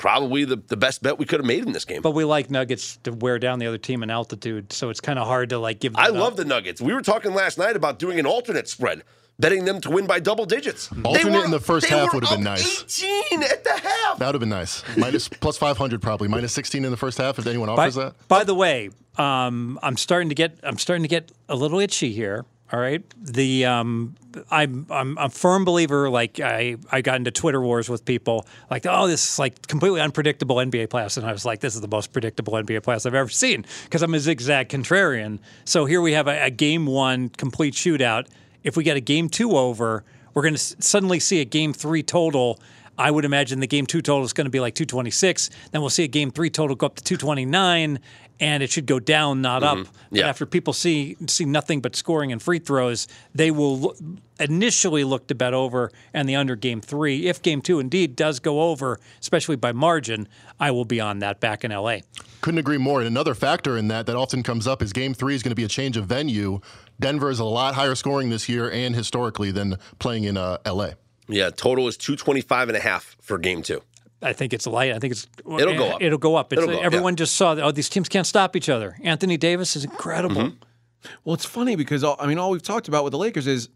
probably the, the best bet we could have made in this game. but we like Nuggets to wear down the other team in altitude, so it's kind of hard to like give. Them I up. love the Nuggets. We were talking last night about doing an alternate spread. betting them to win by double digits. Alternate were- in the first half would have been nice. 18 at the half. That would have been nice. Minus plus 500 probably. Minus 16 in the first half if anyone By, offers that. by the way, um, I'm starting to get I'm starting to get a little itchy here. All right, the um, I'm I'm a firm believer. Like I I got into Twitter wars with people like, oh, this is like completely unpredictable NBA playoffs, and I was like, this is the most predictable NBA playoffs I've ever seen because I'm a zigzag contrarian. So here we have a, a game one complete shootout. If we get a game two over, we're going to s- suddenly see a game three total. I would imagine the game two total is going to be like 226. Then we'll see a game three total go up to 229, and it should go down, not up. But Yeah. after people see see nothing but scoring and free throws, they will lo- initially look to bet over and the under game three. If game two indeed does go over, especially by margin, I will be on that back in LA. Couldn't agree more. And another factor in that that often comes up is game three is going to be a change of venue. Denver is a lot higher scoring this year and historically than playing in uh, LA. Yeah, total is 225 and a half for game two. I think it's light. I think it's It'll go up. It'll go up. It's, It'll go up, everyone yeah. just saw that. Oh, these teams can't stop each other. Anthony Davis is incredible. Mm-hmm. Well, it's funny because all, I mean, all we've talked about with the Lakers is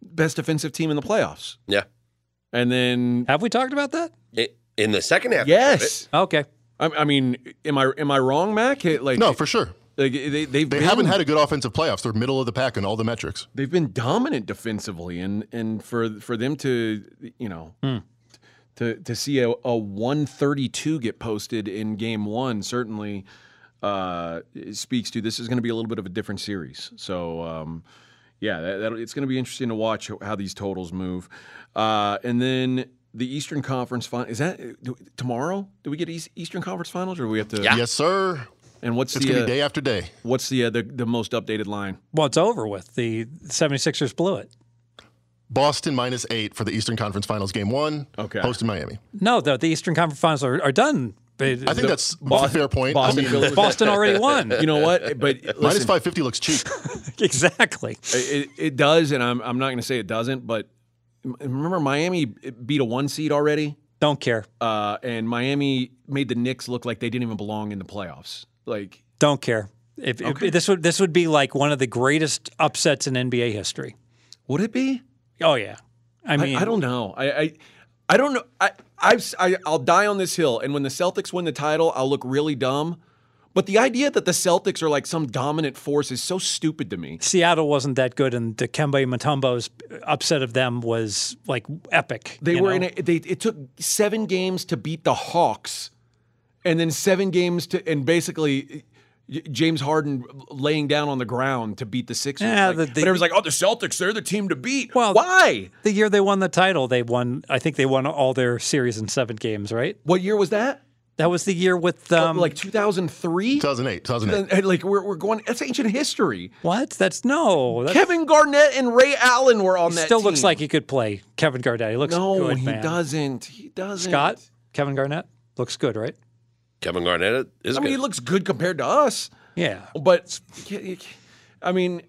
best defensive team in the playoffs, Yeah. and then Have we talked about that? I- In the second half. yes, Okay. I, I mean, am I am I wrong, Mac? It- Like No, for sure. like they they've They been, haven't had a good offensive playoffs. They're middle of the pack in all the metrics. they've been dominant defensively, and and for for them to you know to to see a, a one thirty two get posted in game one certainly uh, speaks to this is going to be a little bit of a different series. So. Um, yeah, that, that, it's going to be interesting to watch how these totals move. Uh, and then the Eastern Conference final is that do, tomorrow? Do we get East, Eastern Conference Finals, or do we have to? Yeah. Yes, sir. And what's It's the going to uh, be day after day. what's the, uh, the the most updated line? Well, it's over with. The 76ers blew it. Boston minus eight for the Eastern Conference Finals game one. Okay. Hosted Miami. No, the, the Eastern Conference Finals are, are done. But I think that's a fair point. Boston I mean, Boston already won. You know what? (laughs) But listen, 550 looks cheap. (laughs) exactly. it, it does, and I'm I'm not going to say it doesn't, but remember Miami beat a one seed already, Don't care. uh, and Miami made the Knicks look like they didn't even belong in the playoffs. Like Don't care. If, if- this would this would be like one of the greatest upsets in NBA history. would it be? Oh yeah. I I, mean, I don't know. I, I I don't know. I I've I, I'll die on this hill, and when the Celtics win the title, I'll look really dumb. But the idea that the Celtics are like some dominant force is so stupid to me. Seattle wasn't that good, and Dikembe Mutombo's upset of them was like epic. They were know? in a, they it took seven games to beat the Hawks, and then seven games to and basically James Harden laying down on the ground to beat the Sixers. Yeah, Like, the- the- but everyone's like, "Oh, the Celtics, they're the team to beat." Well- why? the year they won the title. They won. I think they won all their series in seven games. Right. What year was that? That was the year with um, like 2003. 2008. 2008. Like we're, we're going. That's ancient history. what? That's no. That's, Kevin Garnett and Ray Allen were on that. still looks like he could play Kevin Garnett. He looks no, good, he man. doesn't. He doesn't. Scott, Kevin Garnett looks good, right? Kevin Garnett is I good. mean, he looks good compared to us. Yeah. But I mean,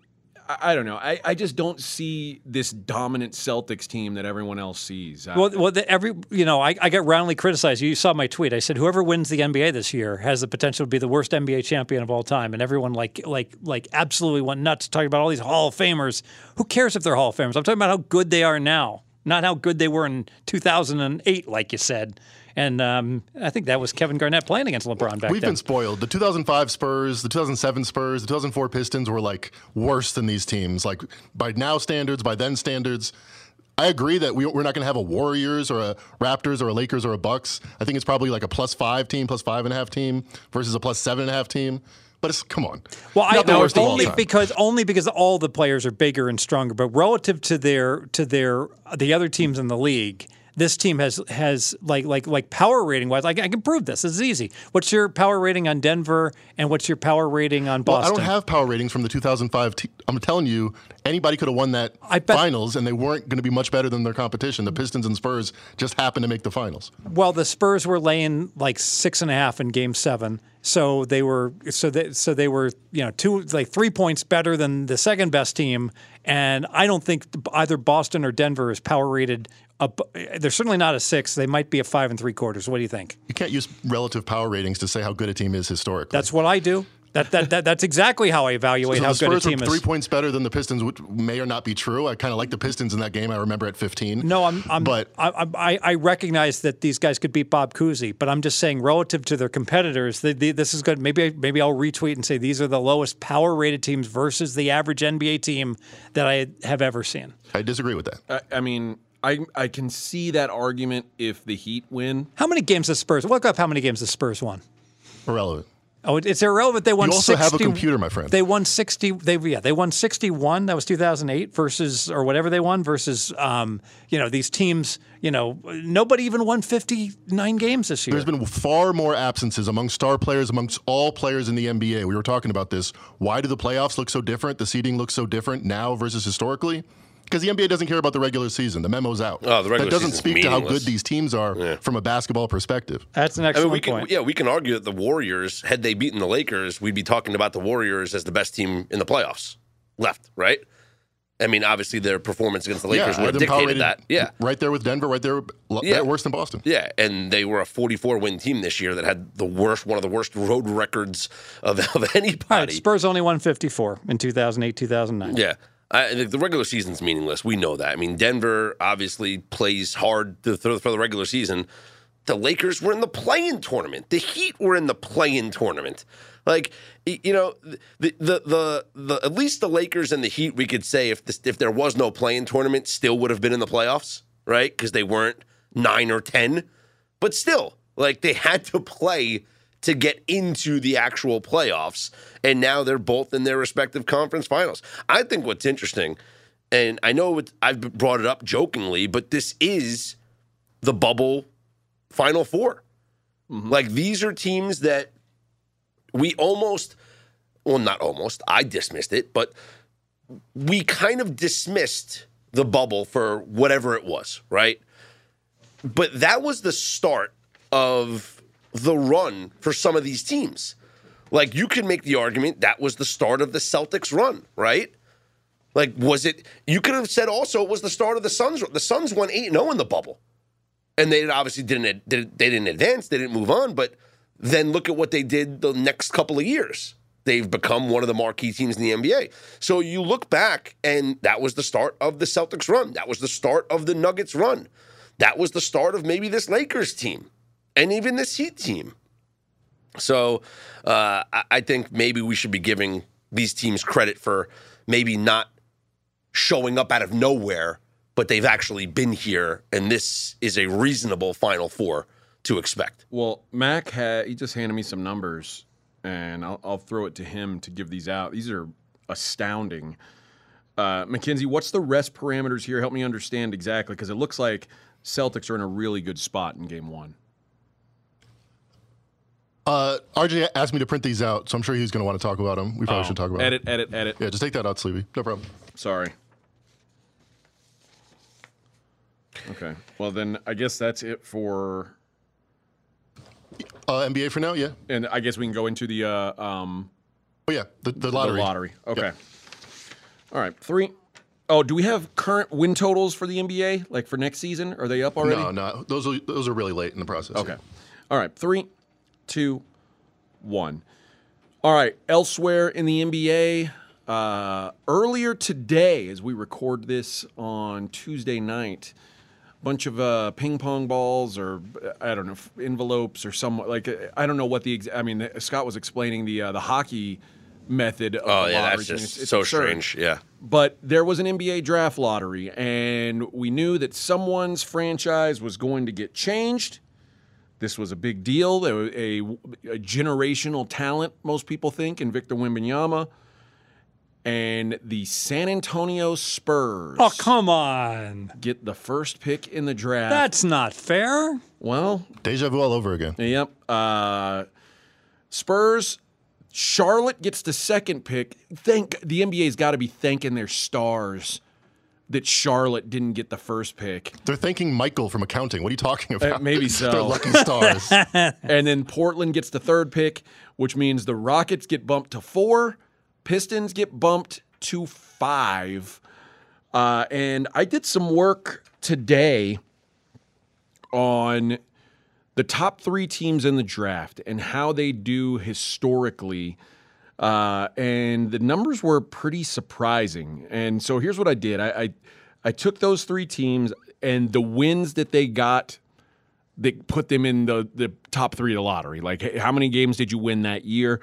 I, I don't know. I, I just don't see this dominant Celtics team that everyone else sees. Well, well, the, every you know, I, I got roundly criticized. You saw my tweet. I said whoever wins the NBA this year has the potential to be the worst NBA champion of all time, and everyone like like like absolutely went nuts talking about all these Hall of Famers. Who cares if they're Hall of Famers? I'm talking about how good they are now, not how good they were in 2008, like you said. And um, I think that was Kevin Garnett playing against LeBron back then. We've then. been spoiled. The 2005 Spurs, the 2007 Spurs, the 2004 Pistons were like worse than these teams. Like by now standards, by then standards. I agree that we, we're not going to have a Warriors or a Raptors or a Lakers or a Bucks. I think it's probably like a plus five team, plus five and a half team versus a plus seven and a half team. But it's come on. Well, I Not the know only because only because all the players are bigger and stronger, but relative to their to their the other teams in the league, this team has has like like like power rating wise. Like I can prove this. This is easy. What's your power rating on Denver, and what's your power rating on Boston? Well, I don't have power ratings from the 2005. Te- I'm telling you, anybody could have won that finals, and they weren't going to be much better than their competition. The Pistons and Spurs just happened to make the finals. Well, the Spurs were laying like six and a half in Game Seven, so they were so they so they were you know two like three points better than the second best team, and I don't think either Boston or Denver is power rated. Up, they're certainly not a six. They might be a five and three quarters. What do you think? You can't use relative power ratings to say how good a team is historically. That's what I do. That, that, that that's exactly how I evaluate So how the good a Spurs were team three points better than the Pistons, which may or not be true. I kind of like the Pistons in that game. I remember at 15. No, I'm, I'm But- I, I, I recognize that these guys could beat Bob Cousy, but I'm just saying relative to their competitors, they, they, this is good. Maybe maybe I'll retweet and say these are the lowest power rated teams versus the average NBA team that I have ever seen. I disagree with that. I, I mean, I I can see that argument if the Heat win. How many games the Spurs? Look up how many games the Spurs won. Irrelevant. Oh, it's irrelevant. They won. You also 60, have a computer, my friend. They won sixty. They yeah, they won sixty-one. That was two thousand eight versus or whatever they won versus um, you know these teams. You know, nobody even won fifty-nine games this year. There's been far more absences among star players, amongst all players in the NBA. We were talking about this. Why do the playoffs look so different? The seeding looks so different now versus historically? Because the NBA doesn't care about the regular season. The memo's out. Oh, the regular that doesn't speak to how good these teams are from a basketball perspective. That's an I excellent mean, we can, point. yeah, we can argue that the Warriors, had they beaten the Lakers, we'd be talking about the Warriors as the best team in the playoffs left, right? I mean, obviously their performance against the Lakers I would had have dictated that. Yeah. Right there with Denver, right there, l- Yeah. worse than Boston. Yeah, and they were a 44 win team this year that had the worst, one of the worst road records of, (laughs) of All right, anybody. Spurs only won 54 in 2008, 2009. Yeah. I, the the regular season's meaningless. We know that. I mean, Denver obviously plays hard for the regular season. The Lakers were in the play-in tournament. The Heat were in the play-in tournament. Like you know, the the the, the at least the Lakers and the Heat, we could say if this, if there was no play-in tournament, still would have been in the playoffs, right? Because they weren't nine or ten, but still, like they had to play to get into the actual playoffs, and now they're both in their respective conference finals. I think what's interesting, and I know it, I've brought it up jokingly, but this is the bubble final 4 mm-hmm. Like these are teams that we almost, well, not almost, I dismissed it, but we kind of dismissed the bubble for whatever it was, right? But that was the start of the run for some of these teams. Like you could make the argument that was the start of the Celtics run, right? Like was it you could have said also it was the start of the Suns the Suns won 8-0 in the bubble. And they obviously didn't they didn't advance, they didn't move on, but then look at what they did the next couple of years. They've become one of the marquee teams in the NBA. So you look back, and that was the start of the Celtics run. That was the start of the Nuggets run. That was the start of maybe this Lakers team and even this Heat team. So uh, I, think maybe we should be giving these teams credit for maybe not showing up out of nowhere, but they've actually been here, and this is a reasonable Final Four to expect. Well, Mac had he just handed me some numbers, and I'll, I'll throw it to him to give these out. These are astounding. Uh, Mackenzie, what's the rest parameters here? Help me understand exactly because it looks like Celtics are in a really good spot in Game One. Uh, RJ asked me to print these out, so I'm sure he's going to want to talk about them. We probably should talk about Edit, them. edit, edit. Yeah, just take that out, Sleevy. No problem. Sorry. Okay. Well, then I guess that's it for, Uh, NBA for now, yeah. and I guess we can go into the uh, um, Oh yeah, the, the lottery. The lottery. Okay. All right. Three. Oh, do we have current win totals for the NBA? Like for next season? Are they up already? No, no, those are those are really late in the process. Okay. All right. Three, two, one. All right. Elsewhere in the NBA, uh, earlier today, as we record this on Tuesday night, a bunch of uh, ping pong balls or I don't know envelopes or some like I don't know what the ex- I mean Scott was explaining the uh, the hockey method. Of Oh yeah, lottery that's just It's- it's so absurd. strange. Yeah. But there was an NBA draft lottery, and we knew that someone's franchise was going to get changed. This was a big deal. There was a, a generational talent, most people think, in Victor Wembanyama. And the San Antonio Spurs Oh, come on. get the first pick in the draft. That's not fair. well, Deja vu all over again. Yep. Uh, Spurs. Charlotte gets the second pick. Thank the NBA's got to be thanking their stars that Charlotte didn't get the first pick. They're thanking Michael from accounting. What are you talking about? Uh, maybe (laughs) so. They're lucky stars. (laughs) And then Portland gets the third pick, which means the Rockets get bumped to four, Pistons get bumped to five. Uh, and I did some work today on the top three teams in the draft and how they do historically Uh, and the numbers were pretty surprising. And so here's what I did I, I, I took those three teams and the wins that they got that put them in the, the top three of the lottery. Like, how many games did you win that year?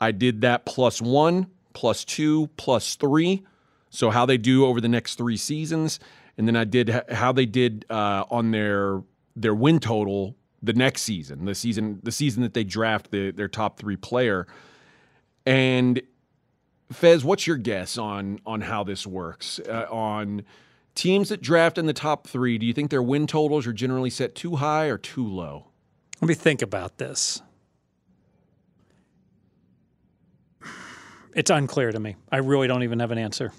I did that plus one, plus two, plus three. So how they do over the next three seasons, and then I did how they did uh, on their their win total the next season, the season the season that they draft the, their top three player. And Fez, what's your guess on on how this works uh, on teams that draft in the top three? Do you think their win totals are generally set too high or too low? Let me think about this. It's unclear to me. I really don't even have an answer.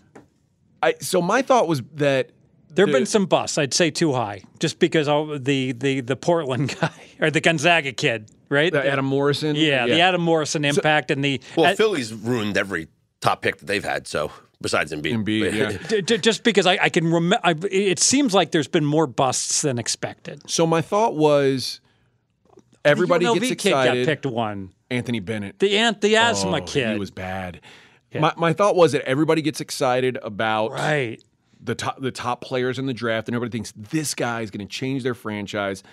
I so my thought was that There have been some busts. I'd say too high, just because all the the the Portland (laughs) guy or the Gonzaga kid, right? the Adam Morrison, yeah, the Adam Morrison impact and the Well, uh, Philly's ruined every top pick that they've had. So besides Embiid, Embiid, (laughs) yeah. j- j- just because I, I can remember, it seems like there's been more busts than expected. So my thought was everybody the UNLV gets kid got excited. picked one. Anthony Bennett. The ant, the asthma Oh, kid, He was bad. My, my thought was that everybody gets excited about right. the top the top players in the draft, and everybody thinks this guy is going to change their franchise.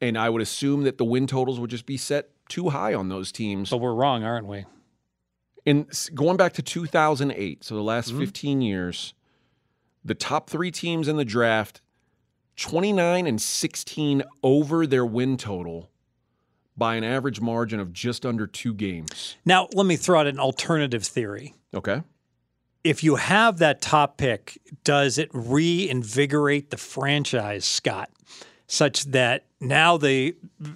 And I would assume that the win totals would just be set too high on those teams. But we're wrong, aren't we? in going back to 2008, so the last Mm-hmm. 15 years, the top three teams in the draft, 29 and 16 over their win total by an average margin of just under two games. Now, let me throw out an alternative theory. Okay. if you have that top pick, does it reinvigorate the franchise, Scott, such that now the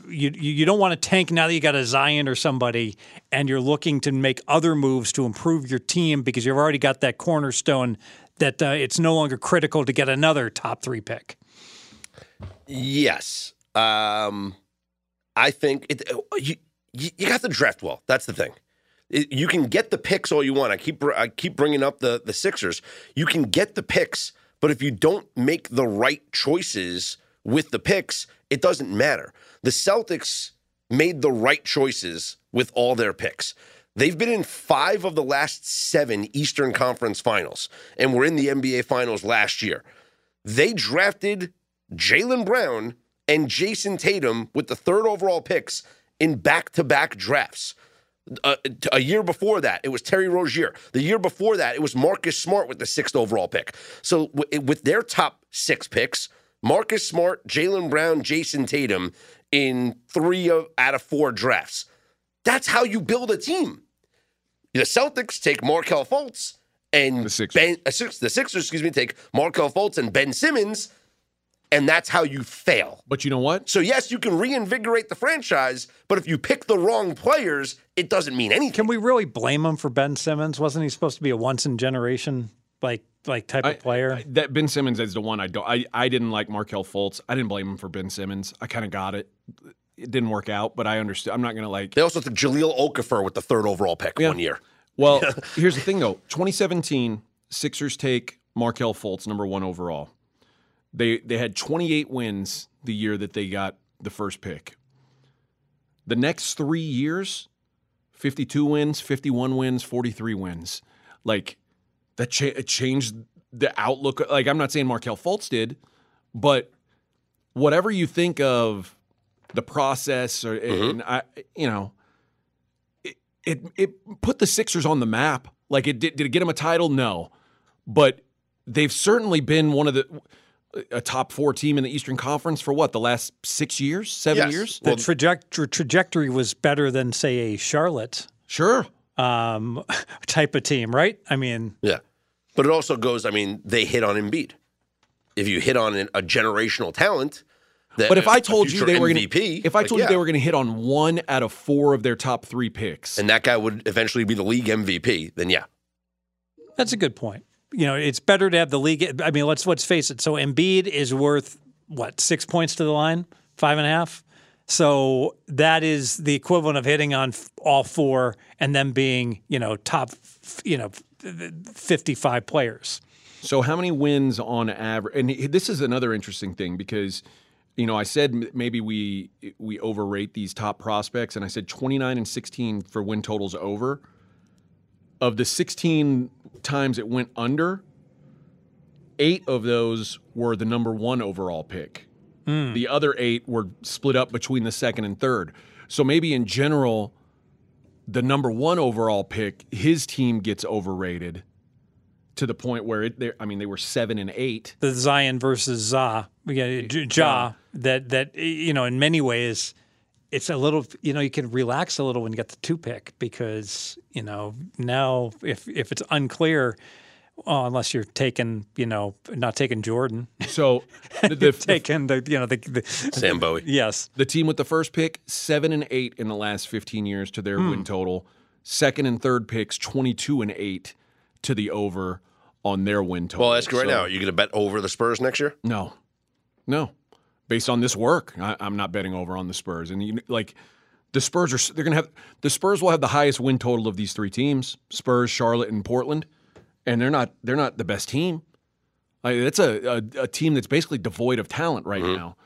you you don't want to tank now that you got a Zion or somebody, and you're looking to make other moves to improve your team because you've already got that cornerstone that uh, it's no longer critical to get another top three pick. Yes. Um, I think it, you, you you got the draft well. That's the thing. It- you can get the picks all you want. I keep I keep bringing up the the Sixers. You can get the picks, but if you don't make the right choices with the picks, it doesn't matter. The Celtics made the right choices with all their picks. They've been in five of the last seven Eastern Conference finals, and were in the NBA Finals last year. They drafted Jaylen Brown and Jayson Tatum with the third overall picks in back to back drafts. Uh, a year before that, it was Terry Rozier. The year before that, it was Marcus Smart with the sixth overall pick. So, w- with their top six picks, Marcus Smart, Jaylen Brown, Jayson Tatum in three of, out of four drafts. That's how you build a team. The Celtics take Markelle Fultz and The Sixers. Ben, uh, Six- the Sixers, excuse me, take Markelle Fultz and Ben Simmons, and that's how you fail. But you know what? So yes, you can reinvigorate the franchise, but if you pick the wrong players, it doesn't mean anything. Can we really blame him for Ben Simmons? Wasn't he supposed to be a once in generation like like type of player? I- that Ben Simmons is the one I don't. I, I didn't like Markelle Fultz. I didn't blame him for Ben Simmons. I kind of got it. It didn't work out, but I understood. I'm not going to like. They also took Jahlil Okafor with the third overall pick Yeah. one year. Well, (laughs) here's the thing though. 2017, Sixers take Markelle Fultz number one overall. They they had 28 wins the year that they got the first pick. The next three years, 52 wins, 51 wins, 43 wins. Like that cha- changed the outlook. Like I'm not saying Markelle Fultz did, but whatever you think of the process, or and I, you know, it, it it put the Sixers on the map. Like it did. Did it get them a title? No, but they've certainly been one of the a top four team in the Eastern Conference for what the last six years, seven Yes. years. the trajectory trajectory was better than say a Charlotte Sure. um, (laughs) type of team, right? I mean, Yeah. But it also goes, I mean, they hit on Embiid. If you hit on an- a generational talent, that, But if a I told you future they were going to, if I like, told you yeah. they were going to hit on one out of four of their top three picks, and that guy would eventually be the league MVP, then yeah. That's a good point. You know, it's better to have the league. I mean, let's let's face it. So Embiid is worth what six points to the line, five and a half. So that is the equivalent of hitting on all four and them being you know top, you know, fifty-five players. So how many wins on average? And this is another interesting thing because you know I said maybe we we overrate these top prospects, and I said 29 and 16 for win totals over. of the 16 times it went under, eight of those were the number one overall pick. Hmm. The other eight were split up between the second and third. So maybe in general, the number one overall pick, his team gets overrated to the point where it. I mean, they were seven and eight. the Zion versus Za, we got Ja. That that you know, in many ways, it's a little. You know, you can relax a little when you get the two pick because you know now if if it's unclear, oh, unless you're taking you know not taking Jordan, So (laughs) the, the, taking the you know the, the Sam Bowie. yes. the team with the first pick, seven and eight in the last 15 years to their hmm. win total. Second and third picks, 22 and eight to the over on their win total. Well, ask you right So- now. Are you going to bet over the Spurs next year? No, no. Based on this work, I, I'm not betting over on the Spurs. And you, like the Spurs are, they're going to have the Spurs will have the highest win total of these three teams: Spurs, Charlotte, and Portland. And they're not they're not the best team. Like, it's a, a a team that's basically devoid of talent right now.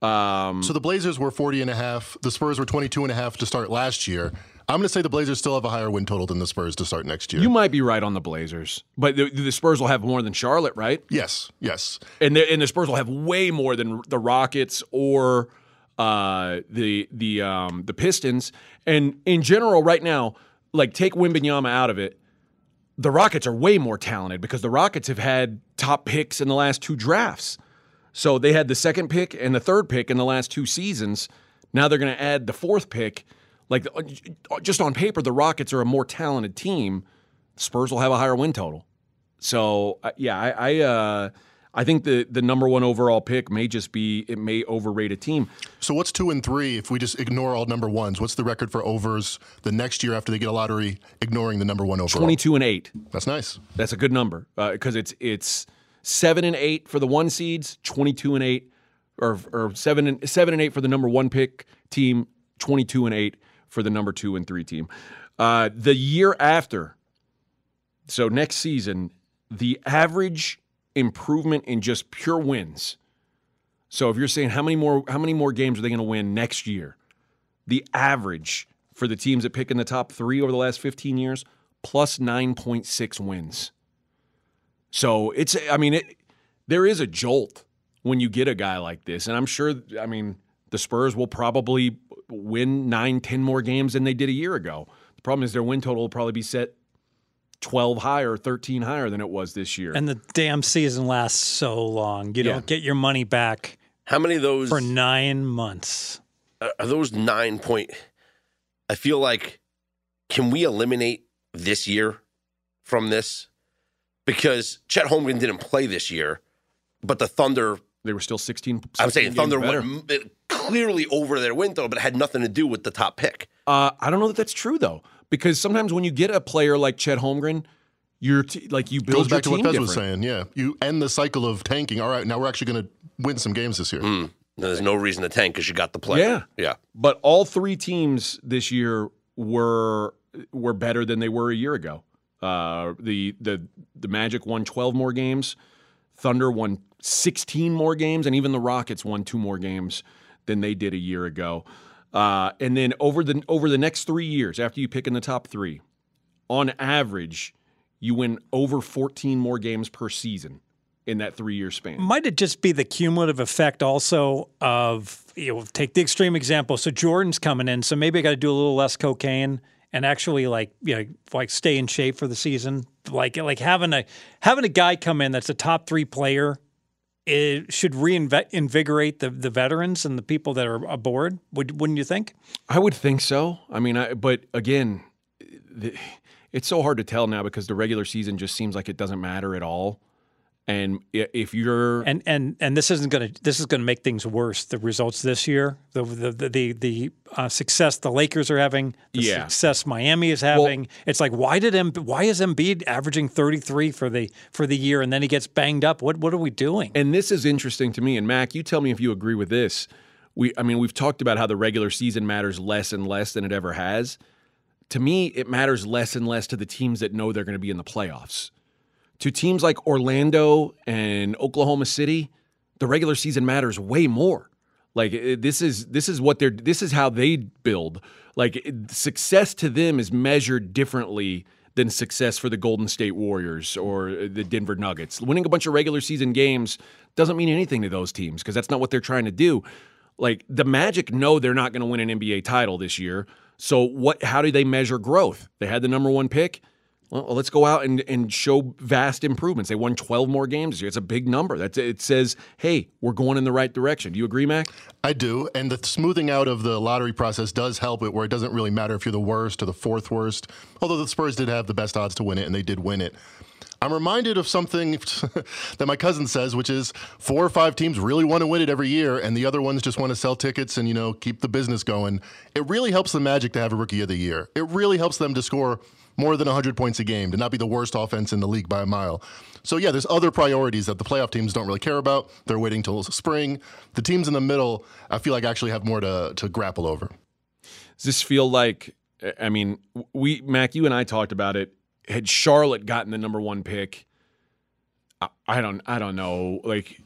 Um, So the Blazers were 40 and a half. The Spurs were 22 and a half to start last year. I'm going to say the Blazers still have a higher win total than the Spurs to start next year. you might be right on the Blazers, but the, the Spurs will have more than Charlotte, right? yes, yes. and the, and the Spurs will have way more than the Rockets or uh, the the um, the Pistons. And in general, right now, like take Wembanyama out of it, the Rockets are way more talented because the Rockets have had top picks in the last two drafts. So they had the second pick and the third pick in the last two seasons. Now they're going to add the fourth pick. Like uh, just on paper, the Rockets are a more talented team. Spurs will have a higher win total. So uh, yeah, I I, uh, I think the the number one overall pick may just be it may overrate a team. So what's two and three if we just ignore all number ones? What's the record for overs the next year after they get a lottery, ignoring the number one overall? Twenty two and eight. That's nice. That's a good number because it's it's seven and eight for the one seeds, twenty two and eight, or or seven and seven and eight for the number one pick team, twenty two and eight for the number two and three team. Uh, the year after, so next season, the average improvement in just pure wins. So if you're saying how many more how many more games are they going to win next year? The average for the teams that pick in the top three over the last 15 years, plus 9.6 wins. So it's, I mean, it, there is a jolt when you get a guy like this. And I'm sure, I mean, the Spurs will probably win nine, 10 more games than they did a year ago. The problem is their win total will probably be set 12 higher, 13 higher than it was this year. And the damn season lasts so long. You Yeah. don't get your money back How many of those for nine months. are are those nine point? I feel like can we eliminate this year from this because Chet Holmgren didn't play this year, but the Thunder. they were still 16. I'm saying Thunder games better. went clearly over their win total, but it had nothing to do with the top pick. Uh, I don't know that that's true though, because sometimes when you get a player like Chet Holmgren, you're t- like you build Goes back to what team Fez was saying. Yeah, you end the cycle of tanking. All right, now we're actually going to win some games this year. Mm. There's no reason to tank because you got the player. Yeah. yeah. But all three teams this year were were better than they were a year ago. Uh, the the the Magic won 12 more games, Thunder won 16 more games, and even the Rockets won two more games than they did a year ago. Uh, and then over the over the next three years, after you pick in the top three, on average, you win over 14 more games per season in that three year span. Might it just be the cumulative effect also of you know take the extreme example. So Jordan's coming in, so maybe I got to do a little less cocaine and actually like you know like stay in shape for the season. Like like having a having a guy come in that's a top three player. It should reinvigorate the, the veterans and the people that are aboard. Would, wouldn't you think? I would think so. I mean, I, but again, the, it's so hard to tell now because the regular season just seems like it doesn't matter at all. And if you're And and and this isn't going to this is going to make things worse. The results this year, the the the the, the uh, success the Lakers are having, the Yeah. success Miami is having. it's like why did M, why is Embiid averaging 33 for the for the year and then he gets banged up? What what are we doing? and this is interesting to me. And Mac, you tell me if you agree with this. We, I mean, we've talked about how the regular season matters less and less than it ever has. To me, it matters less and less to the teams that know they're going to be in the playoffs. To teams like Orlando and Oklahoma City, the regular season matters way more. Like eh, this is this is what they're this is how they build. Like success to them is measured differently than success for the Golden State Warriors or eh, the Denver Nuggets. Winning a bunch of regular season games doesn't mean anything to those teams because that's not what they're trying to do. Like the Magic know they're not going to win an NBA title this year. So what how do they measure growth? They had the number 1 pick. Well, let's go out and, and show vast improvements. They won 12 more games this year. It's a big number. That's it says, hey, we're going in the right direction. Do you agree, Mac? I do, and the smoothing out of the lottery process does help it, where it doesn't really matter if you're the worst or the fourth worst. Although the Spurs did have the best odds to win it, and they did win it. I'm reminded of something (laughs) that my cousin says, which is four or five teams really want to win it every year, and the other ones just want to sell tickets and you know keep the business going. It really helps the Magic to have a Rookie of the Year. It really helps them to score more than 100 points a game, to not be the worst offense in the league by a mile. So yeah, there's other priorities that the playoff teams don't really care about. They're waiting till spring. The teams in the middle, I feel like actually have more to to grapple over. Does this feel like? I mean, we Mac, you and I talked about it. Had Charlotte gotten the number one pick, I, I don't, I don't know. Like,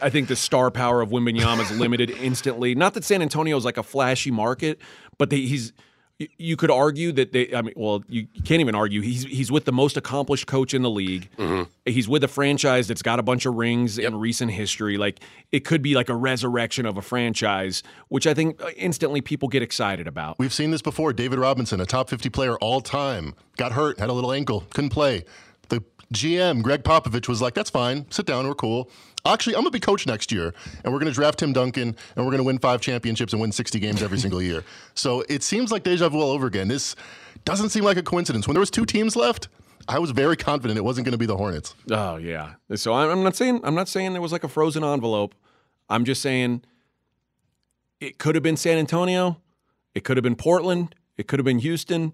I think the star power of Wembanyama is limited (laughs) instantly. Not that San Antonio is like a flashy market, but they, he's. You could argue that they. I mean, well, you can't even argue. He's he's with the most accomplished coach in the league. Mm-hmm. He's with a franchise that's got a bunch of rings in recent history. Like it could be like a resurrection of a franchise, which I think instantly people get excited about. We've seen this before. David Robinson, a top 50 player all time, got hurt, had a little ankle, couldn't play. The GM, Gregg Popovich, was like, that's fine, sit down, we're cool. Actually, I'm going to be coach next year, and we're going to draft Tim Duncan, and we're going to win five championships and win 60 games every single year. (laughs) So it seems like deja vu all over again. This doesn't seem like a coincidence. When there was two teams left, I was very confident it wasn't going to be the Hornets. Oh yeah. So I'm I'm not saying I'm not saying there was like a frozen envelope. I'm just saying it could have been San Antonio, it could have been Portland, it could have been Houston.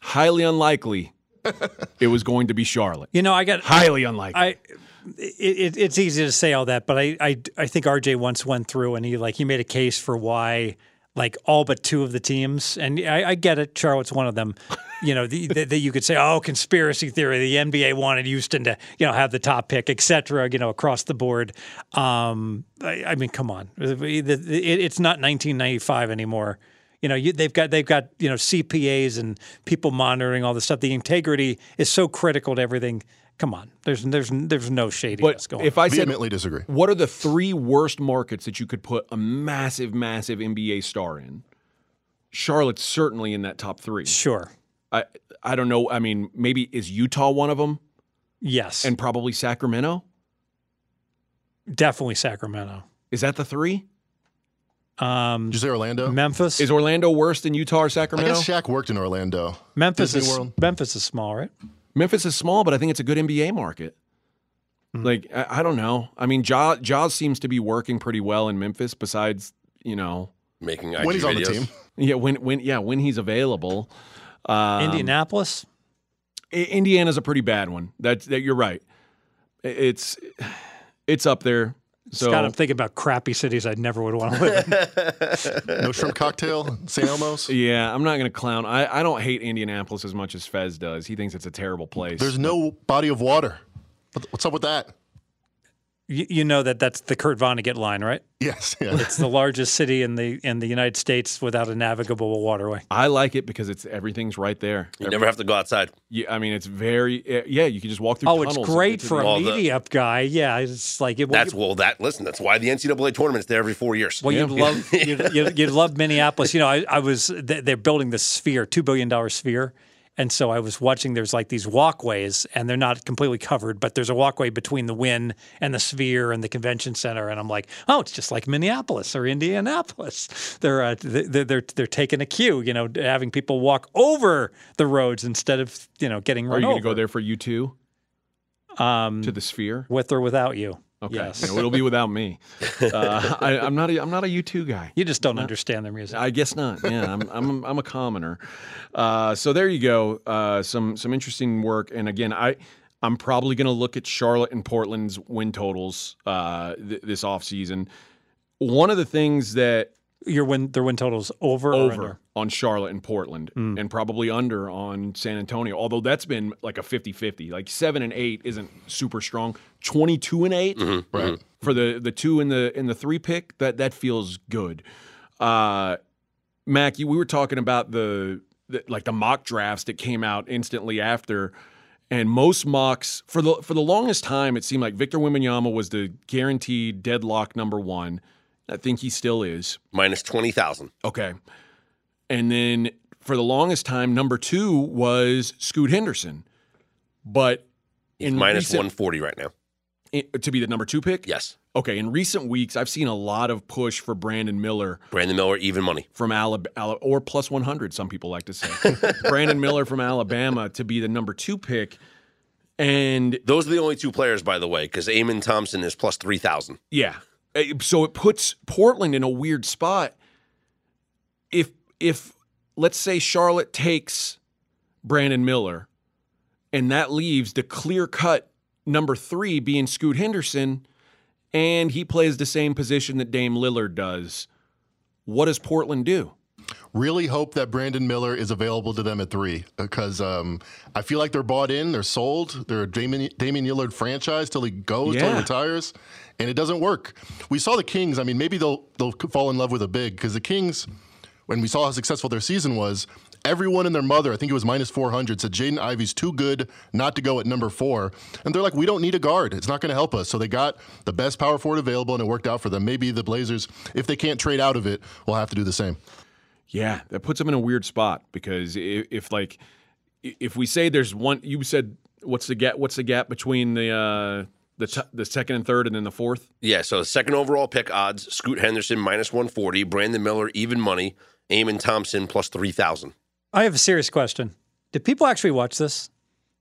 Highly unlikely (laughs) it was going to be Charlotte. You know, I got Highly unlikely. I it, it, it's easy to say all that, but I, I I think RJ once went through and he like he made a case for why like all but two of the teams, and I, I get it. Charlotte's one of them. You know that you could say, oh, conspiracy theory. The NBA wanted Houston to you know have the top pick, et cetera. You know across the board. Um, I, I mean, come on, it, it's not 1995 anymore. You know, you, they've got they've got you know CPAs and people monitoring all the stuff. The integrity is so critical to everything. Come on, there's there's there's no shadiness but going. On. If I said Vehemently disagree. what are the three worst markets that you could put a massive, massive NBA star in? Charlotte's certainly in that top three. sure, I I don't know. I mean, maybe is Utah one of them, yes, and probably Sacramento. definitely Sacramento, Is that the three? um, Did you say Orlando? Memphis. Is Orlando worse than Utah or I Sacramento? guess Shaq worked in Orlando. Memphis Disney is World. Memphis is small, right? Memphis is small, but I think it's a good NBA market. Like I, I don't know. I mean, Jaws, Jaws seems to be working pretty well in Memphis. Besides, you know, Making IG When he's on the team. yeah, when when yeah when he's available. Um, Indianapolis. I- Indiana's a pretty bad one. That's that you're right. It's it's up there. So God, I'm thinking about crappy cities I never would want to live in. (laughs) No shrimp cocktail, St. Elmo's. yeah, I'm not going to clown. I, I don't hate Indianapolis as much as Fez does. He thinks it's a terrible place. There's no body of water. What's up with that? You, you know that that's the Kurt Vonnegut line, right? Yes, yeah. It's the largest city in the in the United States without a navigable waterway. I like it because it's everything's right there. You never have to go outside. Yeah, I mean, it's very uh, yeah. You can just walk through. Oh, it's tunnels and great for a All the- media guy. Yeah, it's like it. That's well, that listen. That's why the NCAA tournament's there every four years. Well, you'd love (laughs) you'd, you'd, you'd love Minneapolis. You know, I, I was they- they're building this sphere, two billion dollar sphere, and so I was watching. There's like these walkways, and they're not completely covered, but there's a walkway between the Wynn and the Sphere and the convention center, and I'm like, oh, it's just like Minneapolis or Indianapolis. (laughs) They're uh, they're, they're they're taking a cue, you know, having people walk over the roads instead of you know getting Are you going to go there for U2 Um, to the Sphere? with or without you? Okay, Yes. No, it'll be without me. Uh, I, I'm not. A, I'm not a U2 guy. You just don't understand their music. I guess not. Yeah, I'm I'm I'm a commoner. Uh, so there you go. Uh, some some interesting work. And again, I I'm probably going to look at Charlotte and Portland's win totals uh, th- this offseason. One of the things that Your win, their win totals over, or over under? on Charlotte and Portland hmm. and probably under on San Antonio. Although that's been like a 50-50. Like 7 and 8 isn't super strong. 22 and 8 mm-hmm, mm-hmm. right. for the the 2 and the in the 3 pick, that that feels good. Uh Mac, you, we were talking about the the, like the mock drafts that came out instantly after. And most mocks for the for the longest time, it seemed like Victor Wembanyama was the guaranteed deadlock number one. I think he still is. Minus 20,000. Okay. And then for the longest time, number two was Scoot Henderson. But He's in minus recent- 140 right now. i- to be the number two pick? Yes. Okay. In recent weeks, I've seen a lot of push for Brandon Miller Brandon Miller, even money. from Alabama, or plus 100, some people like to say. (laughs) Brandon Miller from Alabama to be the number two pick. And Those are the only two players, by the way, because Amen Thompson is plus 3,000. Yeah. Uh, So it puts Portland in a weird spot. If if let's say Charlotte takes Brandon Miller and that leaves the clear-cut number 3 being Scoot Henderson and he plays the same position that Dame Lillard does, what does Portland do? Really hope that Brandon Miller is available to them at three because um, I feel like they're bought in, they're sold, they're a Damian, Damian Lillard franchise till he goes, till he retires, and it doesn't work. We saw the Kings. I mean, maybe they'll they'll fall in love with a big because the Kings, when we saw how successful their season was, everyone and their mother, I think it was minus four hundred, said Jaden Ivey's too good not to go at number four, and they're like, we don't need a guard. It's not going to help us. So they got the best power forward available, and it worked out for them. Maybe the Blazers, if they can't trade out of it, will have to do the same. Yeah, that puts them in a weird spot because if, if like if we say there's one, you said what's the gap? What's the gap between the uh, the t- the second and third, and then the fourth? Yeah, so the second overall pick odds Scoot Henderson minus 140, Brandon Miller even money, Amen Thompson plus 3,000. I have a serious question. Did people actually watch this?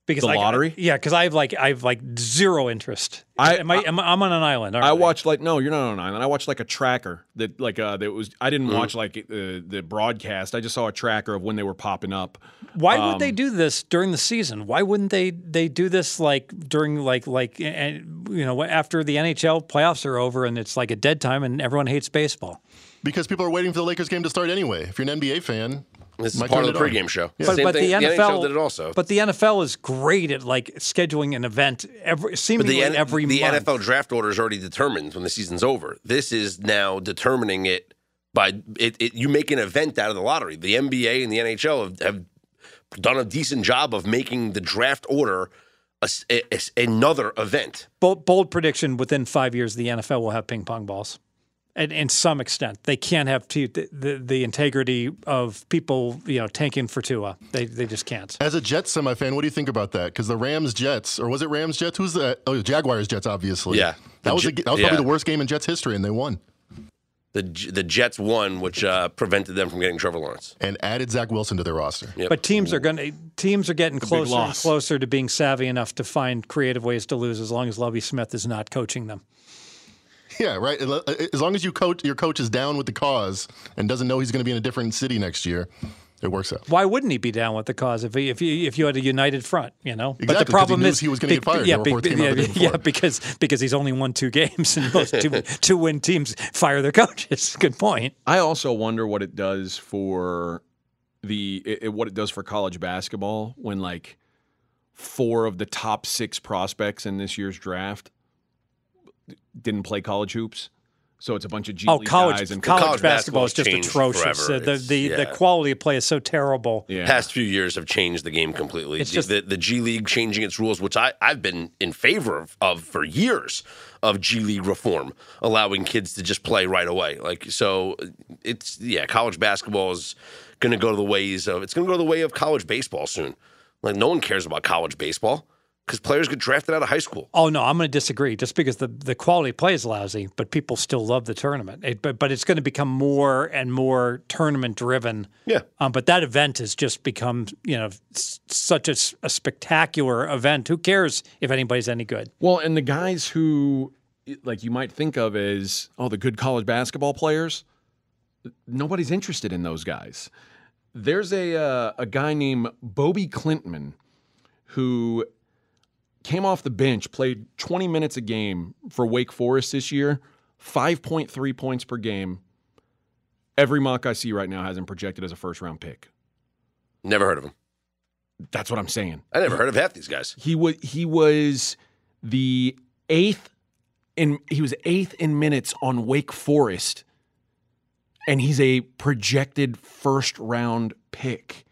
Because The like, lottery? yeah, because I have like I have like zero interest. I- am I, am I, am on an island. aren't I watched like no, you're not on an island. I watched like a tracker that like uh that was. I didn't watch like uh, the broadcast. I just saw a tracker of when they were popping up. Why would Um, they do this during the season? Why wouldn't they they do this like during like like and you know after the NHL playoffs are over and it's like a dead time and everyone hates baseball? Because people are waiting for the Lakers game to start anyway. If you're an NBA fan, This is might part of the it on. pregame show. But, Same but thing, the NFL NHL did it also. But the NFL is great at like scheduling an event every But seemingly the, N- every the month. NFL draft order is already determined when the season's over. This is now determining it by it, it. You make an event out of the lottery. The NBA and the NHL have, have done a decent job of making the draft order a s- a- a s- another event. bold, bold prediction: within five years, the NFL will have ping pong balls. And in some extent, they can't have t- the, the the integrity of people, you know, tanking for Tua. They they just can't. As a Jets semi fan, what do you think about that? Because the Rams Jets, or was it Rams Jets? Who's the oh Jaguars Jets? Obviously, Yeah. The That was J- a, that was yeah. probably the worst game in Jets history, and they won The the Jets won, which uh, prevented them from getting Trevor Lawrence. and added Zach Wilson to their roster. Yep. But teams are going to teams are getting closer and closer to being savvy enough to find creative ways to lose, as long as Lovie Smith is not coaching them. Yeah, right. Uh, as long as you coach, your coach is down with the cause and doesn't know he's going to be in a different city next year, it works out. Why wouldn't he be down with the cause if he, if you if you had a united front, you know? Exactly, but Exactly, 'cause the he problem knew is he was gonna be- get fired. Yeah, The be- yeah, out the day yeah, because because he's only won two games and most two (laughs) two win teams fire their coaches. (laughs) Good point. I also wonder what it does for the it, it- what it does for college basketball when like four of the top six prospects in this year's draft didn't play college hoops. So it's a bunch of G Oh, League college guys and college, College basketball is just atrocious. forever. Uh, the It's- the, the quality of play is so terrible. yeah. past few years have changed the game completely. It's the, just- the, the G League changing its rules, which I, I've been in favor of, of for years of G League reform, allowing kids to just play right away. Like so, it's yeah, college basketball is going to go to the ways of it's going to go to the way of college baseball soon. Like no one cares about college baseball because players get drafted out of high school. Oh no, I'm going to disagree. Just because the, the quality of play is lousy, but people still love the tournament. It, but but it's going to become more and more tournament driven. Yeah. Um, but that event has just become you know s- such a spectacular event. Who cares if anybody's any good? Well, and the guys who like you might think of as oh the good college basketball players, nobody's interested in those guys. There's a uh, a guy named Bobi Klintman who came off the bench, played 20 minutes a game for Wake Forest this year, 5.3 points per game. Every mock I see right now has him projected as a first round pick. Never heard of him. That's what I'm saying. I never heard of half these guys. He was he was the eighth in he was eighth in minutes on Wake Forest, and he's a projected first round pick.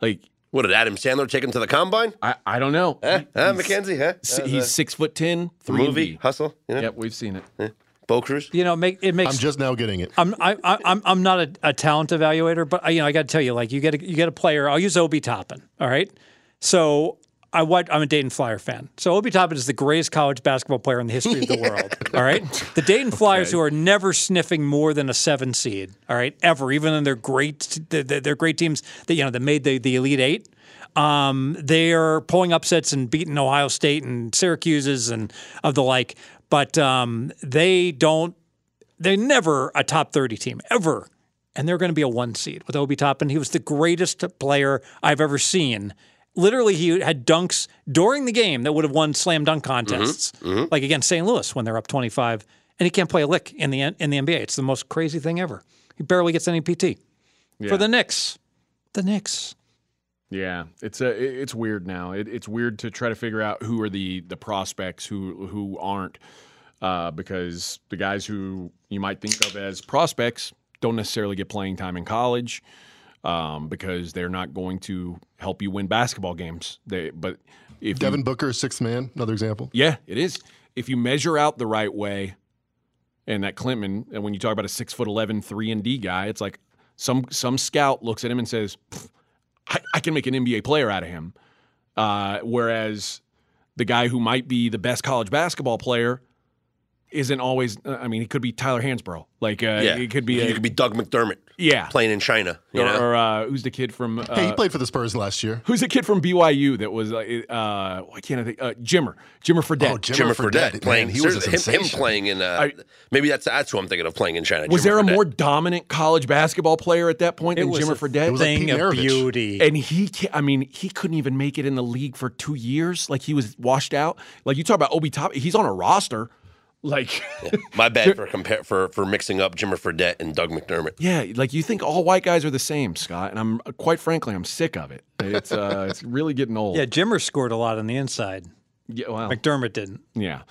Like What did Adam Sandler take him to the combine? I, I don't know. Huh? He- Huh, he's- Mackenzie? Huh? si- Uh, he's the six foot ten, three and movie Hustle. You know? Yep, we've seen it. Bo Cruz. You know, make it makes I'm just now getting it. I'm I, I, I'm I'm not a, a talent evaluator, but I, you know I got to tell you, like you get a, you get a player. I'll use Obi Toppin. All right, so I watch, I'm a Dayton Flyer fan. So Obi Toppin is the greatest college basketball player in the history of the (laughs) world. All right, the Dayton Flyers, who are never sniffing more than a seven seed. All right, ever, even in their great they're, great, they're great teams that you know that made the the Elite Eight. Um, they are pulling upsets and beating Ohio State and Syracuse's and of the like, but um, they don't they're never a top 30 team ever and they're going to be a one seed with obi toppin he was the greatest player i've ever seen literally he had dunks during the game that would have won slam dunk contests. Like against st louis when they're up 25 and he can't play a lick in the in the nba it's the most crazy thing ever. He barely gets any pt for the Knicks. the Knicks. Yeah, it's a it's weird now. It, it's weird to try to figure out who are the the prospects who who aren't, uh, because the guys who you might think of as prospects don't necessarily get playing time in college, um, because they're not going to help you win basketball games. They but if you- Devin Booker, sixth man, another example. yeah, it is. If you measure out the right way, and that Clinton, and when you talk about a six foot 11, three and D guy, it's like some some scout looks at him and says, I, I can make an NBA player out of him. Uh, whereas the guy who might be the best college basketball player isn't always. uh, I mean, he could be Tyler Hansbrough. Like, uh, Yeah. it could be. You A, could be Doug McDermott yeah. playing in China. You or know? or, uh, who's the kid from? Uh, Hey, he played for the Spurs last year. Who's the kid from BYU that was? Uh, uh, why can't I think? Uh, Jimmer, Jimmer Fredette. Oh, Jimmer Fredette playing. Man, he was a him, him playing in. Uh, I- maybe that's that's who I'm thinking of playing in China. Was Jimmer there a Fredette. more dominant college basketball player at that point It than was Jimmer a Fredette? was like thing Pete of beauty. and he, I mean, he couldn't even make it in the league for two years. Like he was washed out. Like you talk about Obi Top, he's on a roster. Like, My bad for compare for for mixing up Jimmer Fredette and Doug McDermott. yeah, like you think all white guys are the same, Scott. And I'm quite frankly, I'm sick of it. It's uh, (laughs) it's really getting old. yeah, Jimmer scored a lot on the inside. yeah well, McDermott didn't. Yeah.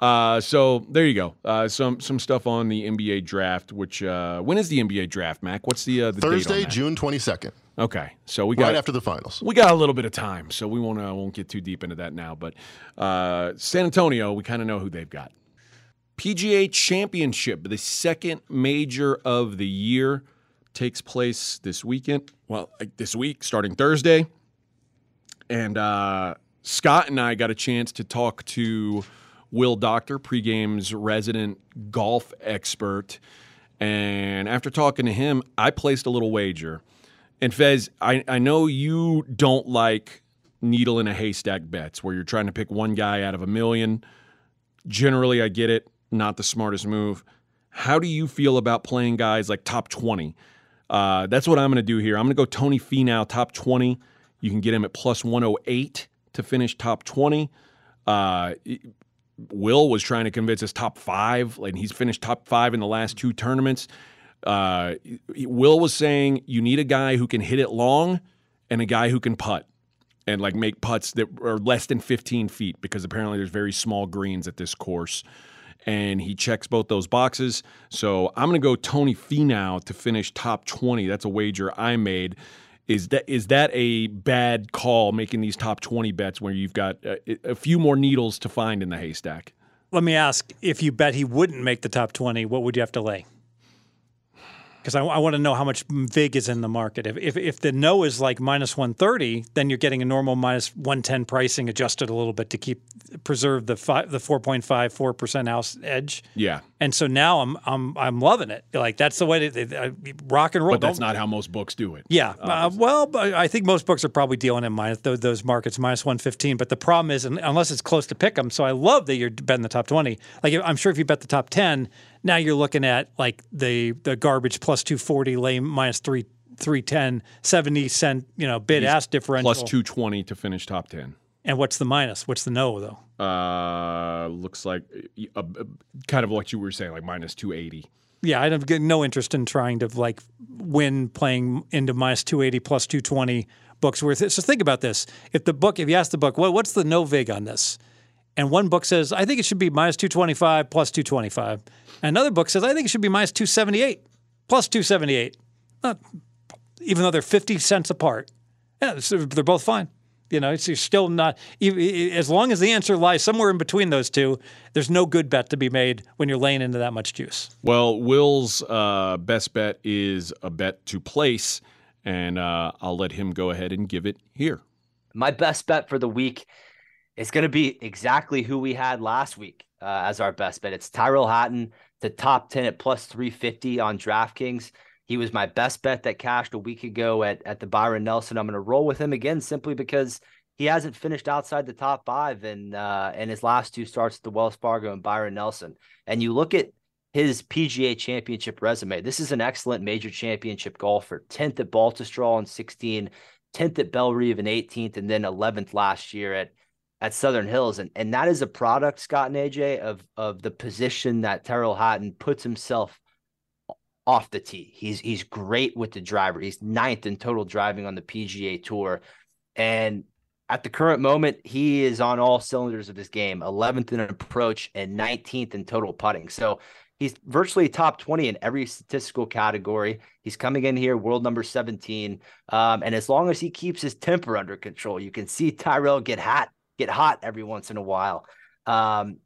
Uh, so there you go. Uh, some some stuff on the NBA draft. Which uh, when is the NBA draft, Mac? What's the uh, the Thursday, that? June 22nd, Okay, so we got right after the finals. we got a little bit of time, so we won't uh, won't get too deep into that now. But uh, San Antonio, we kind of know who they've got. PGA Championship, the second major of the year, takes place this weekend. Well, this week, starting Thursday. And uh, Scott and I got a chance to talk to Will Doctor, pregame's resident golf expert. And after talking to him, I placed a little wager. And Fez, I, I know you don't like needle in a haystack bets where you're trying to pick one guy out of a million. Generally, I get it, not the smartest move. How do you feel about playing guys like top 20? Uh, that's what I'm going to do here. I'm going to go Tony Finau, top 20. You can get him at plus 108 to finish top 20. Uh, Will was trying to convince us top five, and he's finished top five in the last two tournaments. Uh, Will was saying you need a guy who can hit it long and a guy who can putt and like make putts that are less than 15 feet because apparently there's very small greens at this course. And he checks both those boxes. So I'm going to go Tony Finau to finish top 20. That's a wager I made. Is that is that a bad call making these top 20 bets where you've got uh, a, a few more needles to find in the haystack? Let me ask: If you bet he wouldn't make the top twenty, what would you have to lay? Because I, I want to know how much vig is in the market. If, if if the no is like minus one thirty, then you're getting a normal minus one ten pricing adjusted a little bit to keep preserve the five, the four point five four percent house edge. Yeah. And so now I'm I'm I'm loving it. Like that's the way to uh, rock and roll. But that's Don't- not how most books do it. Yeah. Uh, well, I think most books are probably dealing in minus those, those markets minus 115. But the problem is, unless it's close to pick them, so I love that you're betting the top 20. Like I'm sure if you bet the top 10, now you're looking at like the the garbage plus 240, lay minus three. 310 70 cent you know bid ask differential Plus 220 to finish top 10. and what's the minus what's the no though Uh, looks like uh, uh, kind of what you were saying, like minus 280. yeah i have no interest in trying to like win playing into minus 280 plus 220 books worth it so think about this if the book if you ask the book well, what's the no vig on this and one book says i think it should be minus 225 plus 225 and another book says i think it should be minus 278 plus 278 Not- even though they're 50 cents apart Yeah, so they're both fine. You know, it's you're still not as long as the answer lies somewhere in between those two. There's no good bet to be made when you're laying into that much juice. Well, Will's uh, best bet is a bet to place, and uh, I'll let him go ahead and give it here. My best bet for the week is going to be exactly who we had last week uh, as our best bet. It's Tyrrell Hatton to top 10 at plus 350 on DraftKings. He was my best bet that cashed a week ago at, at the Byron Nelson. I'm going to roll with him again simply because he hasn't finished outside the top five in, uh, in his last two starts at the Wells Fargo and Byron Nelson. And you look at his PGA championship resume. This is an excellent major championship golfer. 10th at Baltusrol in 16, 10th at Bellerive in 18th, and then 11th last year at at Southern Hills. And and that is a product, Scott and AJ, of of the position that Tyrrell Hatton puts himself off the tee. He's he's great with the driver. He's ninth in total driving on the PGA tour. And at the current moment, he is on all cylinders of his game, 11th in approach and 19th in total putting. So he's virtually top 20 in every statistical category. He's coming in here, world number 17. Um, and as long as he keeps his temper under control, you can see Tyrell get hot, get hot every once in a while. Um,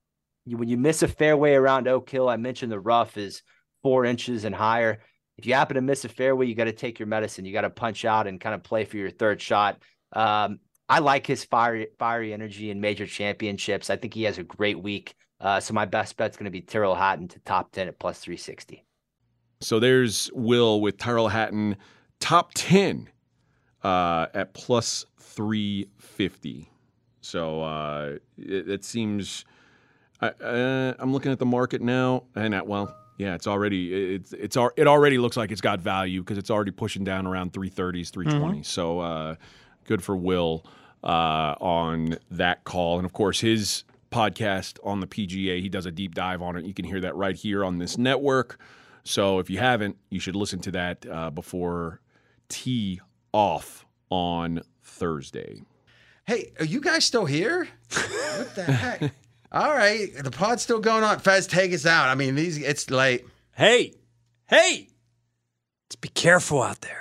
you, when you miss a fairway around Oak Hill, I mentioned the rough is four inches and higher. If you happen to miss a fairway, you got to take your medicine. You got to punch out and kind of play for your third shot. Um, I like his fiery, fiery energy in major championships. I think he has a great week. Uh, so my best bet's going to be Tyrrell Hatton to top 10 at plus 360. So there's Will with Tyrrell Hatton, top 10 uh, at plus 350. So uh, it, it seems. I, uh, I'm looking at the market now, and at, well, yeah, it's already it's it's it already looks like it's got value because it's already pushing down around 330s, 320s. So uh, good for Will uh, on that call, and of course his podcast on the PGA. He does a deep dive on it. You can hear that right here on this network. So if you haven't, you should listen to that uh, before tee off on Thursday. Hey, are you guys still here? What the heck? All right, the pod's still going on. Fez, take us out. I mean, these it's late. Hey, hey, let's be careful out there.